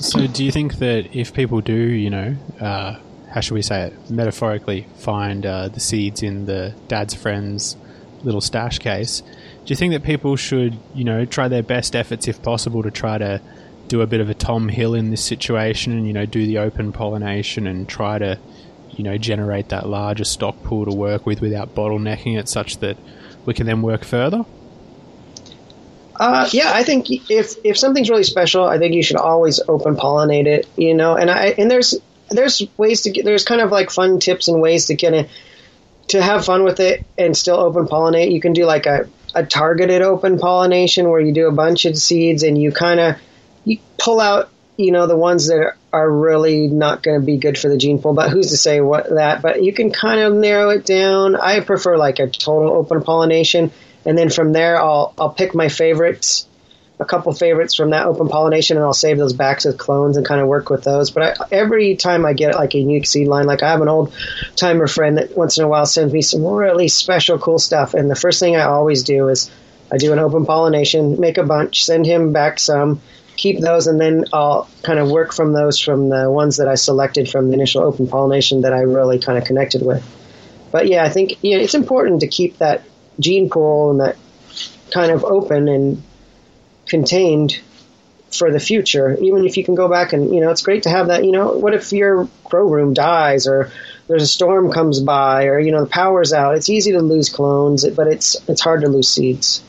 So, do you think that if people do, you know, uh, how should we say it, metaphorically, find uh, the seeds in the dad's friend's little stash case, do you think that people should, you know, try their best efforts, if possible, to try to do a bit of a Tom Hill in this situation and, you know, do the open pollination and try to, you know, generate that larger stock pool to work with without bottlenecking it such that we can then work further? Uh, yeah, I think if if something's really special, I think you should always open pollinate it. You know, and I and there's there's ways to get there's kind of like fun tips and ways to kind of to have fun with it and still open pollinate. You can do like a a targeted open pollination where you do a bunch of seeds and you kind of you pull out you know the ones that are, are really not going to be good for the gene pool. But who's to say what that? But you can kind of narrow it down. I prefer like a total open pollination and then from there I'll I'll pick my favorites, a couple favorites from that open pollination, and I'll save those back as clones and kind of work with those. But I, every time I get like a unique seed line, like I have an old timer friend that once in a while sends me some really special cool stuff, and the first thing I always do is I do an open pollination, make a bunch, send him back some. Keep those, and then I'll kind of work from those from the ones that I selected from the initial open pollination that I really kind of connected with. But yeah, I think know, it's important to keep that gene pool and that kind of open and contained for the future. Even if you can go back and you know, it's great to have that. You know, what if your grow room dies or there's a storm comes by or you know the power's out? It's easy to lose clones, but it's it's hard to lose seeds.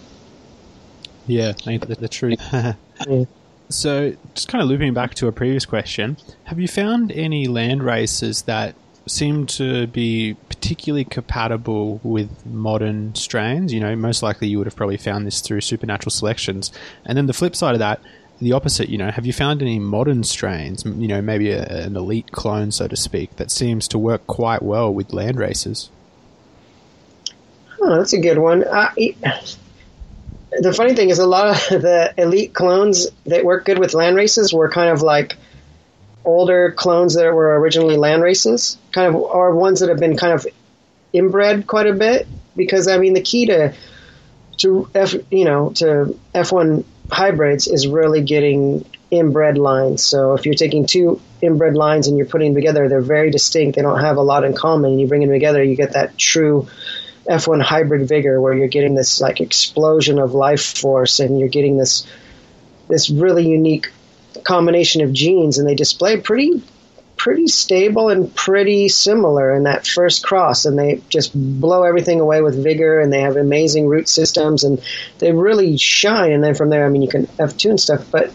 Yeah, the, the truth. yeah. So, just kind of looping back to a previous question, have you found any land races that seem to be particularly compatible with modern strains. You know, most likely you would have probably found this through supernatural selections. And then the flip side of that, the opposite, you know, have you found any modern strains, you know, maybe a, an elite clone, so to speak, that seems to work quite well with land races? Oh, that's a good one. Uh, the funny thing is, a lot of the elite clones that work good with land races were kind of like – older clones that were originally land races, kind of, or ones that have been kind of inbred quite a bit. Because I mean, the key to to F, you know, to F1 hybrids is really getting inbred lines. So if you're taking two inbred lines and you're putting them together, they're very distinct. They don't have a lot in common. And you bring them together, you get that true F1 hybrid vigor where you're getting this like explosion of life force and you're getting this this really unique combination of genes, and they display pretty pretty stable and pretty similar in that first cross and they just blow everything away with vigor and they have amazing root systems and they really shine and then from there I mean you can F2 and stuff but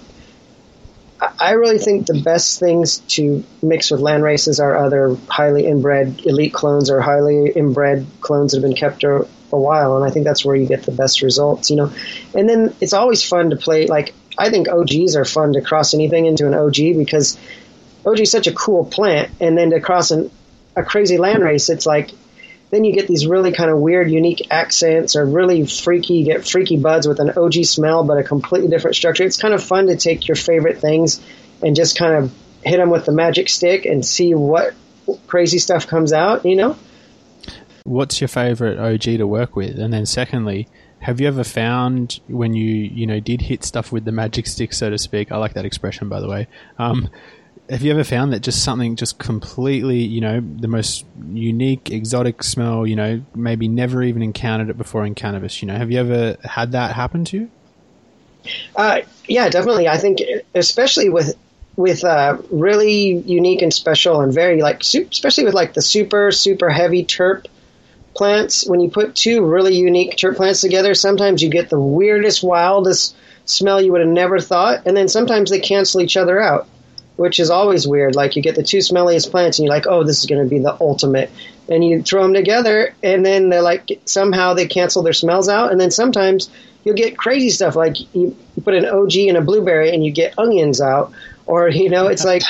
I really think the best things to mix with land races are other highly inbred elite clones or highly inbred clones that have been kept a, a while and I think that's where you get the best results you know? And then it's always fun to play like I think OGs are fun to cross anything into an OG because OG is such a cool plant, and then to cross an, a crazy land race, it's like then you get these really kind of weird, unique accents, or really freaky. You get freaky buds with an OG smell, but a completely different structure. It's kind of fun to take your favorite things and just kind of hit them with the magic stick and see what crazy stuff comes out. You know. What's your favorite OG to work with? And then secondly, have you ever found when you you know did hit stuff with the magic stick, so to speak? I like that expression, by the way. Um, have you ever found that just something just completely, you know, the most unique, exotic smell, you know, maybe never even encountered it before in cannabis? You know, have you ever had that happen to you? Uh, yeah, definitely. I think, especially with with uh, really unique and special and very like, especially with like the super super heavy terp plants, when you put two really unique terp plants together, sometimes you get the weirdest, wildest smell you would have never thought, and then sometimes they cancel each other out, which is always weird. Like you get the two smelliest plants, and you're like, oh, this is going to be the ultimate. And you throw them together, and then they're like, somehow they cancel their smells out, and then sometimes you'll get crazy stuff like you put an OG and a blueberry and you get onions out, or you know, it's like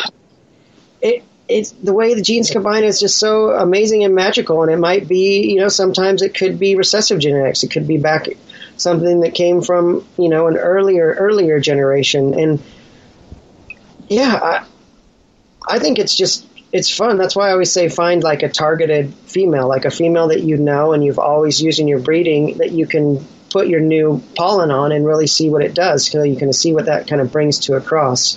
it it's the way the genes combine is just so amazing and magical. And it might be, you know, sometimes it could be recessive genetics. It could be back something that came from, you know, an earlier earlier generation. And yeah, I, I think it's just it's fun. That's why I always say find like a targeted female, like a female that you know and you've always used in your breeding that you can put your new pollen on and really see what it does. So you can see what that kind of brings to a cross.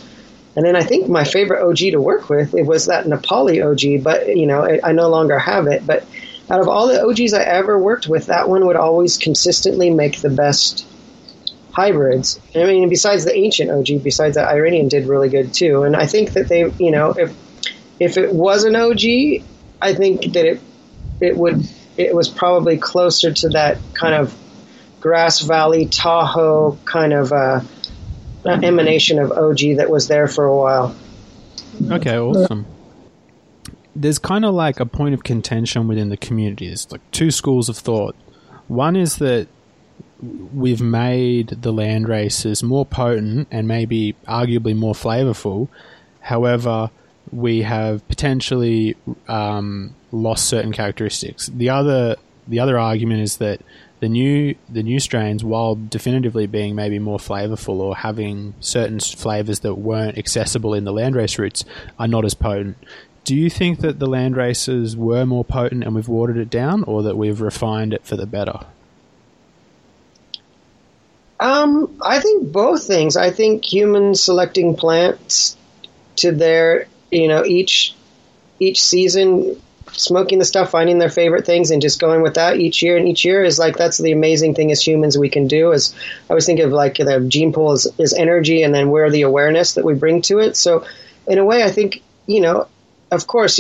And then I think my favorite OG to work with it was that Nepali OG, but you know I, I no longer have it. But out of all the OGs I ever worked with, that one would always consistently make the best hybrids. I mean, besides the ancient OG, besides that Iranian did really good too. And I think that they, you know, if if it was an OG, I think that it it would it was probably closer to that kind of Grass Valley Tahoe kind of uh, emanation of OG that was there for a while. Okay, awesome. There's kind of like a point of contention within the community. There's like two schools of thought. One is that we've made the land races more potent and maybe arguably more flavorful. However, we have potentially um, lost certain characteristics. The other the other argument is that the new the new strains, while definitively being maybe more flavorful or having certain flavors that weren't accessible in the landrace roots, are not as potent. Do you think that the land races were more potent and we've watered it down, or that we've refined it for the better? Um, I think both things. I think humans selecting plants to their, you know, each each season smoking the stuff, finding their favorite things, and just going with that each year. And each year is like that's the amazing thing as humans we can do. Is I always think of like the gene pool is, is energy, and then where the awareness that we bring to it. So, in a way, I think you know, of course,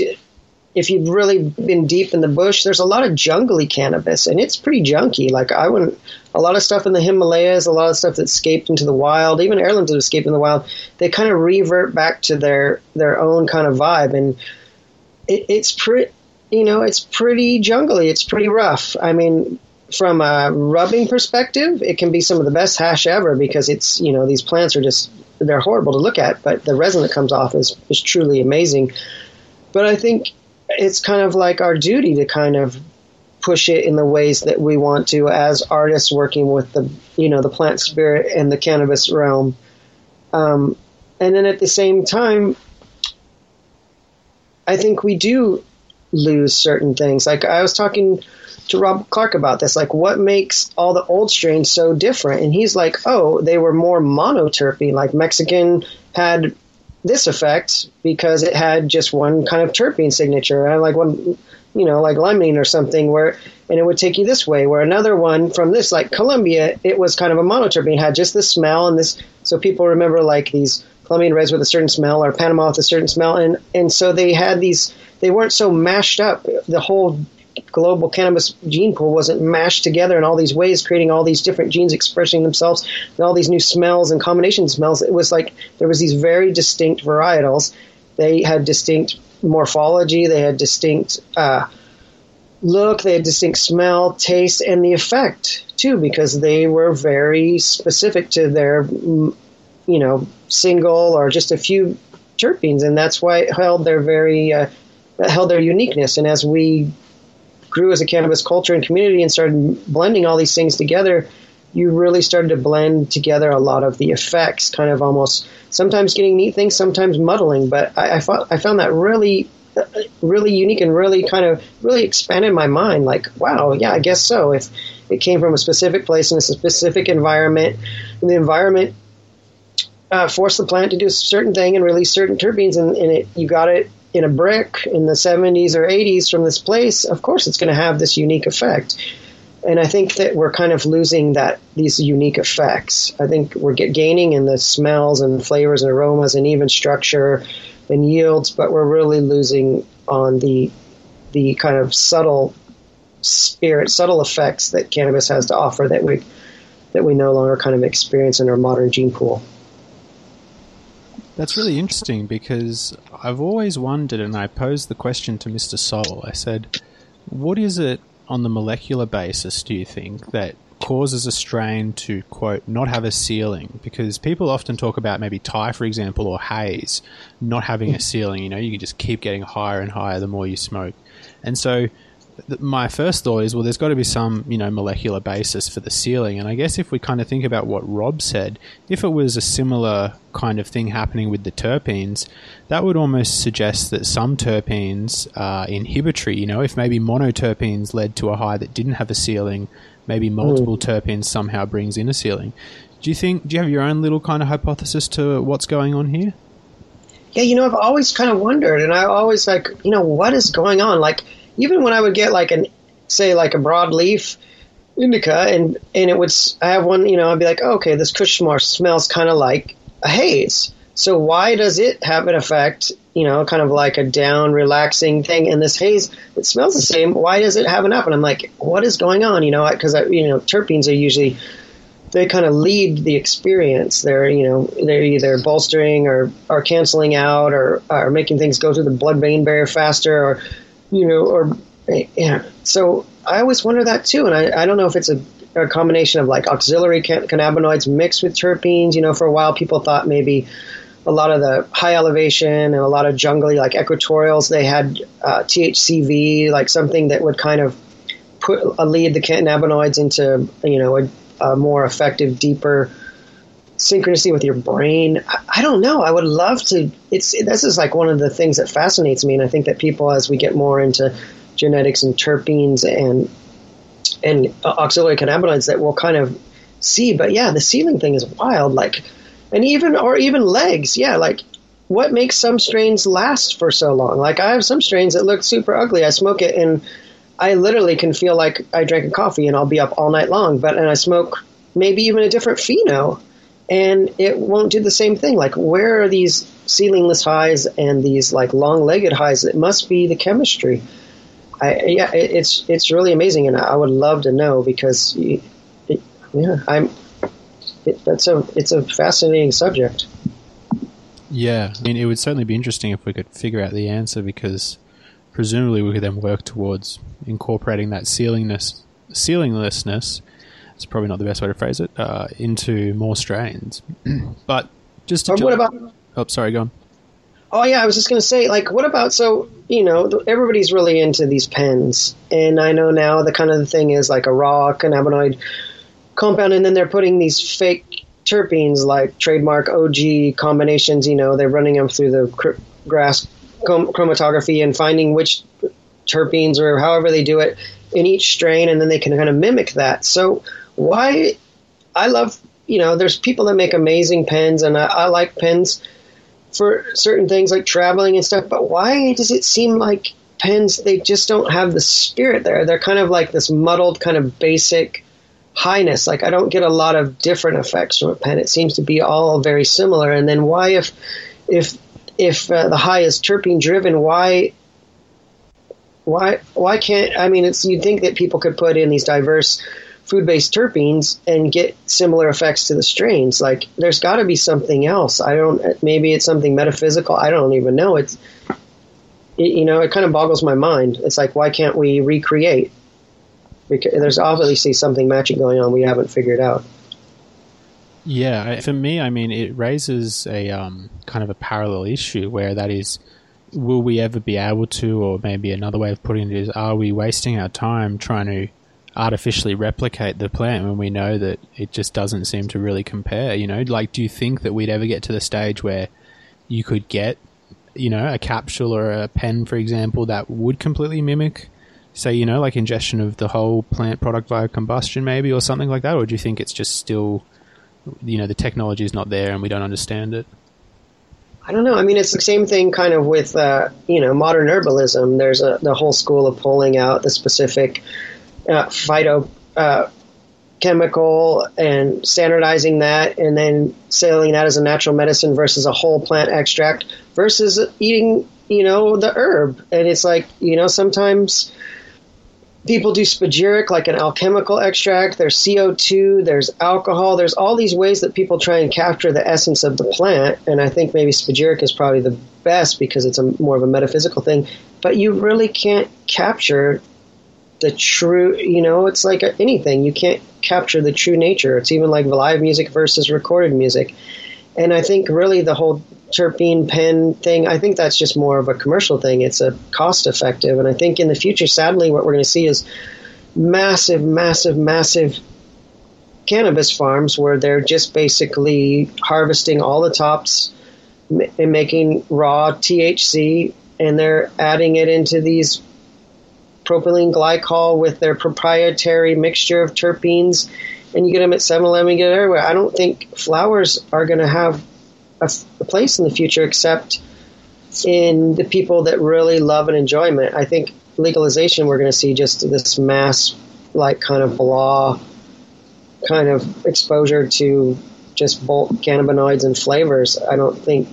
if you've really been deep in the bush, there's a lot of jungly cannabis, and it's pretty junky. Like I wouldn't, a lot of stuff in the Himalayas, a lot of stuff that escaped into the wild, even heirlooms that escaped in the wild, they kind of revert back to their their own kind of vibe, and it, it's pretty you know, it's pretty jungly. It's pretty rough. I mean, from a rubbing perspective, it can be some of the best hash ever because it's, you know, these plants are just, they're horrible to look at, but the resin that comes off is, is truly amazing. But I think it's kind of like our duty to kind of push it in the ways that we want to as artists working with the, you know, the plant spirit and the cannabis realm. Um, and then at the same time, I think we do lose certain things. Like I was talking to Rob Clarke about this, like what makes all the old strains so different? And he's like, oh, they were more monoterpene. Like Mexican had this effect because it had just one kind of terpene signature. And like one, you know, like limonene or something where, and it would take you this way. Where another one from this, like Colombia, it was kind of a monoterpene, had just the smell and this. So people remember like these Colombian reds with a certain smell or Panama with a certain smell, and and so they had these they weren't so mashed up. The whole global cannabis gene pool wasn't mashed together in all these ways, creating all these different genes expressing themselves and all these new smells and combination smells. It was like there was these very distinct varietals. They had distinct morphology. They had distinct uh, look. They had distinct smell, taste, and the effect too, because they were very specific to their, you know, single or just a few terpenes, and that's why it held their very uh, held their uniqueness. And as we grew as a cannabis culture and community and started blending all these things together, you really started to blend together a lot of the effects, kind of almost sometimes getting neat things, sometimes muddling. But I, I, found, I found that really, really unique and really kind of really expanded my mind. Like, wow, yeah, I guess so. If it came from a specific place in a specific environment, and the environment uh, forced the plant to do a certain thing and release certain terpenes, and, and it, you got it in a brick in the 70s or 80s from this place, of course it's going to have this unique effect. And I think that we're kind of losing that these unique effects. I think we're gaining in the smells and flavors and aromas and even structure and yields, but we're really losing on the the kind of subtle spirit, subtle effects that cannabis has to offer that we that we no longer kind of experience in our modern gene pool. That's really interesting because I've always wondered, and I posed the question to Mr. Soul. I said, What is it on the molecular basis, do you think, that causes a strain to quote not have a ceiling because people often talk about maybe Thai for example or haze not having a ceiling you know you can just keep getting higher and higher the more you smoke and so my first thought is, well, there's got to be some, you know, molecular basis for the ceiling. And I guess if we kind of think about what Rob said, if it was a similar kind of thing happening with the terpenes, that would almost suggest that some terpenes are inhibitory. You know, if maybe monoterpenes led to a high that didn't have a ceiling, maybe multiple mm. terpenes somehow brings in a ceiling. Do you think? Do you have your own little kind of hypothesis to what's going on here? Yeah, you know, I've always kind of wondered, and I always like, you know, what is going on? Like, even when I would get like an say like a broadleaf indica and and it would I have one you know I'd be like okay this Kushmar smells kind of like a haze. So why does it have an effect you know kind of like a down relaxing thing and this haze it smells the same? Why does it have an up? And I'm like what is going on? You know because you know terpenes are usually they kind of lead the experience. They're you know they're either bolstering or or canceling out or or making things go through the blood brain barrier faster or you know, or yeah. So I always wonder that too, and I, I don't know if it's a, a combination of like auxiliary cannabinoids mixed with terpenes. You know, for a while people thought maybe a lot of the high elevation and a lot of jungly like equatorials they had uh, THCV, like something that would kind of put uh, lead the cannabinoids into you know a, a more effective, deeper synchronicity with your brain. I, I, don't know. I would love to. It's this is like one of the things that fascinates me, and I think that people, as we get more into genetics and terpenes and and auxiliary cannabinoids, that we'll kind of see. But yeah, the ceiling thing is wild. Like, and even or even legs. Yeah, like what makes some strains last for so long? Like I have some strains that look super ugly. I smoke it and I literally can feel like I drank a coffee and I'll be up all night long. But and I smoke maybe even a different pheno and it won't do the same thing. Like, where are these ceilingless highs and these like long-legged highs? It must be the chemistry. I, yeah, it, it's it's really amazing, and I would love to know because, it, yeah, I'm. It, that's a it's a fascinating subject. Yeah, I mean, it would certainly be interesting if we could figure out the answer because presumably we could then work towards incorporating that ceilingness, ceilinglessness it's probably not the best way to phrase it, uh, into more strains. but just to. what about? Oh, sorry, go on. Oh yeah, I was just going to say, like, what about so you know everybody's really into these pens, and I know now the kind of the thing is like a raw cannabinoid compound, and then they're putting these fake terpenes like trademark OG combinations. You know, they're running them through the cr- gas chromatography and finding which terpenes or however they do it in each strain, and then they can kind of mimic that. So why I love you know there's people that make amazing pens and I, I like pens for certain things like traveling and stuff but why does it seem like pens they just don't have the spirit there? They're kind of like this muddled kind of basic highness. Like i don't get a lot of different effects from a pen. It seems to be all very similar. And then why if if if uh, the high is terpene driven why why why can't i mean it's you'd think that people could put in these diverse food based terpenes and get similar effects to the strains. Like there's got to be something else. I don't. Maybe it's something metaphysical. I don't even know. It's it, you know it kind of boggles my mind. It's like why can't we recreate? Because there's obviously something magic going on we haven't figured out. Yeah, for me, I mean, it raises a um, kind of a parallel issue where that is, will we ever be able to, or maybe another way of putting it is, are we wasting our time trying to artificially replicate the plant when we know that it just doesn't seem to really compare? You know, like, do you think that we'd ever get to the stage where you could get, you know, a capsule or a pen, for example, that would completely mimic, say, you know, like ingestion of the whole plant product via combustion, maybe, or something like that? Or do you think it's just still, you know, the technology is not there and we don't understand it? I don't know. I mean, it's the same thing kind of with, uh, you know, modern herbalism. There's a, the whole school of pulling out the specific uh, phyto uh, chemical and standardizing that and then selling that as a natural medicine versus a whole plant extract versus eating you know the herb. And it's like you know sometimes people do spagyric like an alchemical extract. There's co2 there's alcohol. There's all these ways that people try and capture the essence of the plant. And i think maybe spagyric is probably the best because it's a more of a metaphysical thing. But you really can't capture the true, you know, it's like anything. You can't capture the true nature. It's even like live music versus recorded music. And I think really the whole terpene pen thing, I think that's just more of a commercial thing. It's a cost effective. And I think in the future, sadly, what we're going to see is massive, massive, massive cannabis farms where they're just basically harvesting all the tops and making raw THC and they're adding it into these propylene glycol with their proprietary mixture of terpenes and you get them at 7-Eleven, you get everywhere. I don't think flowers are going to have a, a, place in the future except in the people that really love and enjoyment. I think legalization, we're going to see just this mass, like kind of blah, kind of exposure to just bulk cannabinoids and flavors. I don't think,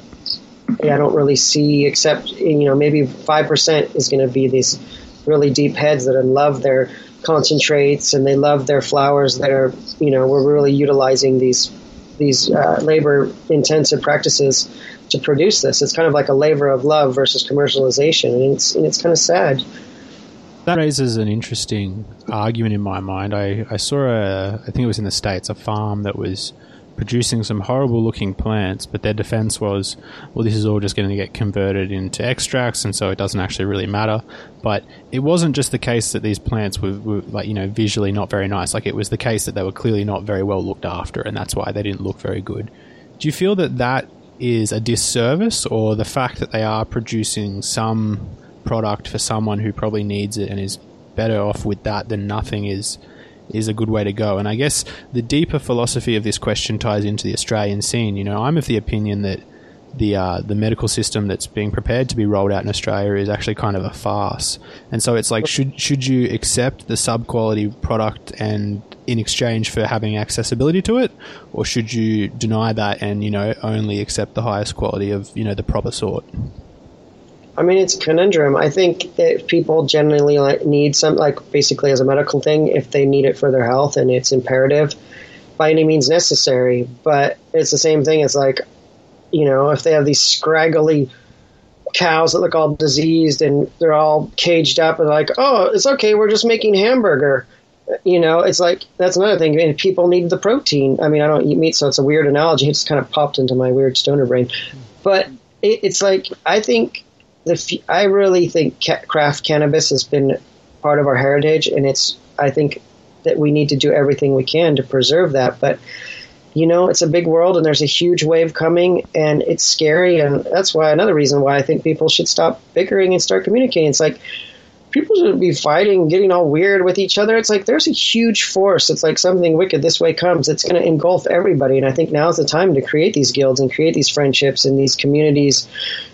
I don't really see, except you know maybe five percent is going to be these really deep heads that love their concentrates and they love their flowers that are you know we're really utilizing these these uh, labor intensive practices to produce this. It's kind of like a labor of love versus commercialization, and it's and it's kind of sad. That raises an interesting argument in my mind. I, I saw a, I think it was in the States, a farm that was producing some horrible looking plants, but their defense was, well, this is all just going to get converted into extracts, and so it doesn't actually really matter. But it wasn't just the case that these plants were, were, like, you know, visually not very nice. Like, it was the case that they were clearly not very well looked after, and that's why they didn't look very good. Do you feel that that is a disservice, or the fact that they are producing some product for someone who probably needs it and is better off with that than nothing is is a good way to go. And I guess the deeper philosophy of this question ties into the Australian scene. You know, I'm of the opinion that the uh, the medical system that's being prepared to be rolled out in Australia is actually kind of a farce. And so it's like, should should you accept the sub quality product and in exchange for having accessibility to it, or should you deny that and you know only accept the highest quality of you know the proper sort? I mean, it's a conundrum. I think that people generally like, need some, like basically as a medical thing, if they need it for their health and it's imperative, by any means necessary. But it's the same thing. It's like, you know, if they have these scraggly cows that look all diseased and they're all caged up and like, oh, it's okay, we're just making hamburger. You know, it's like that's another thing. I mean, people need the protein. I mean, I don't eat meat, so it's a weird analogy. It just kind of popped into my weird stoner brain. But it, it's like I think the I really think craft cannabis has been part of our heritage, and it's I think that we need to do everything we can to preserve that. But you know, it's a big world, and there's a huge wave coming, and it's scary, and that's why another reason why I think people should stop bickering and start communicating. It's like people should be fighting, getting all weird with each other. It's like there's a huge force. It's like something wicked this way comes. It's going to engulf everybody. And I think now's the time to create these guilds and create these friendships and these communities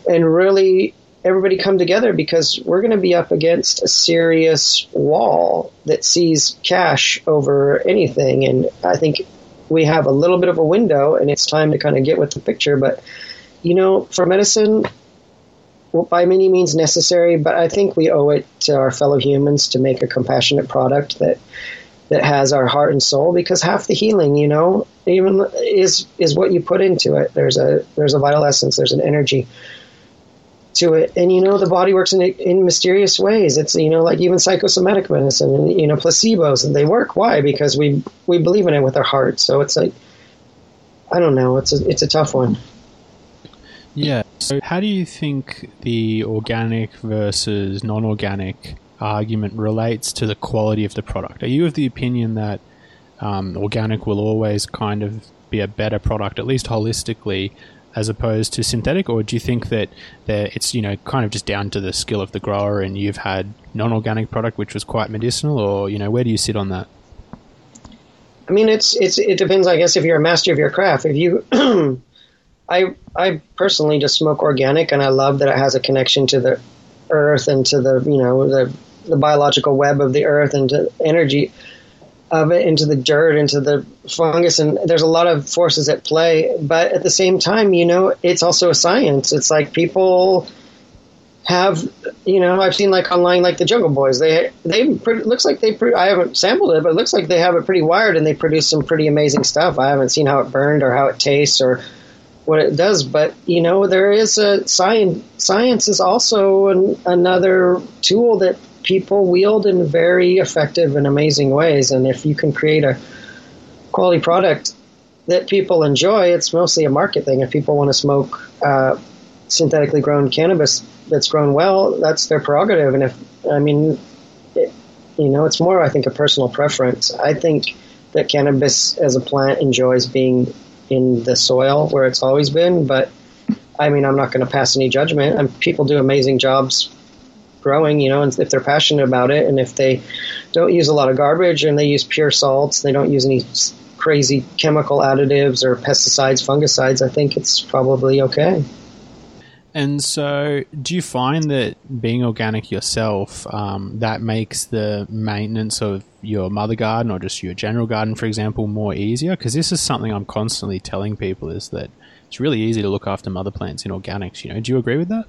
and really everybody come together because we're going to be up against a serious wall that sees cash over anything. And I think we have a little bit of a window and it's time to kind of get with the picture. But, you know, for medicine, well, by many means necessary, but I think we owe it to our fellow humans to make a compassionate product that that has our heart and soul because half the healing, you know, even is is what you put into it. There's a there's a vital essence, there's an energy to it. And you know, the body works in in mysterious ways. It's you know, like even psychosomatic medicine and you know, placebos, and they work. Why? Because we we believe in it with our heart. So it's like, I don't know. It's a it's a tough one. Yeah. So, how do you think the organic versus non-organic argument relates to the quality of the product? Are you of the opinion that um, organic will always kind of be a better product, at least holistically, as opposed to synthetic, or do you think that it's you know kind of just down to the skill of the grower, and you've had non-organic product which was quite medicinal, or you know where do you sit on that? I mean, it's it's it depends. I guess if you're a master of your craft, if you, I I personally just smoke organic, and I love that it has a connection to the earth and to the you know the the biological web of the earth and to energy of it into the dirt, into the fungus, and there's a lot of forces at play. But at the same time, you know, it's also a science. It's like people have, you know, I've seen like online, like the Jungle Boys. They they looks like they. I haven't sampled it, but it looks like they have it pretty wired, and they produce some pretty amazing stuff. I haven't seen how it burned or how it tastes or what it does, but you know, there is a science. Science is also an, another tool that people wield in very effective and amazing ways. And if you can create a quality product that people enjoy, it's mostly a market thing. If people want to smoke uh, synthetically grown cannabis that's grown well, that's their prerogative. And if, I mean, it, you know, it's more, I think, a personal preference. I think that cannabis as a plant enjoys being in the soil where it's always been, but I mean, I'm not going to pass any judgment. And people do amazing jobs growing, you know, and if they're passionate about it and if they don't use a lot of garbage and they use pure salts, they don't use any crazy chemical additives or pesticides, fungicides, I think it's probably okay. And so, do you find that being organic yourself um, that makes the maintenance of your mother garden or just your general garden, for example, more easier? Because this is something I'm constantly telling people is that it's really easy to look after mother plants in organics. You know, do you agree with that?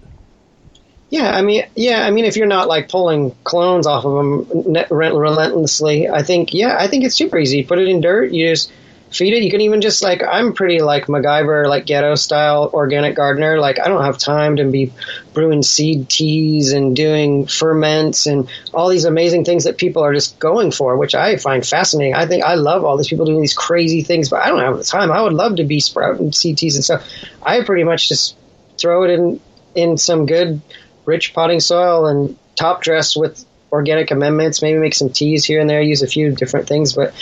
Yeah, I mean, yeah, I mean, if you're not like pulling clones off of them relentlessly, I think, yeah, I think it's super easy. Put it in dirt, you just feed it. You can even just like I'm pretty like MacGyver, like ghetto style organic gardener. Like I don't have time to be brewing seed teas and doing ferments and all these amazing things that people are just going for, which I find fascinating. I think I love all these people doing these crazy things, but I don't have the time. I would love to be sprouting seed teas and stuff. I pretty much just throw it in in some good rich potting soil and top dress with organic amendments. Maybe make some teas here and there. Use a few different things, but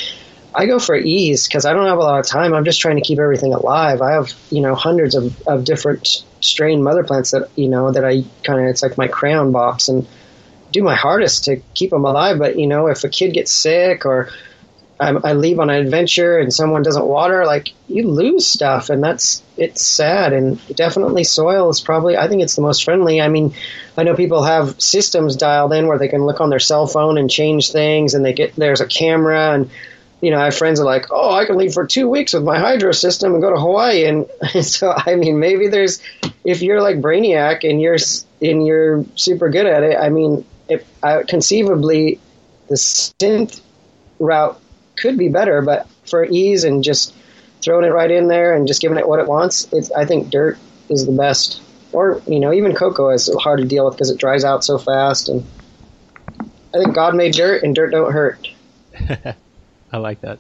I go for ease because I don't have a lot of time. I'm just trying to keep everything alive. I have, you know, hundreds of, of different strain mother plants that, you know, that I kind of, it's like my crayon box and do my hardest to keep them alive. But, you know, if a kid gets sick or I, I leave on an adventure and someone doesn't water, like you lose stuff and that's, it's sad. And definitely soil is probably, I think it's the most friendly. I mean, I know people have systems dialed in where they can look on their cell phone and change things and they get, there's a camera and, you know, I have friends that are like, oh, I can leave for two weeks with my hydro system and go to Hawaii. And, so, I mean, maybe there's, if you're like Brainiac and you're, and you're super good at it, I mean, if I, conceivably the synth route could be better, but for ease and just throwing it right in there and just giving it what it wants, I think dirt is the best. Or, you know, even coco is hard to deal with because it dries out so fast. And I think God made dirt and dirt don't hurt. I like that.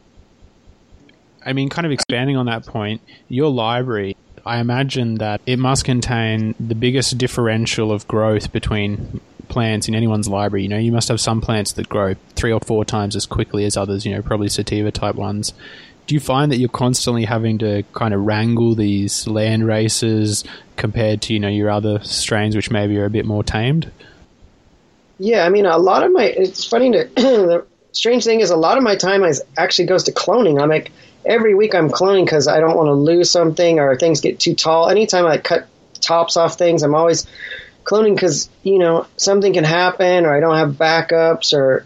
I mean, kind of expanding on that point, your library, I imagine that it must contain the biggest differential of growth between plants in anyone's library. You know, you must have some plants that grow three or four times as quickly as others, you know, probably sativa type ones. Do you find that you're constantly having to kind of wrangle these land races compared to, you know, your other strains which maybe are a bit more tamed? Yeah, I mean, a lot of my, it's funny to, the strange thing is a lot of my time is actually goes to cloning. I'm like every week I'm cloning because I don't want to lose something or things get too tall. Anytime I cut tops off things, I'm always cloning because you know something can happen or I don't have backups or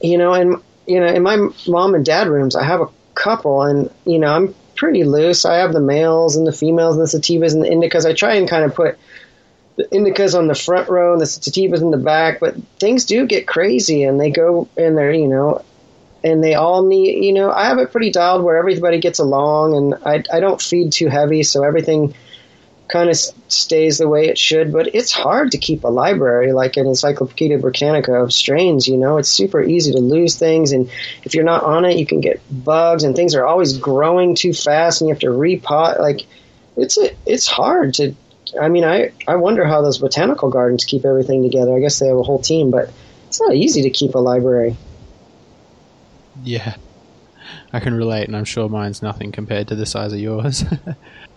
you know and you know in my mom and dad rooms I have a couple and you know I'm pretty loose. I have the males and the females and the sativas and the indicas. I try and kind of put the indicas on the front row and the sativas in the back, but things do get crazy and they go in there, you know, and they all need, you know, I have it pretty dialed where everybody gets along and I, I don't feed too heavy, so everything kind of stays the way it should, but it's hard to keep a library like an Encyclopedia Britannica of strains, you know, it's super easy to lose things. And if you're not on it, you can get bugs and things are always growing too fast and you have to repot. Like, it's a, it's hard to I mean, I, I wonder how those botanical gardens keep everything together. I guess they have a whole team, but it's not easy to keep a library. Yeah, I can relate, and I'm sure mine's nothing compared to the size of yours.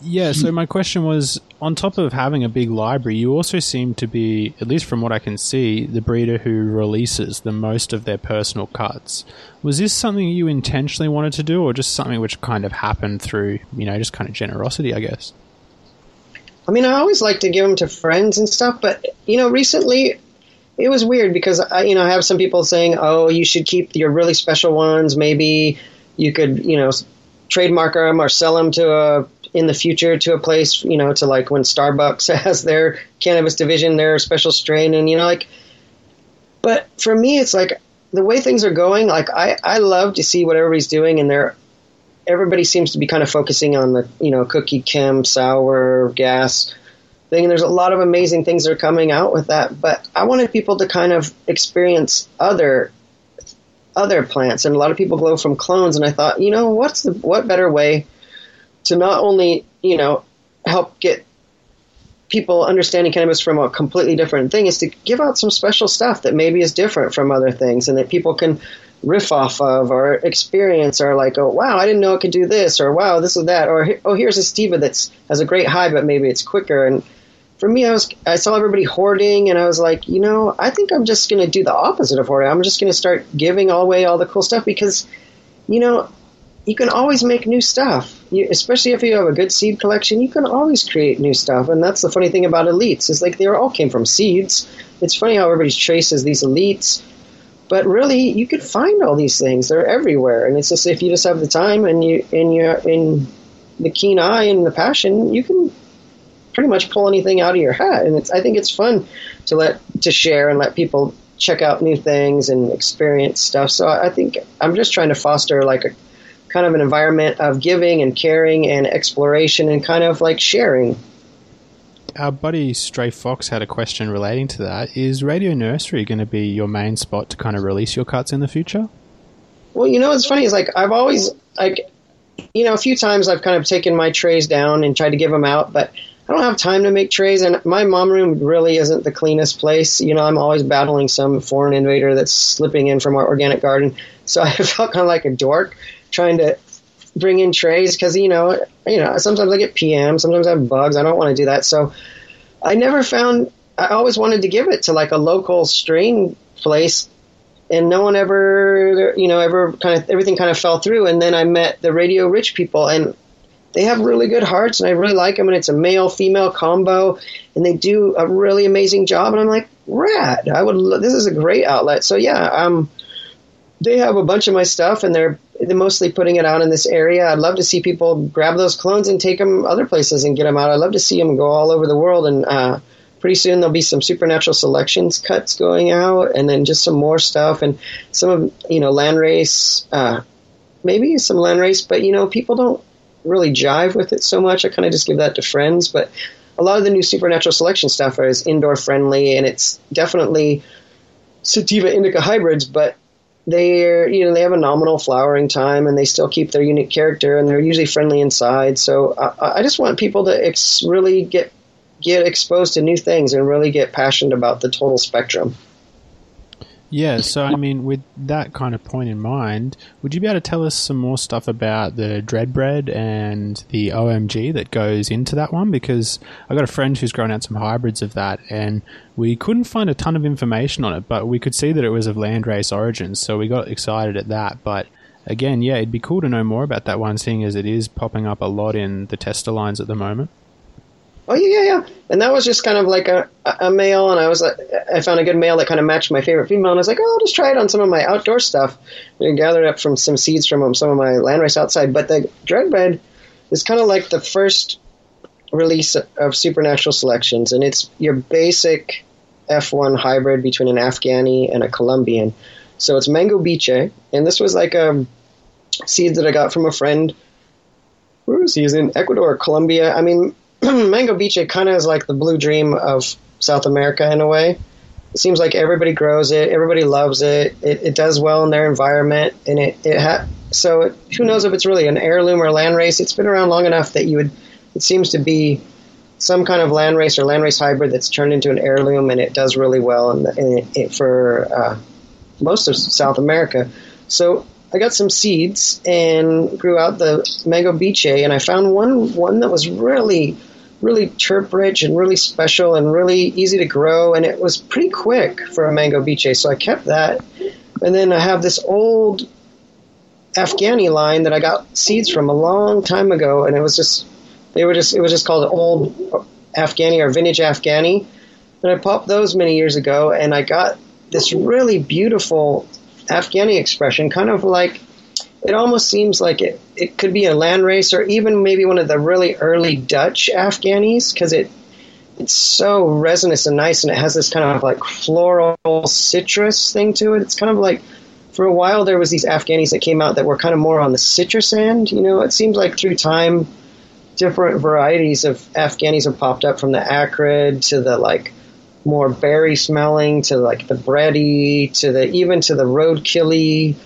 yeah, so mm. my question was on top of having a big library, you also seem to be, at least from what I can see, the breeder who releases the most of their personal cuts. Was this something you intentionally wanted to do, or just something which kind of happened through, you know, just kind of generosity, I guess? I mean, I always like to give them to friends and stuff, but you know, recently it was weird because I, you know, I have some people saying, "Oh, you should keep your really special ones. Maybe you could, you know, trademark them or sell them to a in the future to a place, you know, to like when Starbucks has their cannabis division, their special strain, and you know, like. But for me, it's like the way things are going. Like I, I love to see what everybody's doing, and they're everybody seems to be kind of focusing on the you know cookie chem sour gas thing. And there's a lot of amazing things that are coming out with that. But I wanted people to kind of experience other other plants, and a lot of people grow from clones. And I thought, you know, what's the what better way to not only you know help get people understanding cannabis from a completely different thing is to give out some special stuff that maybe is different from other things and that people can riff off of or experience or like, oh, wow, I didn't know it could do this or wow, this or that or oh, here's a sativa that has a great high, but maybe it's quicker. And for me, I was I saw everybody hoarding and I was like, you know, I think I'm just going to do the opposite of hoarding. I'm just going to start giving away all the cool stuff because, you know, you can always make new stuff. You, especially if you have a good seed collection, you can always create new stuff. And that's the funny thing about elites is like they all came from seeds. It's funny how everybody traces these elites, but really you could find all these things. They're everywhere, and it's just if you just have the time and you and you in the keen eye and the passion, you can pretty much pull anything out of your hat. And it's I think it's fun to let to share and let people check out new things and experience stuff. So I think I'm just trying to foster like a kind of an environment of giving and caring and exploration and kind of like sharing. Our buddy Stray Fox had a question relating to that. Is Radio Nursery going to be your main spot to kind of release your cuts in the future? Well, you know, what's funny is like I've always like, you know, a few times I've kind of taken my trays down and tried to give them out, but I don't have time to make trays, and my mom room really isn't the cleanest place. You know, I'm always battling some foreign invader that's slipping in from our organic garden, so I felt kind of like a dork trying to bring in trays because you know you know sometimes I get PM, sometimes I have bugs. I don't want to do that, so I never found. I always wanted to give it to like a local strain place, and no one ever you know ever kind of everything kind of fell through. And then I met the Radio Rich people, and they have really good hearts, and I really like them. And it's a male female combo, and they do a really amazing job. And I'm like, rad! I would. This is a great outlet. So yeah, um, they have a bunch of my stuff, and they're they're mostly putting it out in this area. I'd love to see people grab those clones and take them other places and get them out. I'd love to see them go all over the world. And uh, pretty soon there'll be some supernatural selections cuts going out, and then just some more stuff and some of you know landrace, uh, maybe some landrace. But you know people don't really jive with it so much. I kind of just give that to friends. But a lot of the new supernatural selection stuff is indoor friendly, and it's definitely sativa indica hybrids, but they're you know they have a nominal flowering time and they still keep their unique character and they're usually friendly inside. So I, I just want people to ex- really get get exposed to new things and really get passionate about the total spectrum. Yeah, so I mean, with that kind of point in mind, would you be able to tell us some more stuff about the Dreadbread and the OMG that goes into that one? Because I got a friend who's grown out some hybrids of that, and we couldn't find a ton of information on it, but we could see that it was of landrace origins, so we got excited at that. But again, yeah, it'd be cool to know more about that one, seeing as it is popping up a lot in the tester lines at the moment oh yeah, yeah, yeah. And that was just kind of like a, a male, and I was like, I found a good male that kind of matched my favorite female, and I was like, oh, I'll just try it on some of my outdoor stuff. And gathered up from some seeds from um, some of my landrace outside. But the Dreadbread is kind of like the first release of Supernatural Selections, and it's your basic F1 hybrid between an Afghani and a Colombian. So it's Mango Biche, and this was like a seed that I got from a friend. Where is he? He's in Ecuador, Colombia. I mean, Mango Biche kind of is like the blue dream of South America in a way. It seems like everybody grows it, everybody loves it. It, it does well in their environment, and it it ha- so it, who knows if it's really an heirloom or landrace? It's been around long enough that you would. It seems to be some kind of landrace or landrace hybrid that's turned into an heirloom, and it does really well in, the, in it, for uh, most of South America. So I got some seeds and grew out the mango biche, and I found one one that was really really terp rich and really special and really easy to grow, and it was pretty quick for a mango biche. So I kept that, and then I have this old Afghani line that I got seeds from a long time ago, and it was just they were just it was just called old Afghani or vintage Afghani, and I popped those many years ago, and I got this really beautiful Afghani expression, kind of like it almost seems like it, it could be a landrace or even maybe one of the really early Dutch Afghanis because it it's so resinous and nice and it has this kind of like floral citrus thing to it. It's kind of like for a while there was these Afghanis that came out that were kind of more on the citrus end. You know, it seems like through time different varieties of Afghanis have popped up from the acrid to the like more berry smelling to like the bready to the even to the roadkilly.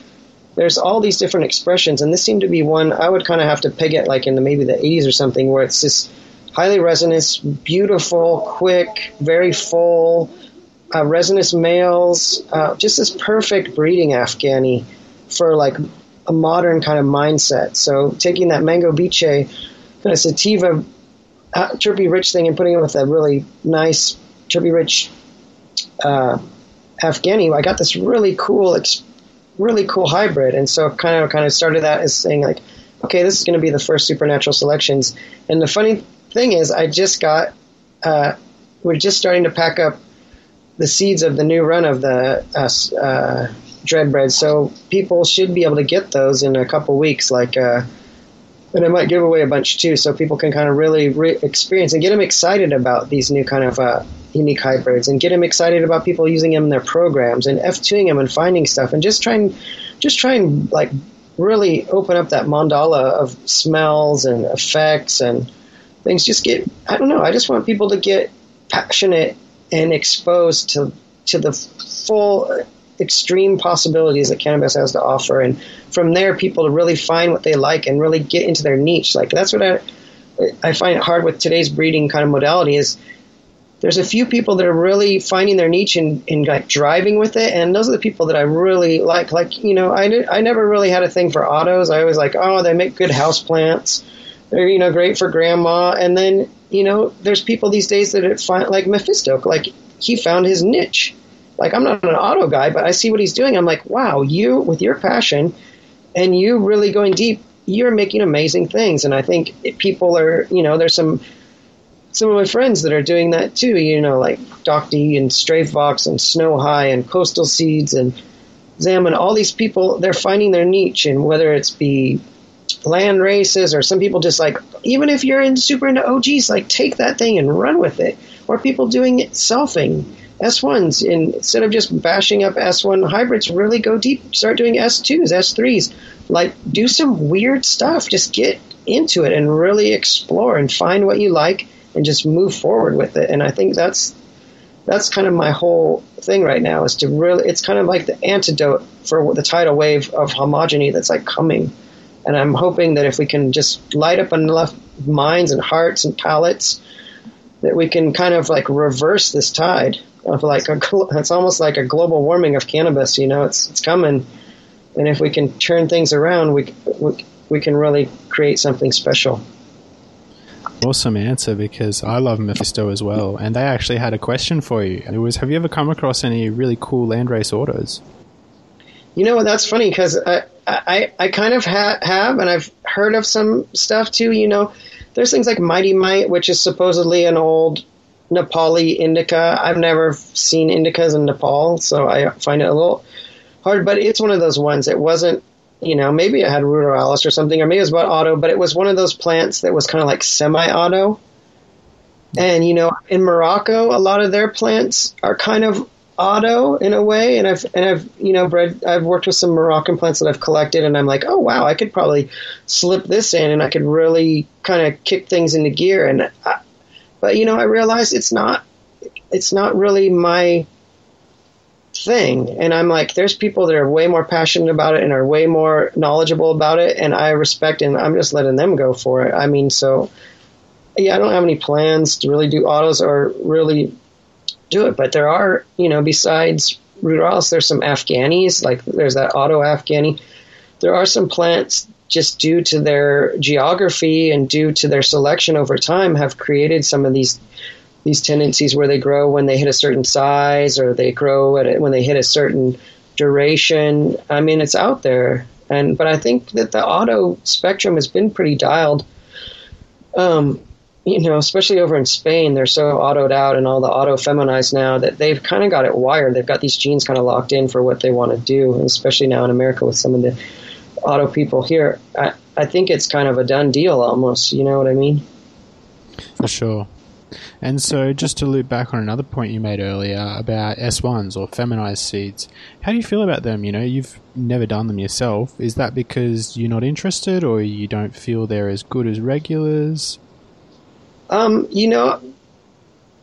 There's all these different expressions, and this seemed to be one I would kind of have to peg it like in the maybe the 80s or something, where it's this highly resinous, beautiful, quick, very full, uh, males, uh, just this perfect breeding Afghani for like a modern kind of mindset. So taking that mango biche kind of sativa uh, terpy rich thing and putting it with a really nice terpy rich uh, Afghani, I got this really cool, really cool hybrid. And so kind of kind of started that as saying like, okay, this is going to be the first supernatural selections. And the funny thing is, I just got, uh, we're just starting to pack up the seeds of the new run of the uh, uh, dread bread. So people should be able to get those in a couple weeks. Like, uh, and I might give away a bunch too, so people can kind of really re- experience and get them excited about these new kind of uh, unique hybrids, and get them excited about people using them in their programs and f2ing them and finding stuff, and just try and just try and like really open up that mandala of smells and effects and things. Just get I don't know. I just want people to get passionate and exposed to to the full extreme possibilities that cannabis has to offer, and from there, people to really find what they like and really get into their niche. Like that's what I I find it hard with today's breeding kind of modality is there's a few people that are really finding their niche and, and like driving with it, and those are the people that I really like. Like you know, I I never really had a thing for autos. I was like, oh, they make good house plants. They're you know great for grandma, and then you know there's people these days that find like Mephisto, like he found his niche like I'm not an auto guy, but I see what he's doing. I'm like, wow, you with your passion and you really going deep, you're making amazing things. And I think people are, you know, there's some some of my friends that are doing that too. You know, like Doc D and Stray Fox and Snow High and Coastal Seeds and Zam and all these people. They're finding their niche, and whether it's be land races or some people just like even if you're in super into OGs, like take that thing and run with it. Or people doing it selfing S1s. And instead of just bashing up S1 hybrids, really go deep. Start doing S2s, S3s. Like, do some weird stuff. Just get into it and really explore and find what you like and just move forward with it. And I think that's that's kind of my whole thing right now is to really it's kind of like the antidote for the tidal wave of homogeny that's like coming and i'm hoping that if we can just light up enough minds and hearts and palates that we can kind of like reverse this tide of like a, it's almost like a global warming of cannabis. You know, it's it's coming, and if we can turn things around, we we, we can really create something special. Awesome answer because I love Mephisto as well, and they actually had a question for you. It was, have you ever come across any really cool landrace autos? You know, that's funny because I, I, I kind of ha- have, and I've heard of some stuff too. You know, there's things like Mighty Mite, which is supposedly an old Nepali indica. I've never seen indicas in Nepal, so I find it a little hard. But it's one of those ones. It wasn't, you know, maybe it had ruderalis or something, or maybe it was about auto, but it was one of those plants that was kind of like semi-auto. And you know, in Morocco, a lot of their plants are kind of auto in a way. And I've and I've you know bred. I've worked with some Moroccan plants that I've collected, and I'm like, oh wow, I could probably slip this in, and I could really kind of kick things into gear. And I, but you know, I realize it's not it's not really my thing. And I'm like, there's people that are way more passionate about it and are way more knowledgeable about it, and I respect and I'm just letting them go for it. I mean, so yeah, I don't have any plans to really do autos or really do it, but there are, you know, besides ruderalis, there's some Afghanis, like there's that auto Afghani. There are some plants just due to their geography and due to their selection over time, have created some of these these tendencies where they grow when they hit a certain size or they grow it when they hit a certain duration. I mean, it's out there, and but I think that the auto spectrum has been pretty dialed. Um, you know, especially over in Spain, they're so autoed out and all the auto feminized now that they've kind of got it wired. They've got these genes kind of locked in for what they want to do, especially now in America with some of the auto people here, I, I think it's kind of a done deal almost. You know what I mean? For sure. And so, just to loop back on another point you made earlier about S1s or feminized seeds, how do you feel about them? You know, you've never done them yourself. Is that because you're not interested or you don't feel they're as good as regulars? Um, you know,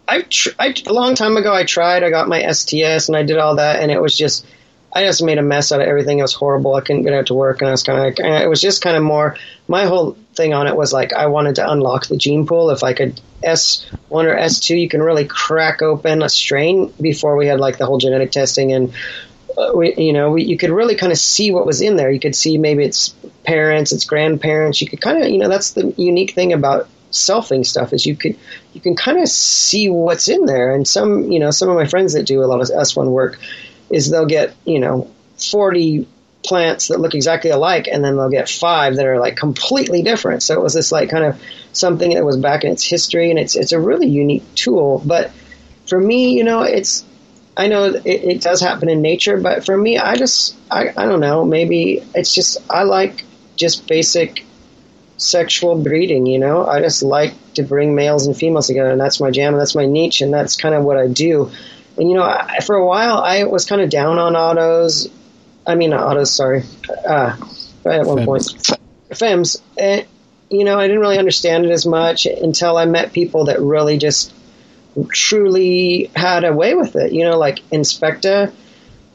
I, tr- I a long time ago I tried. I got my STS and I did all that, and it was just I just made a mess out of everything. It was horrible. I couldn't get out to work, and I was kind of like, it was just kind of more. My whole thing on it was like I wanted to unlock the gene pool. If I could S one or S two, you can really crack open a strain before we had like the whole genetic testing and. Uh, we, you know, we, you could really kind of see what was in there. You could see maybe it's parents, it's grandparents. You could kind of, you know, that's the unique thing about selfing stuff is you could you can kind of see what's in there. And some, you know, some of my friends that do a lot of S1 work, is they'll get you know 40 plants that look exactly alike and then they'll get five that are like completely different. So it was this like kind of something that was back in its history and it's it's a really unique tool. But for me you know it's I know it, it does happen in nature but for me I just I, I don't know. Maybe it's just I like just basic sexual breeding you know? I just like to bring males and females together and that's my jam and that's my niche and that's kind of what I do and you know, I, for a while, I was kind of down on autos. I mean, autos. Sorry, uh, right at one Fems. point, Fems. And, you know, I didn't really understand it as much until I met people that really just truly had a way with it. You know, like Inspecta,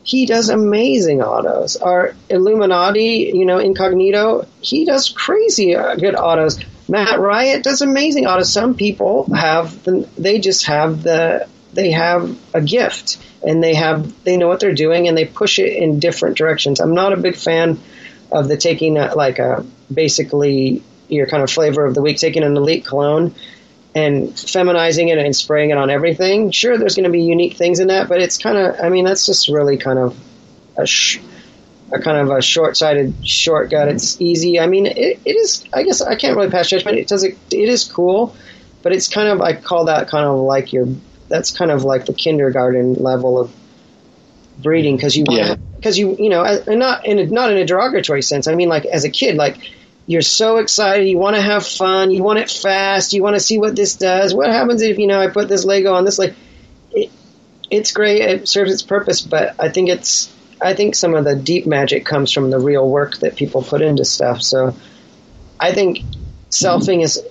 he does amazing autos. Our Illuminati, you know, Incognito, he does crazy good autos. Matt Riot does amazing autos. Some people have, the, they just have the they have a gift and they have they know what they're doing and they push it in different directions. I'm not a big fan of the taking a, like a basically your kind of flavor of the week, taking an elite clone and feminizing it and spraying it on everything. Sure, there's going to be unique things in that, but it's kind of I mean that's just really kind of a. Sh- a kind of a short-sighted shortcut. It's easy. I mean, it, it is. I guess I can't really pass judgment. It does. It, it is cool, but it's kind of. I call that kind of like your that's kind of like the kindergarten level of breeding because you because yeah. you you know and not in a, not in a derogatory sense. I mean like as a kid like you're so excited, you want to have fun, you want it fast, you want to see what this does. What happens if you know I put this Lego on this like it, it's great, it serves its purpose, but I think it's I think some of the deep magic comes from the real work that people put into stuff. So I think selfing is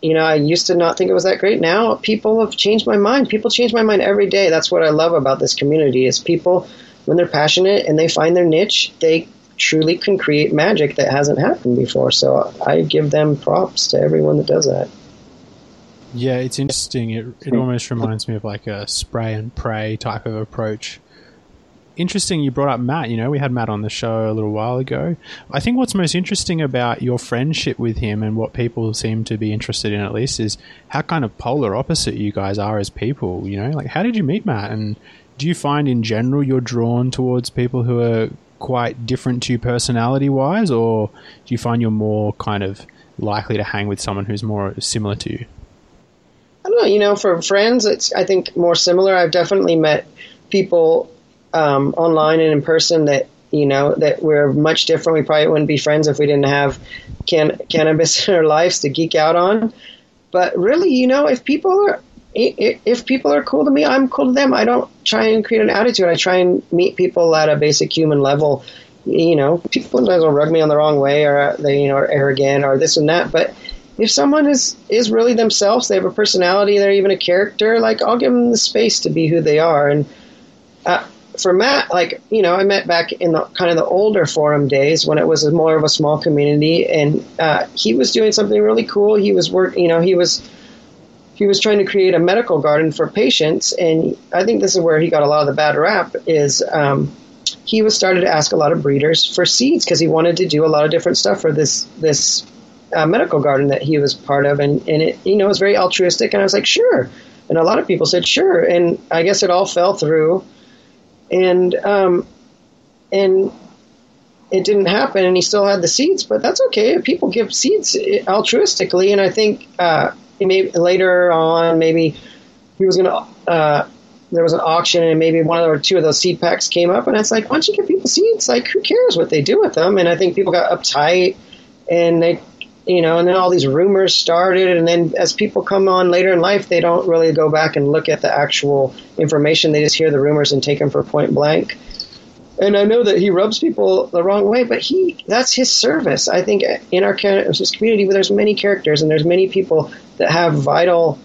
you know, I used to not think it was that great. Now people have changed my mind. People change my mind every day. That's what I love about this community is people when they're passionate and they find their niche, they truly can create magic that hasn't happened before. So I give them props to everyone that does that. Yeah, it's interesting. It it almost reminds me of like a spray and pray type of approach interesting you brought up Matt. You know, we had Matt on the show a little while ago. I think what's most interesting about your friendship with him and what people seem to be interested in, at least, is how kind of polar opposite you guys are as people. You know, like how did you meet Matt? And do you find in general you're drawn towards people who are quite different to you personality wise, or do you find you're more kind of likely to hang with someone who's more similar to you? I don't know. You know, for friends, it's I think more similar. I've definitely met people um, online and in person that you know that we're much different. We probably wouldn't be friends if we didn't have can- cannabis in our lives to geek out on. But really, you know, if people are if people are cool to me, I'm cool to them. I don't try and create an attitude. I try and meet people at a basic human level. You know, people sometimes will rug me on the wrong way, or they you know are arrogant, or this and that. But if someone is is really themselves, they have a personality, they're even a character. Like I'll give them the space to be who they are, and uh, for Matt, like you know, I met back in the kind of the older forum days when it was more of a small community, and uh, he was doing something really cool. He was work, you know, he was he was trying to create a medical garden for patients, and I think this is where he got a lot of the bad rap. Is um, he was started to ask a lot of breeders for seeds because he wanted to do a lot of different stuff for this this uh, medical garden that he was part of, and and it you know was very altruistic, and I was like sure, and a lot of people said sure, and I guess it all fell through and um, and it didn't happen, and he still had the seeds. But that's okay. People give seeds altruistically, and I think uh, maybe later on, maybe he was going to. Uh, there was an auction, and maybe one or two of those seed packs came up, and it's like, why don't you give people seeds? Like, who cares what they do with them? And I think people got uptight, and they you know, and then all these rumors started, and then as people come on later in life, they don't really go back and look at the actual information. They just hear the rumors and take them for point blank. and I know that he rubs people the wrong way, but he that's his service. I think in our community, where there's many characters and there's many people that have vital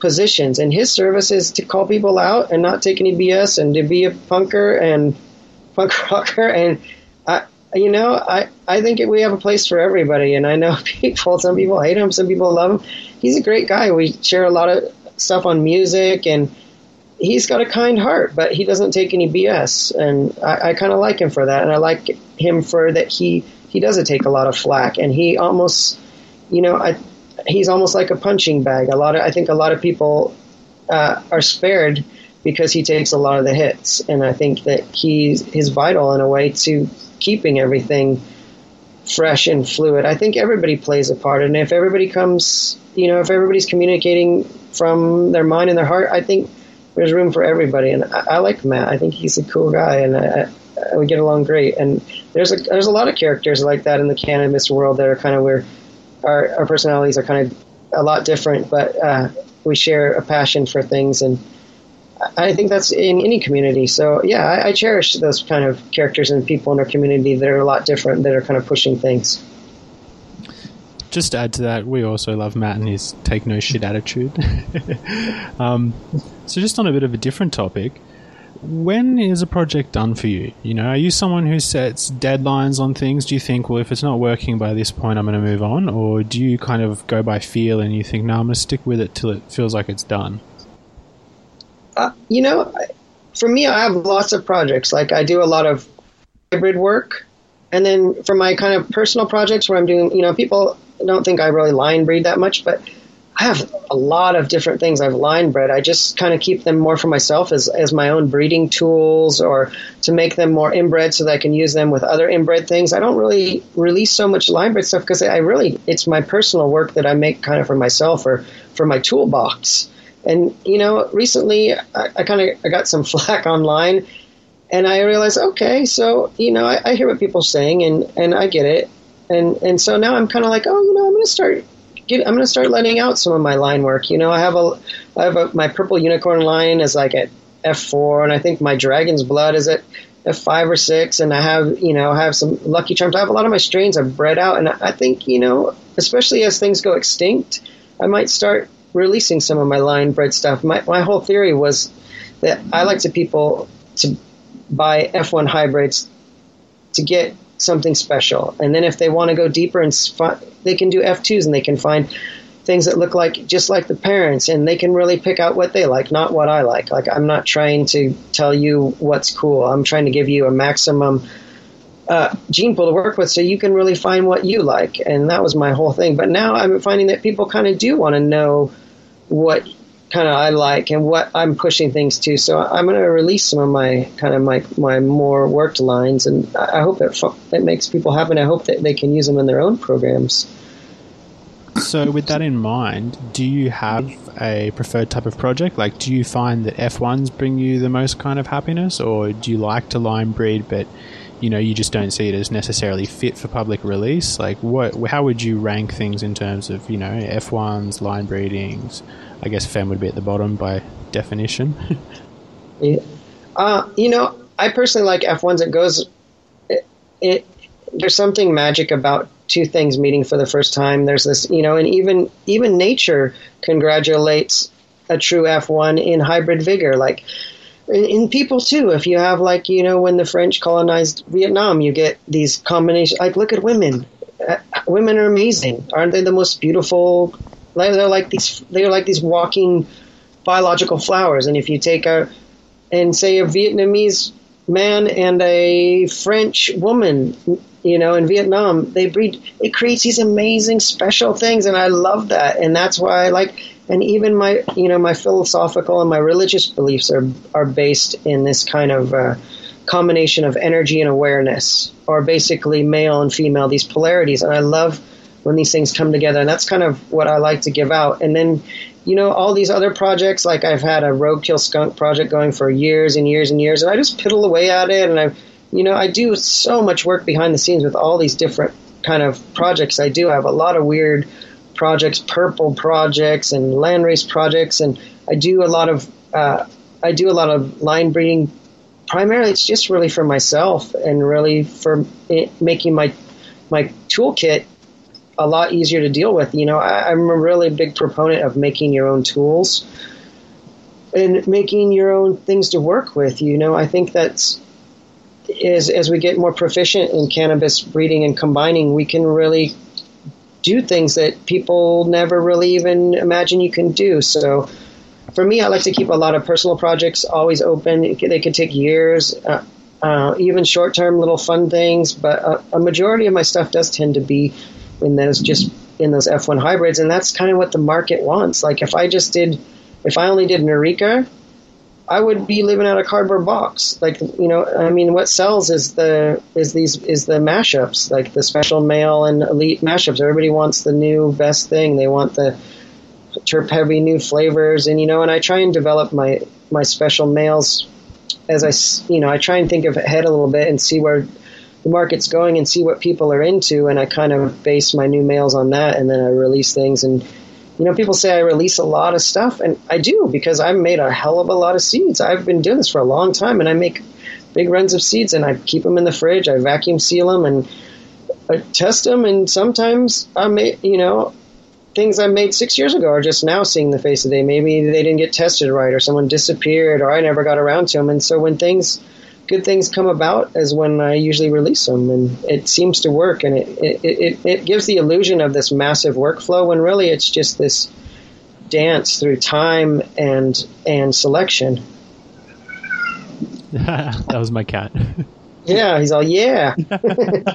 positions, and his service is to call people out and not take any BS and to be a punker and punk rocker. And you know, I I think we have a place for everybody. And I know people, some people hate him, some people love him. He's a great guy. We share a lot of stuff on music and he's got a kind heart, but he doesn't take any BS, and I, I kind of like him for that, and I like him for that he he doesn't take a lot of flack, and he almost, you know, I he's almost like a punching bag. A lot of I think a lot of people uh, are spared because he takes a lot of the hits, and I think that he's he's vital in a way to keeping everything fresh and fluid. I think everybody plays a part, and if everybody comes, you know, if everybody's communicating from their mind and their heart, I think there's room for everybody. And I, I like Matt. I think he's a cool guy, and I, I, we get along great. And there's a there's a lot of characters like that in the cannabis world that are kind of where our our personalities are kind of a lot different, but uh, we share a passion for things and. I think that's in any community. So yeah, I, I cherish those kind of characters and people in our community that are a lot different, that are kind of pushing things just to add to that, we also love Matt and his take no shit attitude. um, so, just on a bit of a different topic, when is a project done for you? You know, are you someone who sets deadlines on things? Do you think, well, if it's not working by this point, I'm going to move on? Or do you kind of go by feel and you think, no, I'm going to stick with it till it feels like it's done? Uh, you know, for me, I have lots of projects. Like, I do a lot of hybrid work. And then for my kind of personal projects where I'm doing, you know, people don't think I really line breed that much, but I have a lot of different things I've line bred. I just kind of keep them more for myself as, as my own breeding tools or to make them more inbred so that I can use them with other inbred things. I don't really release so much line bred stuff because I really, it's my personal work that I make kind of for myself or for my toolbox. And, you know, recently I, I kind of I got some flack online and I realized, okay, so, you know, I, I hear what people are saying and, and I get it and and so now I'm kind of like, oh, you know, I'm going to start. I'm going to start letting out some of my line work. You know, I have a, I have a, my purple unicorn line is like at F4, and I think my dragon's blood is at F5 or six, and I have, you know, I have some lucky charms. I have a lot of my strains I've bred out, and I think, you know, especially as things go extinct, I might start releasing some of my line bred stuff. My my whole theory was that I like to people to buy F1 hybrids to get something special. And then if they want to go deeper and they can do F2s and they can find things that look like just like the parents and they can really pick out what they like, not what I like. Like I'm not trying to tell you what's cool. I'm trying to give you a maximum uh, gene pool to work with so you can really find what you like. And that was my whole thing. But now I'm finding that people kind of do want to know what kind of I like and what I'm pushing things to. So I'm going to release some of my kind of my my more worked lines, and I hope it it makes people happy. And I hope that they can use them in their own programs. So, with that in mind, do you have a preferred type of project? Like, do you find that F1s bring you the most kind of happiness, or do you like to line breed, but you know you just don't see it as necessarily fit for public release? Like, what? How would you rank things in terms of you know F1s, line breedings, I guess Fem would be at the bottom by definition. yeah. uh, you know, I personally like F1s. It goes, it, it, there's something magic about two things meeting for the first time. There's this, you know, and even even nature congratulates a true F1 in hybrid vigor. Like in, people too. If you have like you know when the French colonized Vietnam, you get these combinations. Like look at women. Uh, women are amazing. Aren't they the most beautiful they're like these. They're like these walking biological flowers. And if you take a and say a Vietnamese man and a French woman, you know, in Vietnam, they breed. It creates these amazing special things, and I love that. And that's why I like. And even my, you know, my philosophical and my religious beliefs are are based in this kind of. Uh, combination of energy and awareness, or basically male and female, these polarities. And I love when these things come together. And that's kind of what I like to give out. And then, you know, all these other projects, like I've had a roadkill skunk project going for years and years and years, and I just piddle away at it. And I, you know, I do so much work behind the scenes with all these different kind of projects. I do I have a lot of weird projects, purple projects, and landrace projects, and I do a lot of uh, I do a lot of line breeding primarily it's just really for myself and really for making my my toolkit a lot easier to deal with. You know, I, I'm a really big proponent of making your own tools and making your own things to work with. You know, I think that's as as we get more proficient in cannabis breeding and combining, we can really do things that people never really even imagine you can do. So for me, I like to keep a lot of personal projects always open. They could take years, uh, uh, even short term little fun things, but a, majority of my stuff does tend to be in those just in those F1 hybrids, and that's kind of what the market wants. Like if I just did, if I only did an I would be living out a cardboard box. Like you know, I mean, what sells is the is these is the mashups, like the special male and elite mashups. Everybody wants the new best thing. They want the terp heavy new flavors, and you know, and I try and develop my my special males as I you know I try and think of ahead a little bit and see where the market's going and see what people are into, and I kind of base my new males on that, and then I release things and you know, people say I release a lot of stuff, and I do because I've made a hell of a lot of seeds. I've been doing this for a long time, and I make big runs of seeds, and I keep them in the fridge. I vacuum seal them and I test them, and sometimes I make, you know, things I made six years ago are just now seeing the face of the day. Maybe they didn't get tested right, or someone disappeared, or I never got around to them. And so when things good things come about is when I usually release them, and it seems to work, and it it, it, it gives the illusion of this massive workflow when really it's just this dance through time and and selection. that was my cat. yeah, he's all yeah.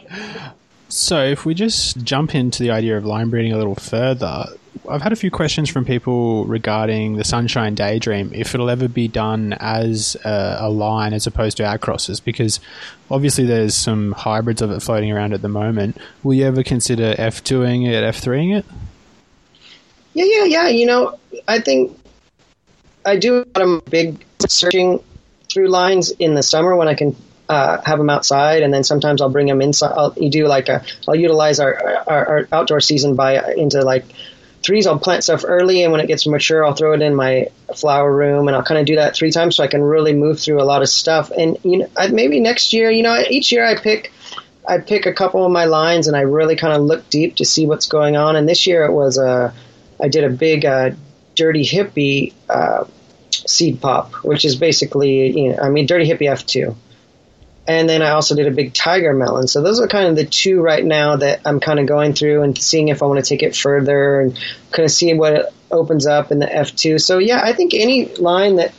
so if we just jump into the idea of line breeding a little further, I've had a few questions from people regarding the Sunshine Daydream, if it'll ever be done as a, a, line as opposed to outcrosses, because obviously there's some hybrids of it floating around at the moment. Will you ever consider F2ing it, F3ing it? Yeah, yeah, yeah. You know, I think I do a lot of big searching through lines in the summer when I can uh, have them outside, and then sometimes I'll bring them inside. I'll, you do like a, I'll utilize our, our, our outdoor season by into like threes, I'll plant stuff early, and when it gets mature, I'll throw it in my flower room, and I'll kind of do that three times so I can really move through a lot of stuff. And you know, I, maybe next year, you know, each year I pick. I pick a couple of my lines and I really kind of look deep to see what's going on. And this year it was a, uh, I did a big uh, dirty hippie uh, seed pop, which is basically, you know, I mean, dirty hippie F two and then I also did a big tiger melon. So those are kind of the two right now that I'm kind of going through and seeing if I want to take it further and kind of see what it opens up in the F2. So yeah, I think any line that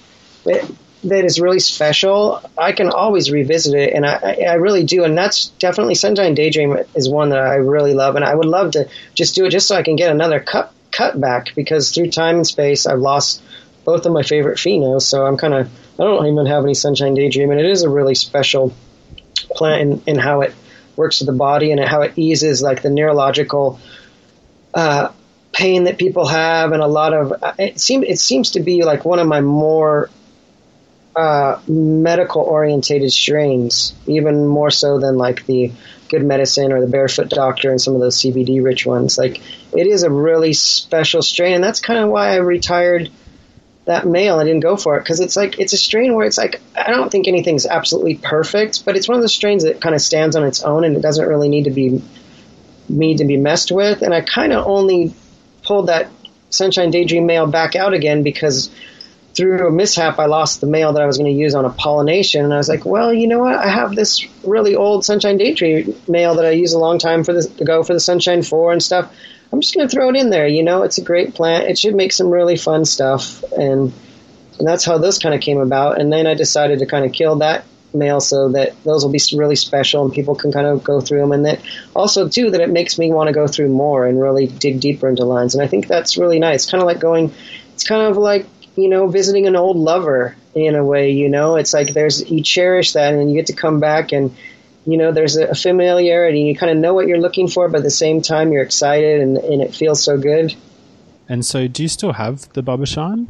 that, is really special, I can always revisit it, and I, I really do. And that's definitely Sunshine Daydream is one that I really love, and I would love to just do it just so I can get another cut cut back because through time and space I've lost both of my favorite phenos. So I'm kind of I don't even have any Sunshine Daydream, and it is a really special plant in, in how it works with the body and how it eases like the neurological uh, pain that people have, and a lot of it seems it seems to be like one of my more uh, medical orientated strains, even more so than like the good medicine or the barefoot doctor and some of those CBD rich ones. Like it is a really special strain, and that's kind of why I retired that male. I didn't go for it because it's like it's a strain where it's like I don't think anything's absolutely perfect, but it's one of those strains that kind of stands on its own and it doesn't really need to be need to be messed with. And I kind of only pulled that Sunshine Daydream male back out again because through a mishap I lost the male that I was going to use on a pollination, and I was like, well, you know what? I have this really old Sunshine Daydream male that I use a long time for the to go for the Sunshine Four and stuff. I'm just going to throw it in there. You know, it's a great plant. It should make some really fun stuff, and and that's how this kind of came about. And then I decided to kind of kill that male so that those will be really special and people can kind of go through them. And that also too that it makes me want to go through more and really dig deeper into lines. And I think that's really nice. Kind of like going. It's kind of like you know visiting an old lover in a way. You know, it's like there's you cherish that and you get to come back and you know, there's a, familiarity. You kind of know what you're looking for, but at the same time, you're excited and, and it feels so good. And so, do you still have the Bubba Shine?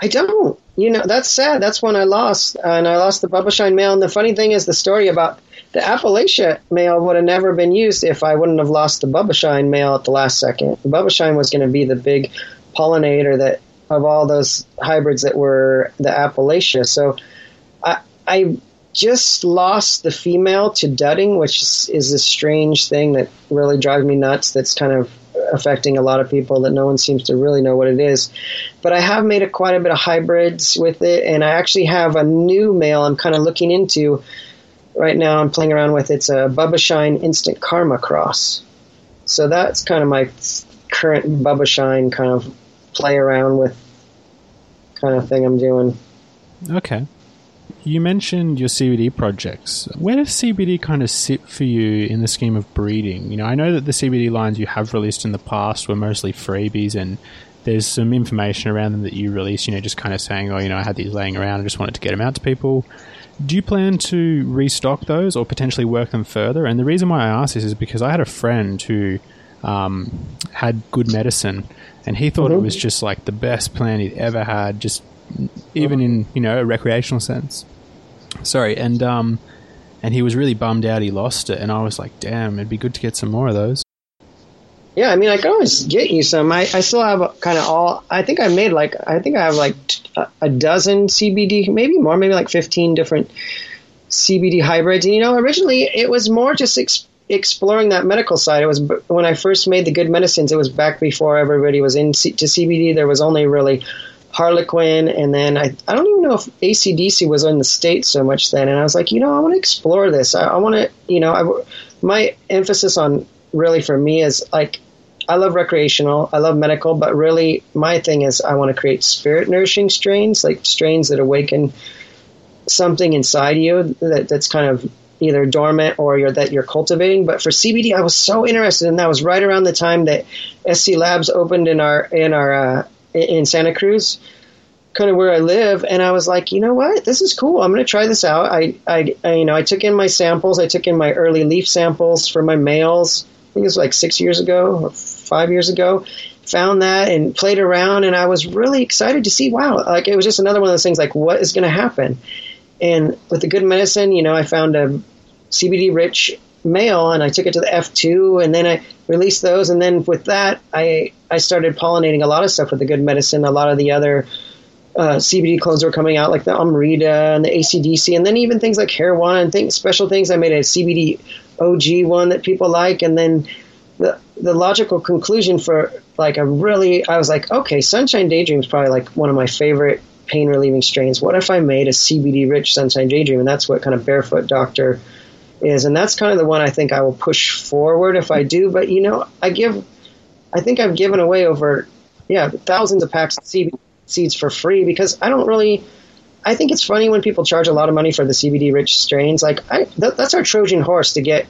I don't. You know, that's sad. That's when I lost, uh, and I lost the Bubba Shine male. And the funny thing is, the story about the Appalachia male would have never been used if I wouldn't have lost the Bubba Shine male at the last second. The Bubba Shine was going to be the big pollinator that of all those hybrids that were the Appalachia. So I just lost the female to dudding, which is, is a strange thing that really drives me nuts. That's kind of affecting a lot of people that no one seems to really know what it is. But I have made a, quite a bit of hybrids with it, and I actually have a new male I'm kind of looking into right now. I'm playing around with it's a Bubba Shine Instant Karma Cross. So that's kind of my current Bubba Shine kind of play around with kind of thing I'm doing. Okay. You mentioned your CBD projects. Where does CBD kind of sit for you in the scheme of breeding? You know, I know that the CBD lines you have released in the past were mostly freebies, and there's some information around them that you release, you know, just kind of saying, oh, you know, I had these laying around, I just wanted to get them out to people. Do you plan to restock those or potentially work them further? And the reason why I ask this is because I had a friend who um, had good medicine, and he thought mm-hmm. it was just like the best plan he'd ever had, just even in you know a recreational sense. Sorry, and um, and he was really bummed out he lost it, and I was like, damn, it'd be good to get some more of those. Yeah, I mean, I can always get you some. I, I still have kind of all. I think I made like I think I have like a dozen CBD, maybe more, maybe like fifteen different CBD hybrids. And you know, originally it was more just ex- exploring that medical side. It was when I first made the good medicines. It was back before everybody was into CBD. There was only really Harlequin, and then I, I don't even know if ACDC was in the States so much then. And I was like, you know, I want to explore this. I, I want to, you know, I, my emphasis on really for me is like, I love recreational, I love medical, but really my thing is I want to create spirit nourishing strains, like strains that awaken something inside you that, that's kind of either dormant or you're, that you're cultivating. But for CBD, I was so interested, and that was right around the time that SC Labs opened in our in our uh, in Santa Cruz, kind of where I live, and I was like, you know what, this is cool. I'm going to try this out. I, I, I, you know, I took in my samples. I took in my early leaf samples for my males. I think it was like six years ago or five years ago. Found that and played around, and I was really excited to see. Wow, like it was just another one of those things. Like, what is going to happen? And with the good medicine, you know, I found a CBD rich male and I took it to the F2 and then I released those. And then with that, I, I started pollinating a lot of stuff with the good medicine. A lot of the other uh, CBD clones were coming out, like the Amrita and the ACDC, and then even things like Hair One and things, special things. I made a CBD OG one that people like. And then the, the logical conclusion for like a really, I was like, okay, Sunshine Daydream is probably like one of my favorite pain relieving strains. What if I made a CBD rich Sunshine Daydream? And that's what kind of Barefoot Doctor is, and that's kind of the one I think I will push forward if I do. But you know, I give, I think I've given away over, yeah, thousands of packs of CBD seeds for free because I don't really. I think it's funny when people charge a lot of money for the CBD rich strains. Like I, that, that's our Trojan horse to get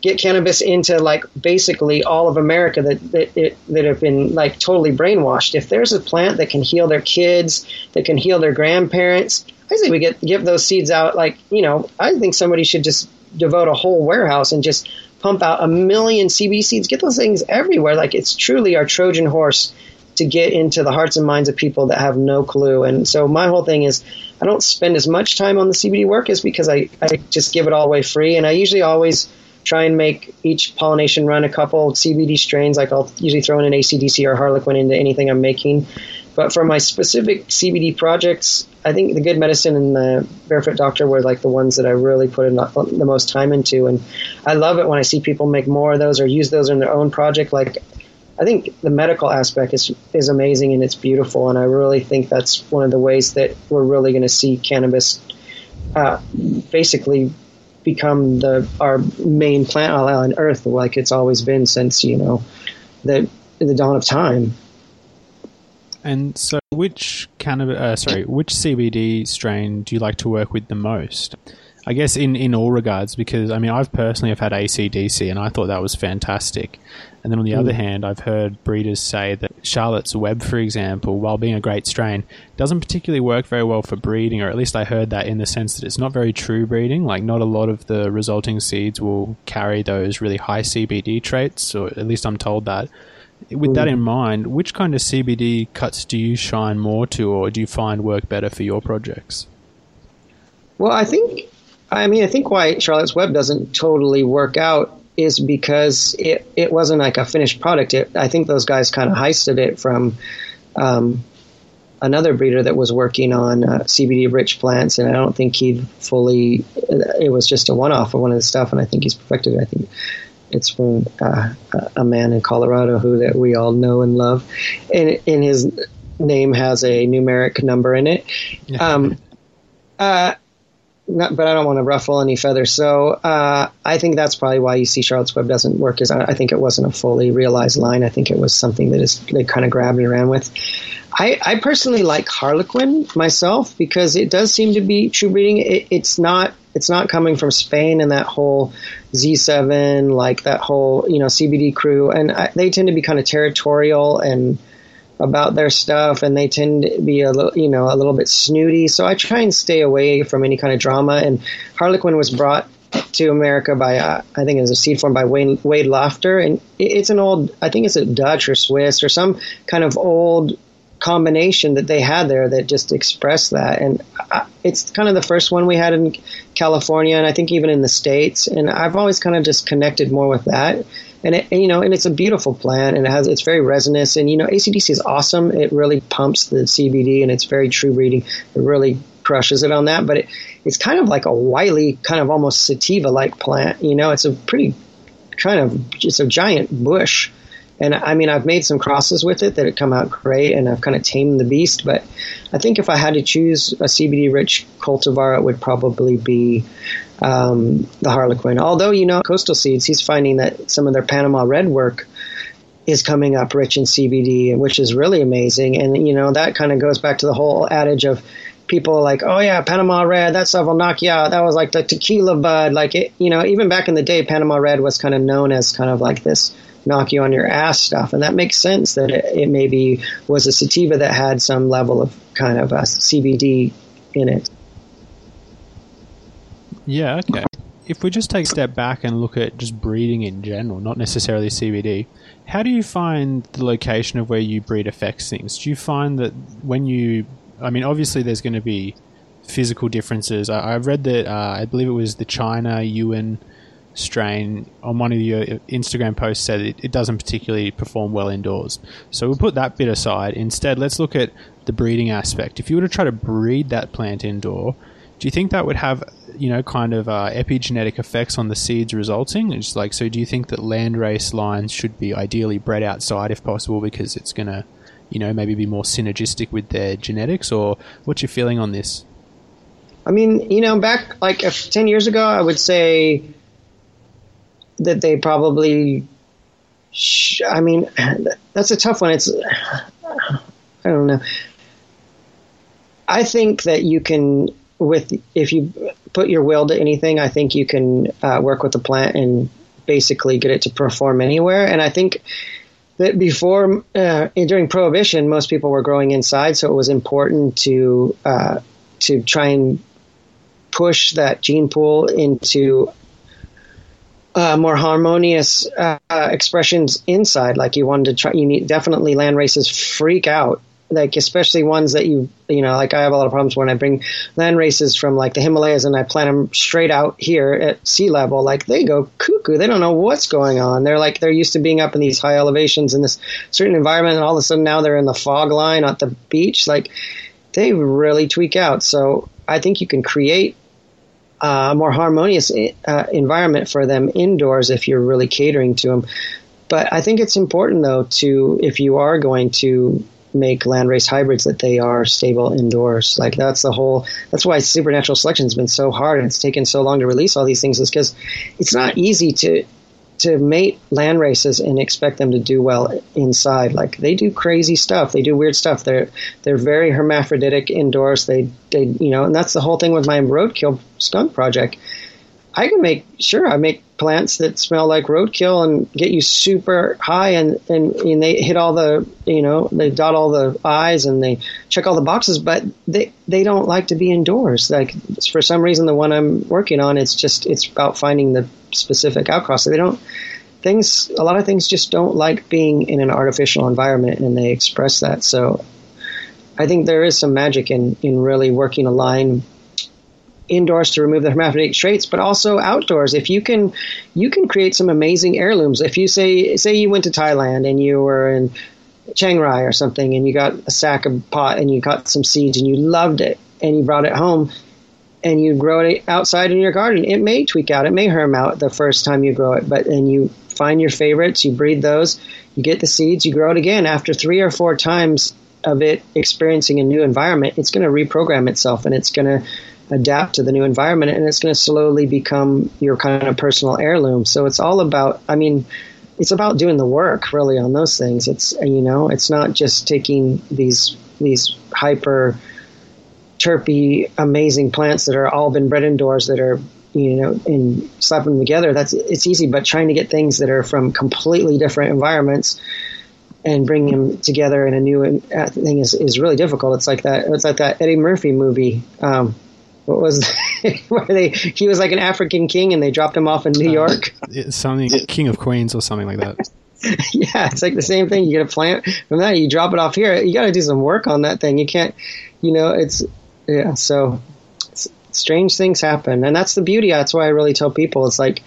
get cannabis into like basically all of America that that, it, that have been like totally brainwashed. If there's a plant that can heal their kids, that can heal their grandparents, I think we get give those seeds out. Like you know, I think somebody should just devote a whole warehouse and just pump out a million CB seeds. Get those things everywhere. Like it's truly our Trojan horse to get into the hearts and minds of people that have no clue. And so my whole thing is I don't spend as much time on the CBD work is because I, I just give it all away free. And I usually always try and make each pollination run a couple CBD strains. Like I'll usually throw in an ACDC or Harlequin into anything I'm making. But for my specific CBD projects, I think the Good Medicine and the Barefoot Doctor were like the ones that I really put in the most time into. And I love it when I see people make more of those or use those in their own project. Like, I think the medical aspect is is amazing and it's beautiful. And I really think that's one of the ways that we're really going to see cannabis uh, basically become the our main plant on Earth, like it's always been since you know the the dawn of time. And so, which cannabis, uh, sorry, which CBD strain do you like to work with the most? I guess in, in all regards, because I mean, I've personally have had ACDC and I thought that was fantastic. And then on the mm. other hand, I've heard breeders say that Charlotte's Web, for example, while being a great strain, doesn't particularly work very well for breeding, or at least I heard that in the sense that it's not very true breeding. Like, not a lot of the resulting seeds will carry those really high CBD traits, or at least I'm told that with that in mind, which kind of CBD cuts do you shine more to, or do you find work better for your projects? Well, I think, I mean, I think why Charlotte's Web doesn't totally work out is because it, it wasn't like a finished product. It, I think those guys kind of heisted it from um, another breeder that was working on uh, CBD rich plants, and I don't think he fully. It was just a one off of one of the stuff, and I think he's perfected it. I think it's from uh, a man in Colorado who that we all know and love, and, and his name has a numeric number in it. Um, uh, not, but I don't want to ruffle any feathers. So uh, I think that's probably why you see Charlotte's Web doesn't work. Is I, I think it wasn't a fully realized line. I think it was something that is they kind of grabbed and ran with. I, I personally like Harlequin myself because it does seem to be true breeding. It, it's not it's not coming from Spain and that whole Z7 like that whole you know CBD crew, and I, they tend to be kind of territorial and about their stuff and they tend to be a little you know a little bit snooty. So i try and stay away from any kind of drama. And harlequin was brought to america by uh, i think it was a seed form by wade, wade lofter and it's an old i think it's a dutch or swiss or some kind of old combination that they had there that just expressed that. And I, it's kind of the first one we had in california and i think even in the states. And i've always kind of just connected more with that and it, you know, and it's a beautiful plant, and it has it's very resinous, and you know, ACDC is awesome. It really pumps the CBD, and it's very true breeding. It really crushes it on that, but it, it's kind of like a wily, kind of almost sativa like plant. You know, it's a pretty kind of it's a giant bush. And I mean, I've made some crosses with it that have come out great, and I've kind of tamed the beast. But I think if I had to choose a CBD rich cultivar, it would probably be um, the Harlequin. Although, you know, Coastal Seeds, he's finding that some of their Panama Red work is coming up rich in CBD, which is really amazing. And, you know, that kind of goes back to the whole adage of people like, oh, yeah, Panama Red, that stuff will knock you out. That was like the tequila bud. Like, it, you know, even back in the day, Panama Red was kind of known as kind of like this knock you on your ass stuff. And that makes sense that it, it maybe was a sativa that had some level of kind of a CBD in it. Yeah, okay. If we just take a step back and look at just breeding in general, not necessarily CBD, how do you find the location of where you breed affects things? Do you find that when you, I mean, obviously there's going to be physical differences. I, I read that, uh, I believe it was the China Yunnan strain on one of your Instagram posts said it, it, doesn't particularly perform well indoors. So we'll put that bit aside. Instead, let's look at the breeding aspect. If you were to try to breed that plant indoor, do you think that would have, you know, kind of uh, epigenetic effects on the seeds resulting? It's like, so do you think that landrace lines should be ideally bred outside if possible because it's going to, you know, maybe be more synergistic with their genetics? Or what's your feeling on this? I mean, you know, back like 10 years ago, I would say that they probably, sh- I mean, that's a tough one. It's, I don't know. I think that you can with if you put your will to anything, I think you can uh, work with the plant and basically get it to perform anywhere. And I think that before uh, during prohibition, most people were growing inside, so it was important to uh, to try and push that gene pool into uh, more harmonious uh, expressions inside. Like you wanted to try, you need definitely land races freak out like especially ones that you you know like I have a lot of problems when I bring land races from like the Himalayas and I plant them straight out here at sea level. Like they go cuckoo. They don't know what's going on. They're like they're used to being up in these high elevations in this certain environment and all of a sudden now they're in the fog line at the beach. Like they really tweak out. So I think you can create a more harmonious uh, environment for them indoors if you're really catering to them but I think it's important though to if you are going to make landrace hybrids that they are stable indoors. Like that's the whole. That's why supernatural selection has been so hard and it's taken so long to release all these things. Is because it's not easy to to mate land races and expect them to do well inside. Like they do crazy stuff. They do weird stuff. They're they're very hermaphroditic indoors. They they you know, and that's the whole thing with my roadkill skunk project. I can make sure I make plants that smell like roadkill and get you super high and, and, and they hit all the you know they dot all the i's and they check all the boxes but they they don't like to be indoors. Like for some reason the one i'm working on it's just it's about finding the specific outcross. So they don't things a lot of things just don't like being in an artificial environment and they express that. So i think there is some magic in in really working a line indoors to remove the hermaphrodite traits, but also outdoors. If you can, you can create some amazing heirlooms. If you say, say you went to Thailand and you were in Chiang Rai or something, and you got a sack of pot and you got some seeds and you loved it and you brought it home and you grow it outside in your garden. It may tweak out, it may herm out the first time you grow it, but and you find your favorites, you breed those, you get the seeds, you grow it again. After three or four times of it experiencing a new environment, it's going to reprogram itself and it's going to adapt to the new environment and it's going to slowly become your kind of personal heirloom. So it's all about, I mean, it's about doing the work really on those things. It's, you know, it's not just taking these, these hyper terpy, amazing plants that are all been bred indoors that are, you know, and slapping them together. That's, it's easy, but trying to get things that are from completely different environments and bring them together in a new uh, thing is, is really difficult. It's like that. It's like that Eddie Murphy movie. Um, what was where they he was like an African king and they dropped him off in New uh, York. something King of Queens or something like that. yeah, it's like the same thing. You get a plant from that, you drop it off here. You got to do some work on that thing. You can't, you know, it's yeah. So strange things happen, and that's the beauty. That's why I really tell people it's like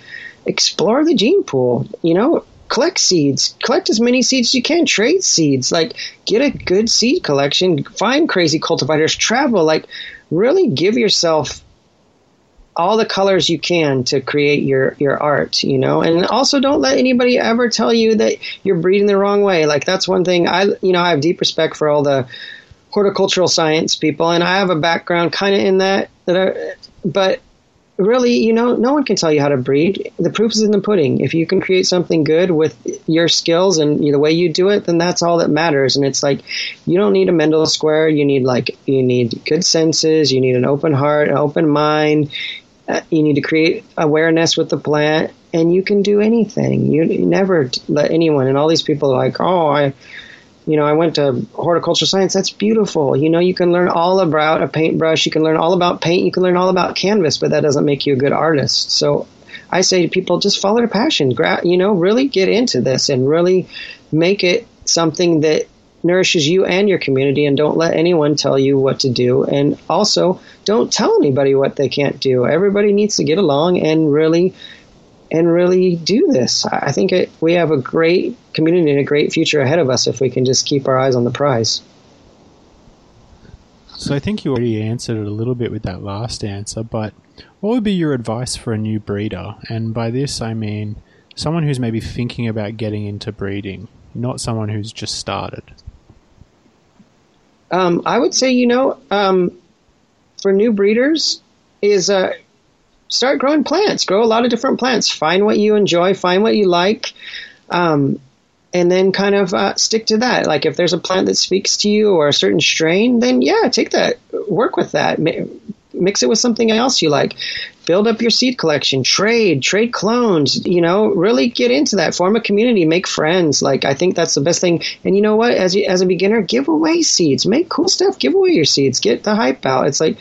explore the gene pool. You know, collect seeds. Collect as many seeds as you can. Trade seeds. Like get a good seed collection. Find crazy cultivators. Travel. Like really give yourself all the colors you can to create your your art you know? And also don't let anybody ever tell you that you're breeding the wrong way. Like that's one thing i you know i have deep respect for all the horticultural science people and i have a background kind of in that that I, but really, you know, no one can tell you how to breed. The proof is in the pudding. If you can create something good with your skills and the way you do it, then that's all that matters. And it's like you don't need a Mendel square. You need like you need good senses. You need an open heart, an open mind. Uh, you need to create awareness with the plant, and you can do anything. You, never let anyone. And all these people are like, oh, I you know, I went to horticulture science. That's beautiful. You know, you can learn all about a paintbrush. You can learn all about paint. You can learn all about canvas, but that doesn't make you a good artist. So I say to people, just follow your passion. Gra- you know, really get into this and really make it something that nourishes you and your community and don't let anyone tell you what to do. And also, don't tell anybody what they can't do. Everybody needs to get along and really and really do this. I think it, we have a great community and a great future ahead of us if we can just keep our eyes on the prize. So I think you already answered it a little bit with that last answer, but what would be your advice for a new breeder? And by this I mean someone who's maybe thinking about getting into breeding, not someone who's just started. Um, I would say, you know, um, for new breeders, is uh, start growing plants. Grow a lot of different plants. Find what you enjoy. Find what you like. Um, and then kind of uh, stick to that. Like if there's a plant that speaks to you or a certain strain, then yeah, take that, work with that, mix it with something else you like. Build up your seed collection, trade, trade clones. You know, really get into that. Form a community, make friends. Like I think that's the best thing. And you know what? As as a beginner, give away seeds, make cool stuff, give away your seeds, get the hype out. It's like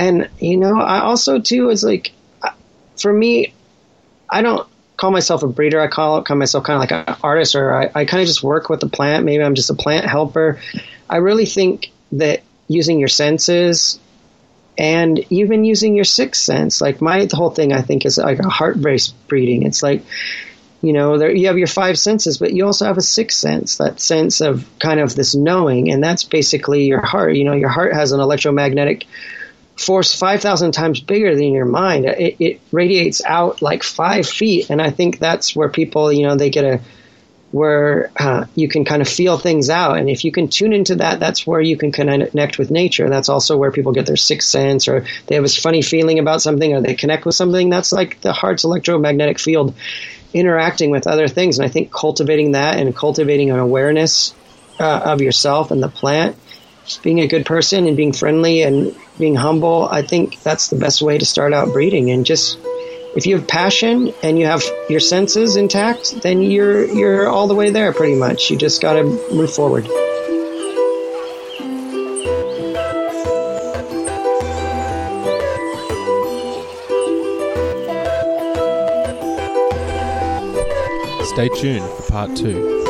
and, you know, I also, too, is like, for me, I don't call myself a breeder. I call, call myself kind of like an artist, or I, I kind of just work with the plant. Maybe I'm just a plant helper. I really think that using your senses and even using your sixth sense, like my whole thing, I think is like a heart-based breeding. It's like, you know, there, you have your five senses, but you also have a sixth sense, that sense of kind of this knowing, and that's basically your heart. You know, your heart has an electromagnetic force 5,000 times bigger than your mind. It, it, radiates out like five feet. And I think that's where people, you know, they get a, where uh, you can kind of feel things out. And if you can tune into that, that's where you can connect with nature. That's also where people get their sixth sense or they have this funny feeling about something or they connect with something. That's like the heart's electromagnetic field interacting with other things. And I think cultivating that and cultivating an awareness uh, of yourself and the plant being a good person and being friendly and being humble, I think that's the best way to start out breeding. And just if you have passion and you have your senses intact, then you're you're all the way there pretty much. You just got to move forward. Stay tuned for part two.